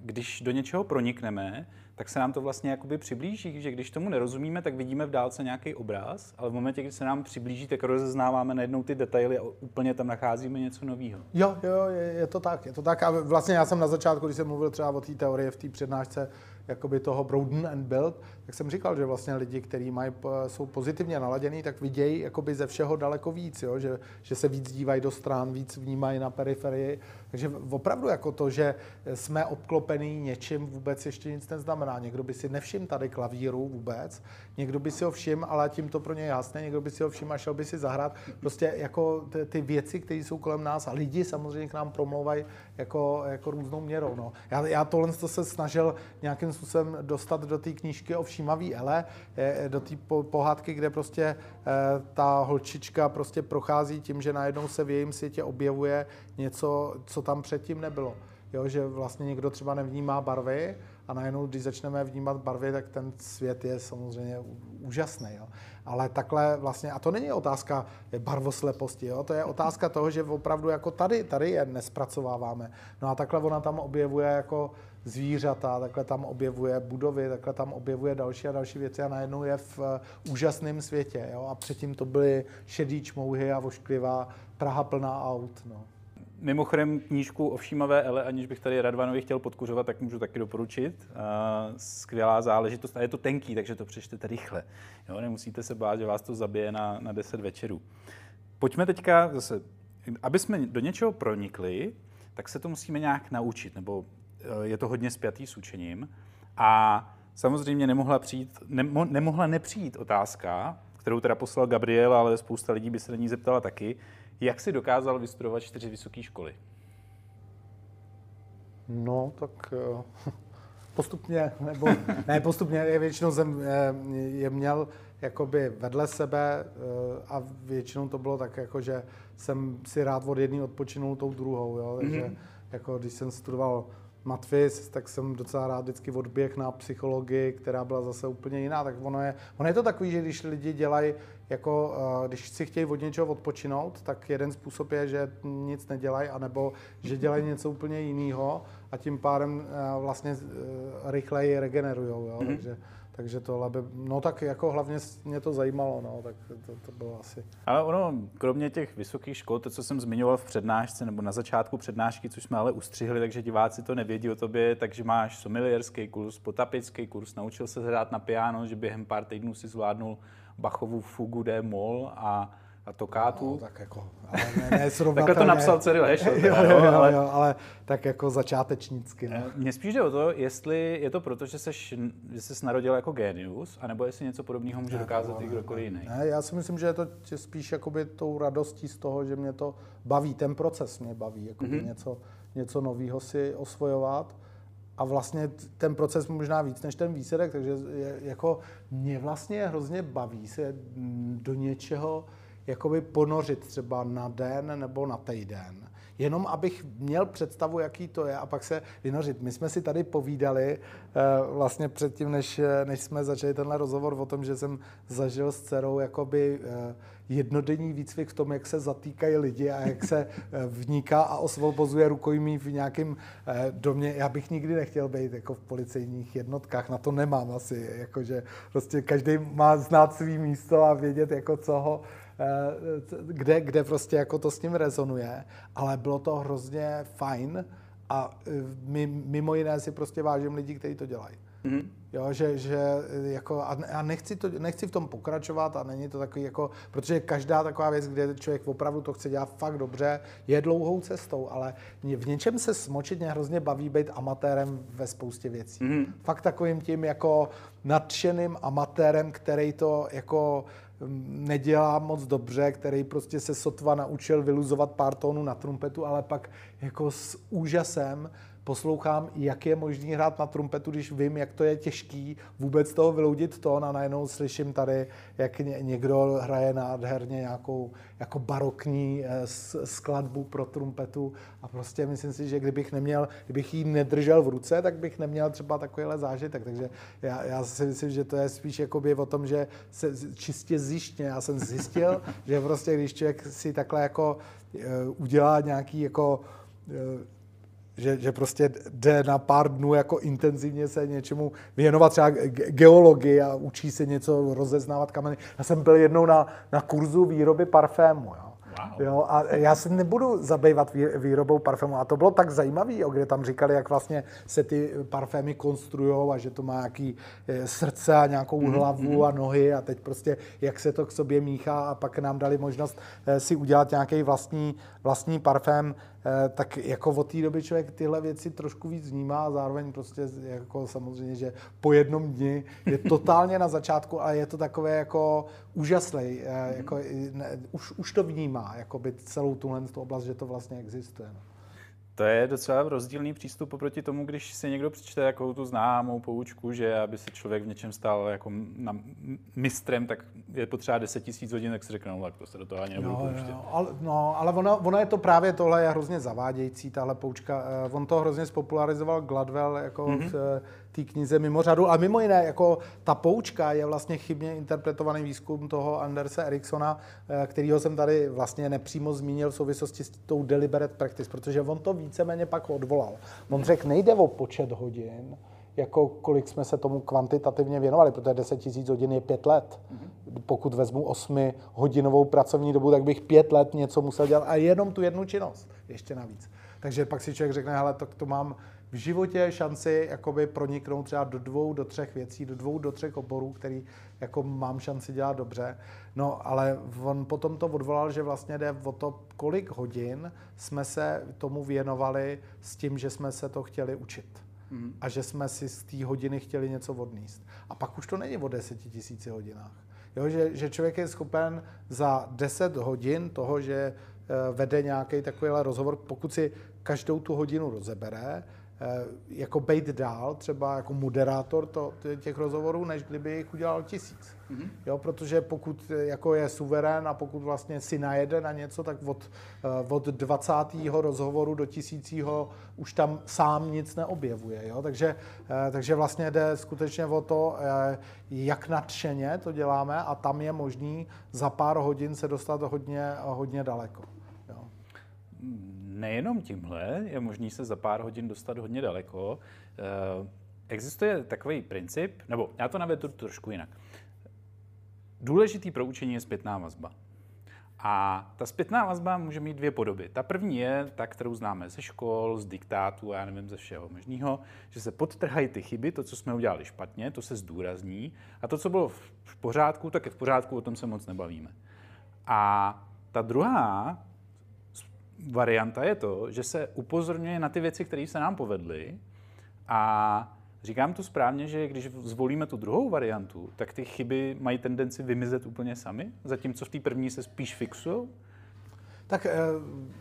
S1: když do něčeho pronikneme, tak se nám to vlastně jakoby přiblíží, že když tomu nerozumíme, tak vidíme v dálce nějaký obraz, ale v momentě, kdy se nám přiblíží, tak rozeznáváme najednou ty detaily a úplně tam nacházíme něco nového.
S2: Jo, jo, je, je, to tak, je to tak. A vlastně já jsem na začátku, když jsem mluvil třeba o té teorie v té přednášce, jakoby toho Broaden and Build, tak jsem říkal, že vlastně lidi, kteří mají, jsou pozitivně naladění, tak vidějí jakoby ze všeho daleko víc, jo? Že, že se víc dívají do stran, víc vnímají na periferii. Takže opravdu jako to, že jsme obklopený něčím, vůbec ještě nic neznamená. Někdo by si nevšiml tady klavíru vůbec, někdo by si ho všiml, ale tím to pro něj jasné, někdo by si ho všiml a šel by si zahrát. Prostě jako ty, ty věci, které jsou kolem nás a lidi samozřejmě k nám promlouvají jako, jako různou měrou. No. Já, já tohle to se snažil nějakým způsobem dostat do té knížky o všímavý ele, do té pohádky, kde prostě eh, ta holčička prostě prochází tím, že najednou se v jejím světě objevuje něco, co tam předtím nebylo. Jo, že vlastně někdo třeba nevnímá barvy a najednou, když začneme vnímat barvy, tak ten svět je samozřejmě úžasný. Jo. Ale takhle vlastně, a to není otázka barvosleposti, jo, to je otázka toho, že opravdu jako tady, tady je nespracováváme. No a takhle ona tam objevuje jako zvířata, takhle tam objevuje budovy, takhle tam objevuje další a další věci a najednou je v uh, úžasném světě. Jo? A předtím to byly šedý čmouhy a vošklivá Praha plná aut. No.
S1: Mimochodem knížku o všímavé ele, aniž bych tady Radvanovi chtěl podkuřovat, tak můžu taky doporučit. Uh, skvělá záležitost a je to tenký, takže to přečtete rychle. Jo, nemusíte se bát, že vás to zabije na, na 10 večerů. Pojďme teďka zase, aby jsme do něčeho pronikli, tak se to musíme nějak naučit, nebo Eh, je to hodně spjatý s učením. A samozřejmě nemohla, přijít, nemo, nemohla nepřijít otázka, kterou teda poslal Gabriel, ale spousta lidí by se na ní zeptala taky. Jak si dokázal vystudovat čtyři vysoké školy?
S2: No, tak eh, (laughs) postupně, nebo (laughs) ne postupně, většinou jsem eh, je měl jakoby vedle sebe a většinou to bylo tak, jako, že jsem si rád od jedné odpočinul tou druhou, jo? takže mm-hmm. jako když jsem studoval matfis, tak jsem docela rád vždycky odběh na psychologii, která byla zase úplně jiná. Tak ono je, ono je to takový, že když lidi dělají, jako uh, když si chtějí od něčeho odpočinout, tak jeden způsob je, že nic nedělají, anebo že dělají něco úplně jiného a tím pádem uh, vlastně uh, rychleji regenerujou. Jo? Mm-hmm. Takže takže tohle by, no tak jako hlavně mě to zajímalo, no, tak to, to bylo asi.
S1: Ale ono, kromě těch vysokých škol, to, co jsem zmiňoval v přednášce, nebo na začátku přednášky, což jsme ale ustřihli, takže diváci to nevědí o tobě, takže máš somilierský kurz, potapický kurz, naučil se hrát na piano, že během pár týdnů si zvládnul Bachovu fugu D mol a a tokátu. No,
S2: tak jako, ale ne, ne (laughs)
S1: Takhle to napsal Cyril (laughs) Hešel.
S2: jo, jo, jo, ale... jo, ale tak jako začátečnícky. No.
S1: Mně spíš jde o to, jestli je to proto, že jsi, že jsi narodil jako genius, anebo jestli něco podobného může dokázat i kdokoliv jiný.
S2: Ne, já si myslím, že je to spíš jakoby tou radostí z toho, že mě to baví, ten proces mě baví, jakoby mm-hmm. něco, něco nového si osvojovat a vlastně ten proces možná víc než ten výsledek, takže je, jako mě vlastně hrozně baví se do něčeho jakoby ponořit třeba na den nebo na týden. Jenom abych měl představu, jaký to je a pak se vynořit. My jsme si tady povídali eh, vlastně předtím, než, než jsme začali tenhle rozhovor o tom, že jsem zažil s dcerou jakoby eh, jednodenní výcvik v tom, jak se zatýkají lidi a jak se eh, vniká a osvobozuje rukojmí v nějakém domě. Já bych nikdy nechtěl být jako v policejních jednotkách, na to nemám asi, jakože prostě každý má znát svý místo a vědět, jako co ho, kde, kde prostě jako to s ním rezonuje, ale bylo to hrozně fajn a my, mimo jiné si prostě vážím lidi, kteří to dělají. Mm-hmm. Jo, že, že jako, a nechci, to, nechci v tom pokračovat a není to takový jako, protože každá taková věc, kde člověk opravdu to chce dělat fakt dobře, je dlouhou cestou, ale v něčem se smočit mě hrozně baví být amatérem ve spoustě věcí. Mm-hmm. Fakt takovým tím jako nadšeným amatérem, který to jako nedělá moc dobře, který prostě se sotva naučil vyluzovat pár tónů na trumpetu, ale pak jako s úžasem poslouchám, jak je možný hrát na trumpetu, když vím, jak to je těžký vůbec toho vyloudit tón a najednou slyším tady, jak někdo hraje nádherně nějakou jako barokní eh, skladbu pro trumpetu. A prostě myslím si, že kdybych neměl, kdybych ji nedržel v ruce, tak bych neměl třeba takovýhle zážitek, takže já, já si myslím, že to je spíš jakoby o tom, že se čistě zjištně, já jsem zjistil, (laughs) že prostě když člověk si takhle jako eh, udělá nějaký jako eh, že, že prostě jde na pár dnů jako intenzivně se něčemu věnovat třeba geologii a učí se něco rozeznávat kameny. Já jsem byl jednou na, na kurzu výroby parfému. Jo. Wow. Jo, a já se nebudu zabývat výrobou parfému. A to bylo tak zajímavé, kde tam říkali, jak vlastně se ty parfémy konstruují a že to má nějaký eh, srdce a nějakou mm-hmm. hlavu a nohy a teď prostě jak se to k sobě míchá a pak nám dali možnost eh, si udělat nějaký vlastní, vlastní parfém tak jako od té doby člověk tyhle věci trošku víc vnímá a zároveň prostě jako samozřejmě, že po jednom dni je (laughs) totálně na začátku a je to takové jako úžasný, eh, jako, ne, už, už to vnímá, jako by celou tuhle oblast, že to vlastně existuje. No.
S1: To je docela rozdílný přístup oproti tomu, když si někdo přečte jako tu známou poučku, že aby se člověk v něčem stal jako na mistrem, tak je potřeba 10 tisíc hodin, tak si řekne, no tak to se do toho ani nebudu jo, jo,
S2: ale, no, ale ono, ono, je to právě tohle je hrozně zavádějící, tahle poučka. Uh, on to hrozně spopularizoval Gladwell jako mm-hmm. v té knize Mimo řadu. A mimo jiné, jako ta poučka je vlastně chybně interpretovaný výzkum toho Andersa Eriksona, eh, kterýho jsem tady vlastně nepřímo zmínil v souvislosti s tou deliberate practice, protože on to víceméně pak odvolal. On řekl, nejde o počet hodin, jako kolik jsme se tomu kvantitativně věnovali, protože 10 000 hodin je 5 let. Mm-hmm. Pokud vezmu 8 hodinovou pracovní dobu, tak bych 5 let něco musel dělat a jenom tu jednu činnost, ještě navíc. Takže pak si člověk řekne, hele, to, to mám v životě šanci jakoby proniknout třeba do dvou, do třech věcí, do dvou, do třech oborů, který jako mám šanci dělat dobře. No, ale on potom to odvolal, že vlastně jde o to, kolik hodin jsme se tomu věnovali s tím, že jsme se to chtěli učit. Mm. A že jsme si z té hodiny chtěli něco odníst. A pak už to není o deseti tisíci hodinách. Jo, že, že člověk je schopen za 10 hodin toho, že eh, vede nějaký takovýhle rozhovor, pokud si každou tu hodinu rozebere, jako být dál, třeba jako moderátor to, těch rozhovorů, než kdyby jich udělal tisíc. Mm-hmm. Jo, protože pokud eh, jako je suverén a pokud vlastně si najede na něco, tak od, eh, od 20. rozhovoru do tisícího už tam sám nic neobjevuje. Jo? Takže, takže vlastně jde skutečně o to, jak nadšeně to děláme a tam je možný za pár hodin se dostat hodně, hodně daleko. Jo?
S1: Nejenom tímhle je možný se za pár hodin dostat hodně daleko. Eh, existuje takový princip, nebo já to navedu trošku jinak. Důležitý pro učení je zpětná vazba. A ta zpětná vazba může mít dvě podoby. Ta první je ta, kterou známe ze škol, z diktátu a já nevím, ze všeho možného, že se podtrhají ty chyby, to, co jsme udělali špatně, to se zdůrazní a to, co bylo v pořádku, tak je v pořádku, o tom se moc nebavíme. A ta druhá varianta je to, že se upozorňuje na ty věci, které se nám povedly. A říkám to správně, že když zvolíme tu druhou variantu, tak ty chyby mají tendenci vymizet úplně sami, zatímco v té první se spíš fixují?
S2: Tak eh,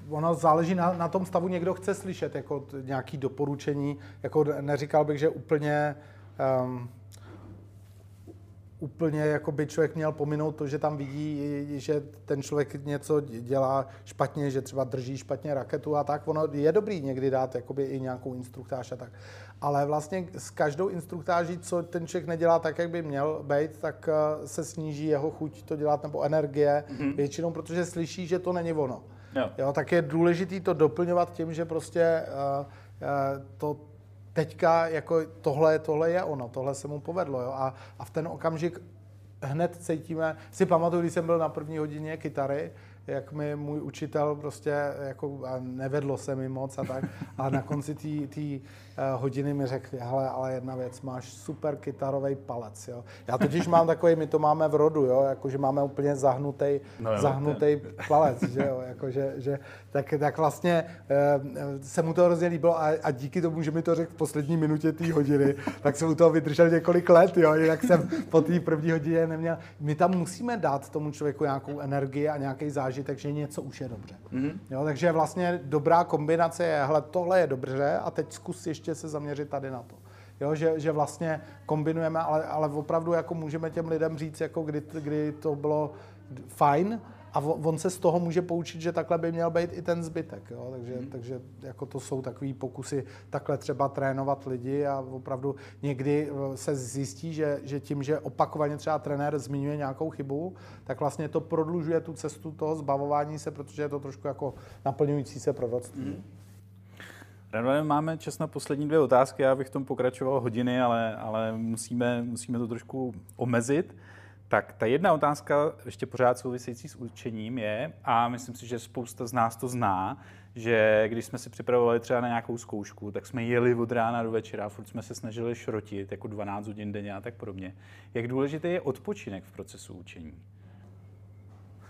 S2: ono záleží na, na tom stavu, někdo chce slyšet jako nějaký doporučení, jako neříkal bych, že úplně um, úplně jako by člověk měl pominout to, že tam vidí, že ten člověk něco dělá špatně, že třeba drží špatně raketu a tak. Ono je dobrý někdy dát jakoby i nějakou instruktáž a tak. Ale vlastně s každou instruktáží, co ten člověk nedělá tak, jak by měl být, tak eh, se sníží jeho chuť to dělat nebo energie mm-hmm. většinou, protože slyší, že to není ono. Jo. Jo, tak je důležité to doplňovat tím, že prostě uh, uh, to teďka jako tohle, tohle je ono, tohle se mu povedlo. Jo? A, a v ten okamžik hned cítíme, si pamatuju, když jsem byl na první hodině kytary, jak mi můj učitel prostě, jako, a nevedlo se mi moc a tak, a na konci té uh, hodiny mi řekl, hele, ale jedna věc, máš super kytarový palec, jo. Já totiž mám takový, my to máme v rodu, jo, jakože máme úplně zahnutý, no zahnutý palec, že jo, jakože, že, tak, tak vlastně uh, se mu to hrozně líbilo a, a díky tomu, že mi to řekl v poslední minutě té hodiny, tak jsem u toho vydržel několik let, jo, jinak jsem po té první hodině neměl. My tam musíme dát tomu člověku nějakou energii a nějaký zážitek, že něco už je dobře. Mm-hmm. Jo, takže vlastně dobrá kombinace je, hele, tohle je dobře a teď zkus ještě se zaměřit tady na to. Jo, že, že vlastně kombinujeme, ale, ale opravdu jako můžeme těm lidem říct, jako kdy, kdy to bylo fajn, a on se z toho může poučit, že takhle by měl být i ten zbytek. Jo? Takže, hmm. takže jako to jsou takové pokusy takhle třeba trénovat lidi a opravdu někdy eh, se zjistí, že, že tím, že opakovaně třeba trenér zmiňuje nějakou chybu, tak vlastně to prodlužuje tu cestu toho zbavování se, protože je to trošku jako naplňující se proroctví. Hmm.
S1: Radované, máme čas na poslední dvě otázky, já bych v tom pokračoval hodiny, ale, ale musíme, musíme to trošku omezit. Tak ta jedna otázka, ještě pořád související s učením, je, a myslím si, že spousta z nás to zná, že když jsme si připravovali třeba na nějakou zkoušku, tak jsme jeli od rána do večera, furt jsme se snažili šrotit, jako 12 hodin denně a tak podobně. Jak důležitý je odpočinek v procesu učení?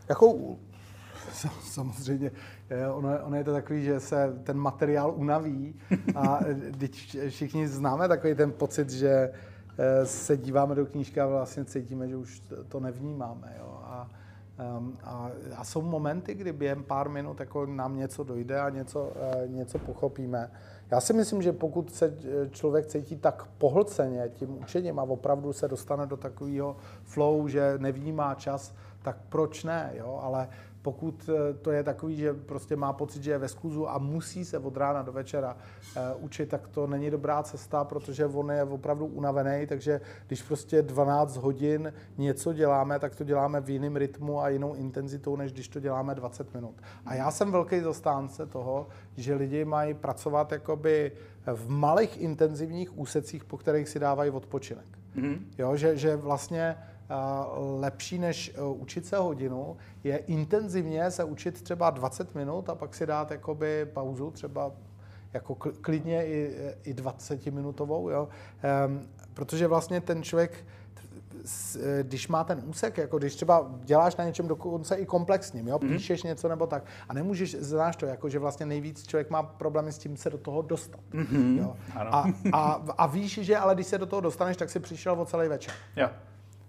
S2: Jako (laughs) samozřejmě, ono, ono je to takový, že se ten materiál unaví a (laughs) všichni známe takový ten pocit, že Eh, se díváme do knížky a vlastně cítíme, že už to nevnímáme. Jo? A, ehm, a, a jsou momenty, kdy během pár minut jako nám něco dojde a něco, eh, něco pochopíme. Já si myslím, že pokud se eh, člověk cítí tak pohlceně tím učením a opravdu se dostane do takového flow, že nevnímá čas, tak proč ne, jo? ale pokud eh, to je takový, že prostě má pocit, že je ve skluzu a musí se od rána do večera uh, učit, tak to není dobrá cesta, protože on je opravdu unavený, takže když prostě 12 hodin něco děláme, tak to děláme v jiném rytmu a jinou intenzitou, než když to děláme 20 minut. A já jsem velký zastánce toho, že lidi mají pracovat jakoby v malých intenzivních úsecích, po kterých si dávají odpočinek. Mm-hmm. Jo, že, že vlastně lepší než e, učit se hodinu, je intenzivně se učit třeba 20 minut a pak si dát jakoby pauzu, třeba jako klidně i, i 20 minutovou, jo? Um, protože vlastně ten člověk, e, když má ten úsek, jako když třeba děláš na něčem dokonce i komplexním, jo, mm-hmm. píšeš něco nebo tak, a nemůžeš, znáš to, jako že vlastně nejvíc člověk má problémy s tím se do toho dostat. Mm-hmm. Jo. A, a, a víš, že ale když se do toho dostaneš, tak si přišel o celý večer.
S1: Jo.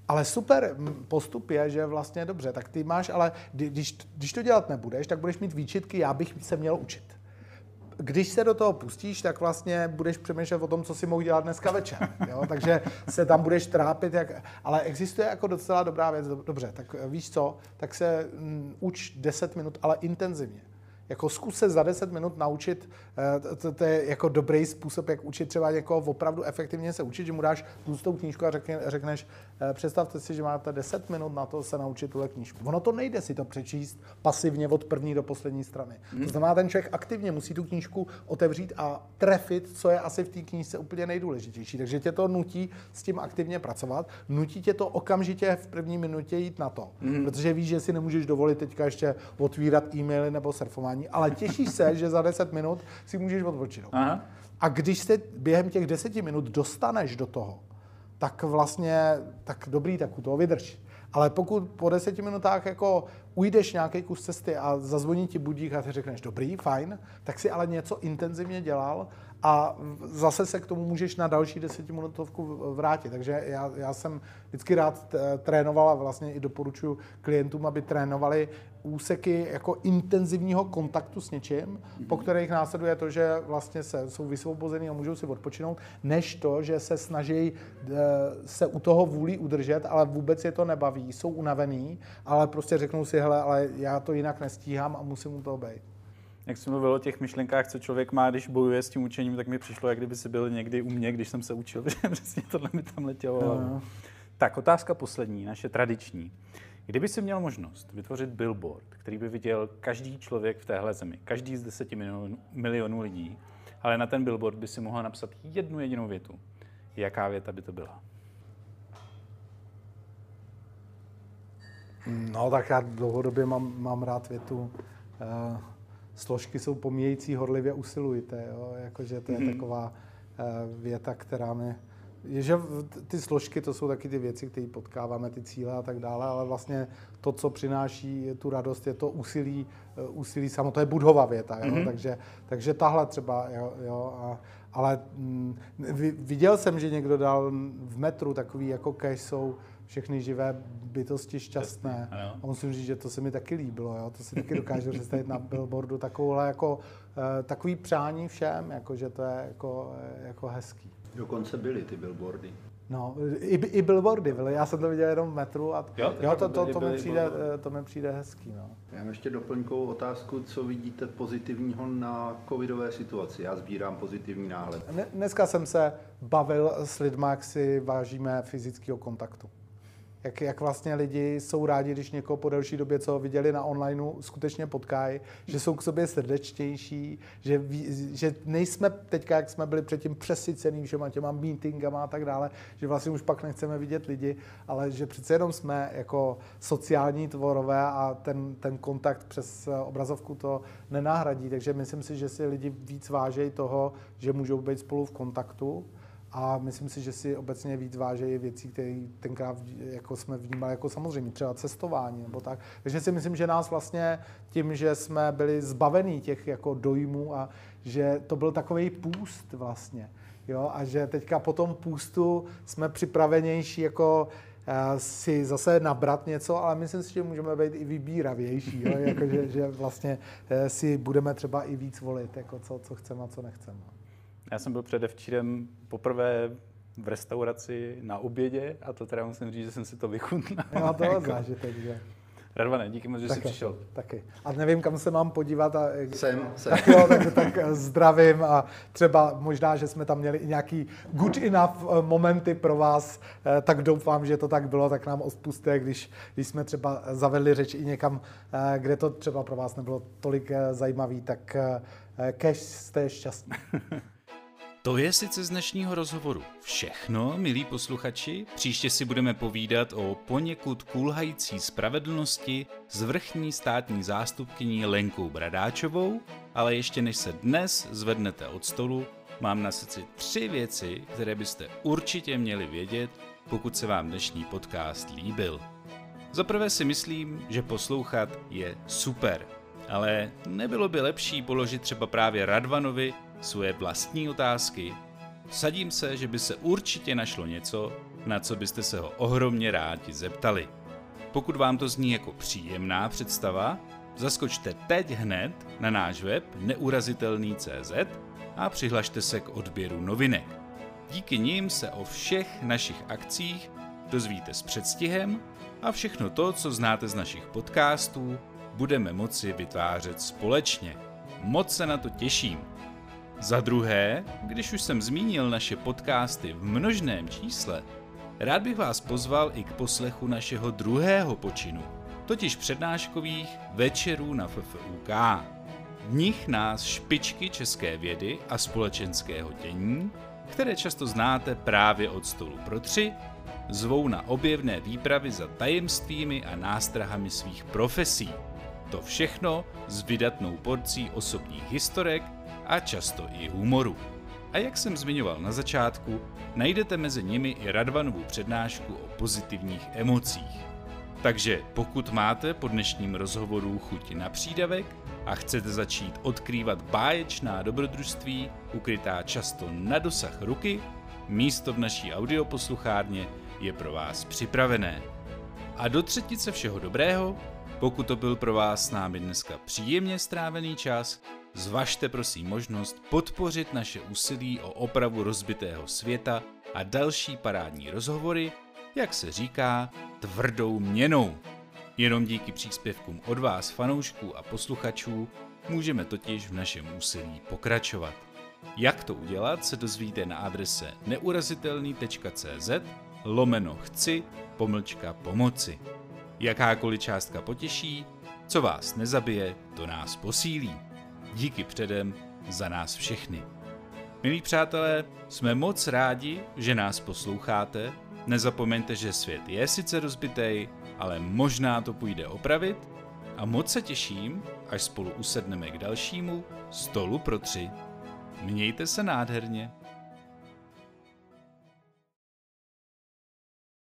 S2: Ale super postup je, že vlastně dobře, tak ty máš, ale když, když to dělat nebudeš, tak budeš mít výčitky, já bych se měl učit. Když se do toho pustíš, tak vlastně budeš přemýšlet o tom, co si mohl dělat dneska večer. (laughs) Jo? Takže se tam budeš trápit. Jak... Ale existuje jako docela dobrá věc. Dobře, tak víš co? Tak se uč 10 minut, ale intenzivně. Jako zkus se za 10 minut naučit, eh, to, to je jako dobrý způsob, jak učit třeba někoho opravdu efektivně se učit, že mu dáš tlustou knížku a řekne, řekneš, eh, představte si, že máte 10 minut na to se naučit tuhle knížku. Ono to nejde si to přečíst pasivně od první do poslední strany. Hmm. To znamená, ten člověk aktivně musí tu knížku otevřít a trefit, co je asi v té knížce úplně nejdůležitější. Takže tě to nutí s tím aktivně pracovat, nutí tě to okamžitě v první minutě jít na to, hmm. protože víš, že si nemůžeš dovolit teďka ještě otvírat e-maily nebo surfování jednání, ale těšíš se, že za 10 minut si můžeš odpočinout. Aha. A když se během těch 10 minut dostaneš do toho, tak vlastně, tak dobrý, tak u toho vydrž. Ale pokud po deseti minutách jako ujdeš nějaký kus cesty a zazvoní ti budík a ty řekneš, dobrý, fajn, tak si ale něco intenzivně dělal a zase se k tomu můžeš na další desetiminutovku vrátit. Takže já, já jsem vždycky rád trénoval a vlastně i doporučuji klientům, aby trénovali úseky jako intenzivního kontaktu s něčím, mm-hmm. po kterých následuje to, že vlastně se, jsou vysvobozený a můžou si odpočinout, než to, že se snaží eh, se u toho vůli udržet, ale vůbec je to nebaví, jsou unavený, ale prostě řeknou si, hele, ale já to jinak nestíhám a musím u toho být.
S4: Jak jsem mluvil o těch myšlenkách, co člověk má, když bojuje s tím učením, tak mi přišlo, jak kdyby si byl někdy u mě, když jsem se učil, (laughs) že přesně tohle mi tam letělo. No. Tak, otázka poslední, naše tradiční. Kdyby si měl možnost vytvořit billboard, který by viděl každý člověk v téhle zemi, každý z deseti milionů lidí, ale na ten billboard by si mohl napsat jednu jedinou větu, jaká věta by to byla?
S2: No tak já dlouhodobě mám, mám rád větu, uh, složky jsou pomíjející, horlivě usilujte, jo? Jakože to je mm-hmm. taková uh, věta, která mi je, že ty složky, to jsou taky ty věci, které potkáváme, ty cíle a tak dále, ale vlastně to, co přináší tu radost, je to úsilí, eh, úsilí samo, to je budhova věta, jo? Mm-hmm. Takže, takže tahle třeba, jo, jo a, ale m, mm, viděl jsem, že někdo dal v metru takový jako cash jsou všechny živé bytosti šťastné. A musím říct, že to se mi taky líbilo, jo? to si taky dokážu představit na billboardu, takovouhle jako, uh, takový přání všem, jako, že to je jako, jako hezký.
S3: Dokonce byly ty billboardy.
S2: No, i, i billboardy byly, já jsem to viděl jenom v metru a jo, jo to, to, to, to, mi přijde, to mi přijde hezký. No.
S3: Já mám ještě doplňkovou otázku, co vidíte pozitivního na covidové situaci. Já sbírám pozitivní náhled.
S2: Dneska jsem se bavil s lidmi, jak si vážíme fyzického kontaktu jak, jak vlastně lidi jsou rádi, když někoho po delší době, co viděli na onlineu, skutečně potkají, že jsou k sobě srdečtější, že, že nejsme teďka, jak jsme byli předtím přesycený všema těma meetingama a tak dále, že vlastně už pak nechceme vidět lidi, ale že přece jenom jsme jako sociální tvorové a ten, ten kontakt přes obrazovku to nenahradí. Takže myslím si, že si lidi víc vážejí toho, že můžou být spolu v kontaktu a myslím si, že si obecně víc vážejí věcí, které tenkrát jako jsme vnímali jako samozřejmě třeba cestování nebo tak. Takže si myslím, že nás vlastně tím, že jsme byli zbavení těch jako dojmů a že to byl takový půst vlastně. Jo? A že teďka po tom půstu jsme připravenější jako eh, si zase nabrat něco, ale myslím si, že můžeme být i vybíravější, jo? Jako, že, že vlastně eh, si budeme třeba i víc volit, jako co, co chceme a co nechceme.
S4: Já jsem byl předevčírem poprvé v restauraci na obědě a to teda musím říct, že jsem si to vychutnal.
S2: Já to (laughs) jako... zážitek, že?
S4: Radvane, díky moc, že
S2: taky,
S4: jsi přišel.
S2: Taky. A nevím, kam se mám podívat. A...
S3: Jsem, jsem.
S2: Tak, jo, tak, tak zdravím a třeba možná, že jsme tam měli i nějaký good enough eh, momenty pro vás, eh, tak doufám, že to tak bylo, tak nám odpuste, když, když jsme třeba zavedli řeč i někam, eh, kde to třeba pro vás nebylo tolik zajímavý, tak cash jste šťastný. (laughs)
S1: To je sice z dnešního rozhovoru všechno, milí posluchači. Příště si budeme povídat o poněkud kulhající spravedlnosti s vrchní státní zástupkyní Lenkou Bradáčovou, ale ještě než se dnes zvednete od stolu, mám na srdci tři věci, které byste určitě měli vědět, pokud se vám dnešní podcast líbil. Za prvé si myslím, že poslouchat je super, ale nebylo by lepší položit třeba právě Radvanovi svoje vlastní otázky. Sadím se, že by se určitě našlo něco, na co byste se ho ohromně rádi zeptali. Pokud vám to zní jako příjemná představa, zaskočte teď hned na náš web neurazitelný.cz a přihlašte se k odběru novinek. Díky nim se o všech našich akcích dozvíte s předstihem a všechno to, co znáte z našich podcastů, budeme moci vytvářet společně. Moc se na to těším. Za druhé, když už jsem zmínil naše podcasty v množném čísle, rád bych vás pozval i k poslechu našeho druhého počinu, totiž přednáškových večerů na FFUK. V nich nás špičky české vědy a společenského dění, které často znáte právě od stolu pro tři, zvou na objevné výpravy za tajemstvími a nástrahami svých profesí. To všechno s vydatnou porcí osobních historek a často i humoru. A jak jsem zmiňoval na začátku, najdete mezi nimi i Radvanovu přednášku o pozitivních emocích. Takže pokud máte po dnešním rozhovoru chuť na přídavek a chcete začít odkrývat báječná dobrodružství, ukrytá často na dosah ruky, místo v naší audioposluchárně je pro vás připravené. A do třetice všeho dobrého, pokud to byl pro vás s námi dneska příjemně strávený čas, zvažte prosím možnost podpořit naše úsilí o opravu rozbitého světa a další parádní rozhovory, jak se říká, tvrdou měnou. Jenom díky příspěvkům od vás, fanoušků a posluchačů, můžeme totiž v našem úsilí pokračovat. Jak to udělat, se dozvíte na adrese neurazitelný.cz lomeno chci pomlčka pomoci. Jakákoliv částka potěší, co vás nezabije, to nás posílí. Díky předem za nás všechny. Milí přátelé, jsme moc rádi, že nás posloucháte. Nezapomeňte, že svět je sice rozbitej, ale možná to půjde opravit. A moc se těším, až spolu usedneme k dalšímu stolu pro tři. Mějte se nádherně.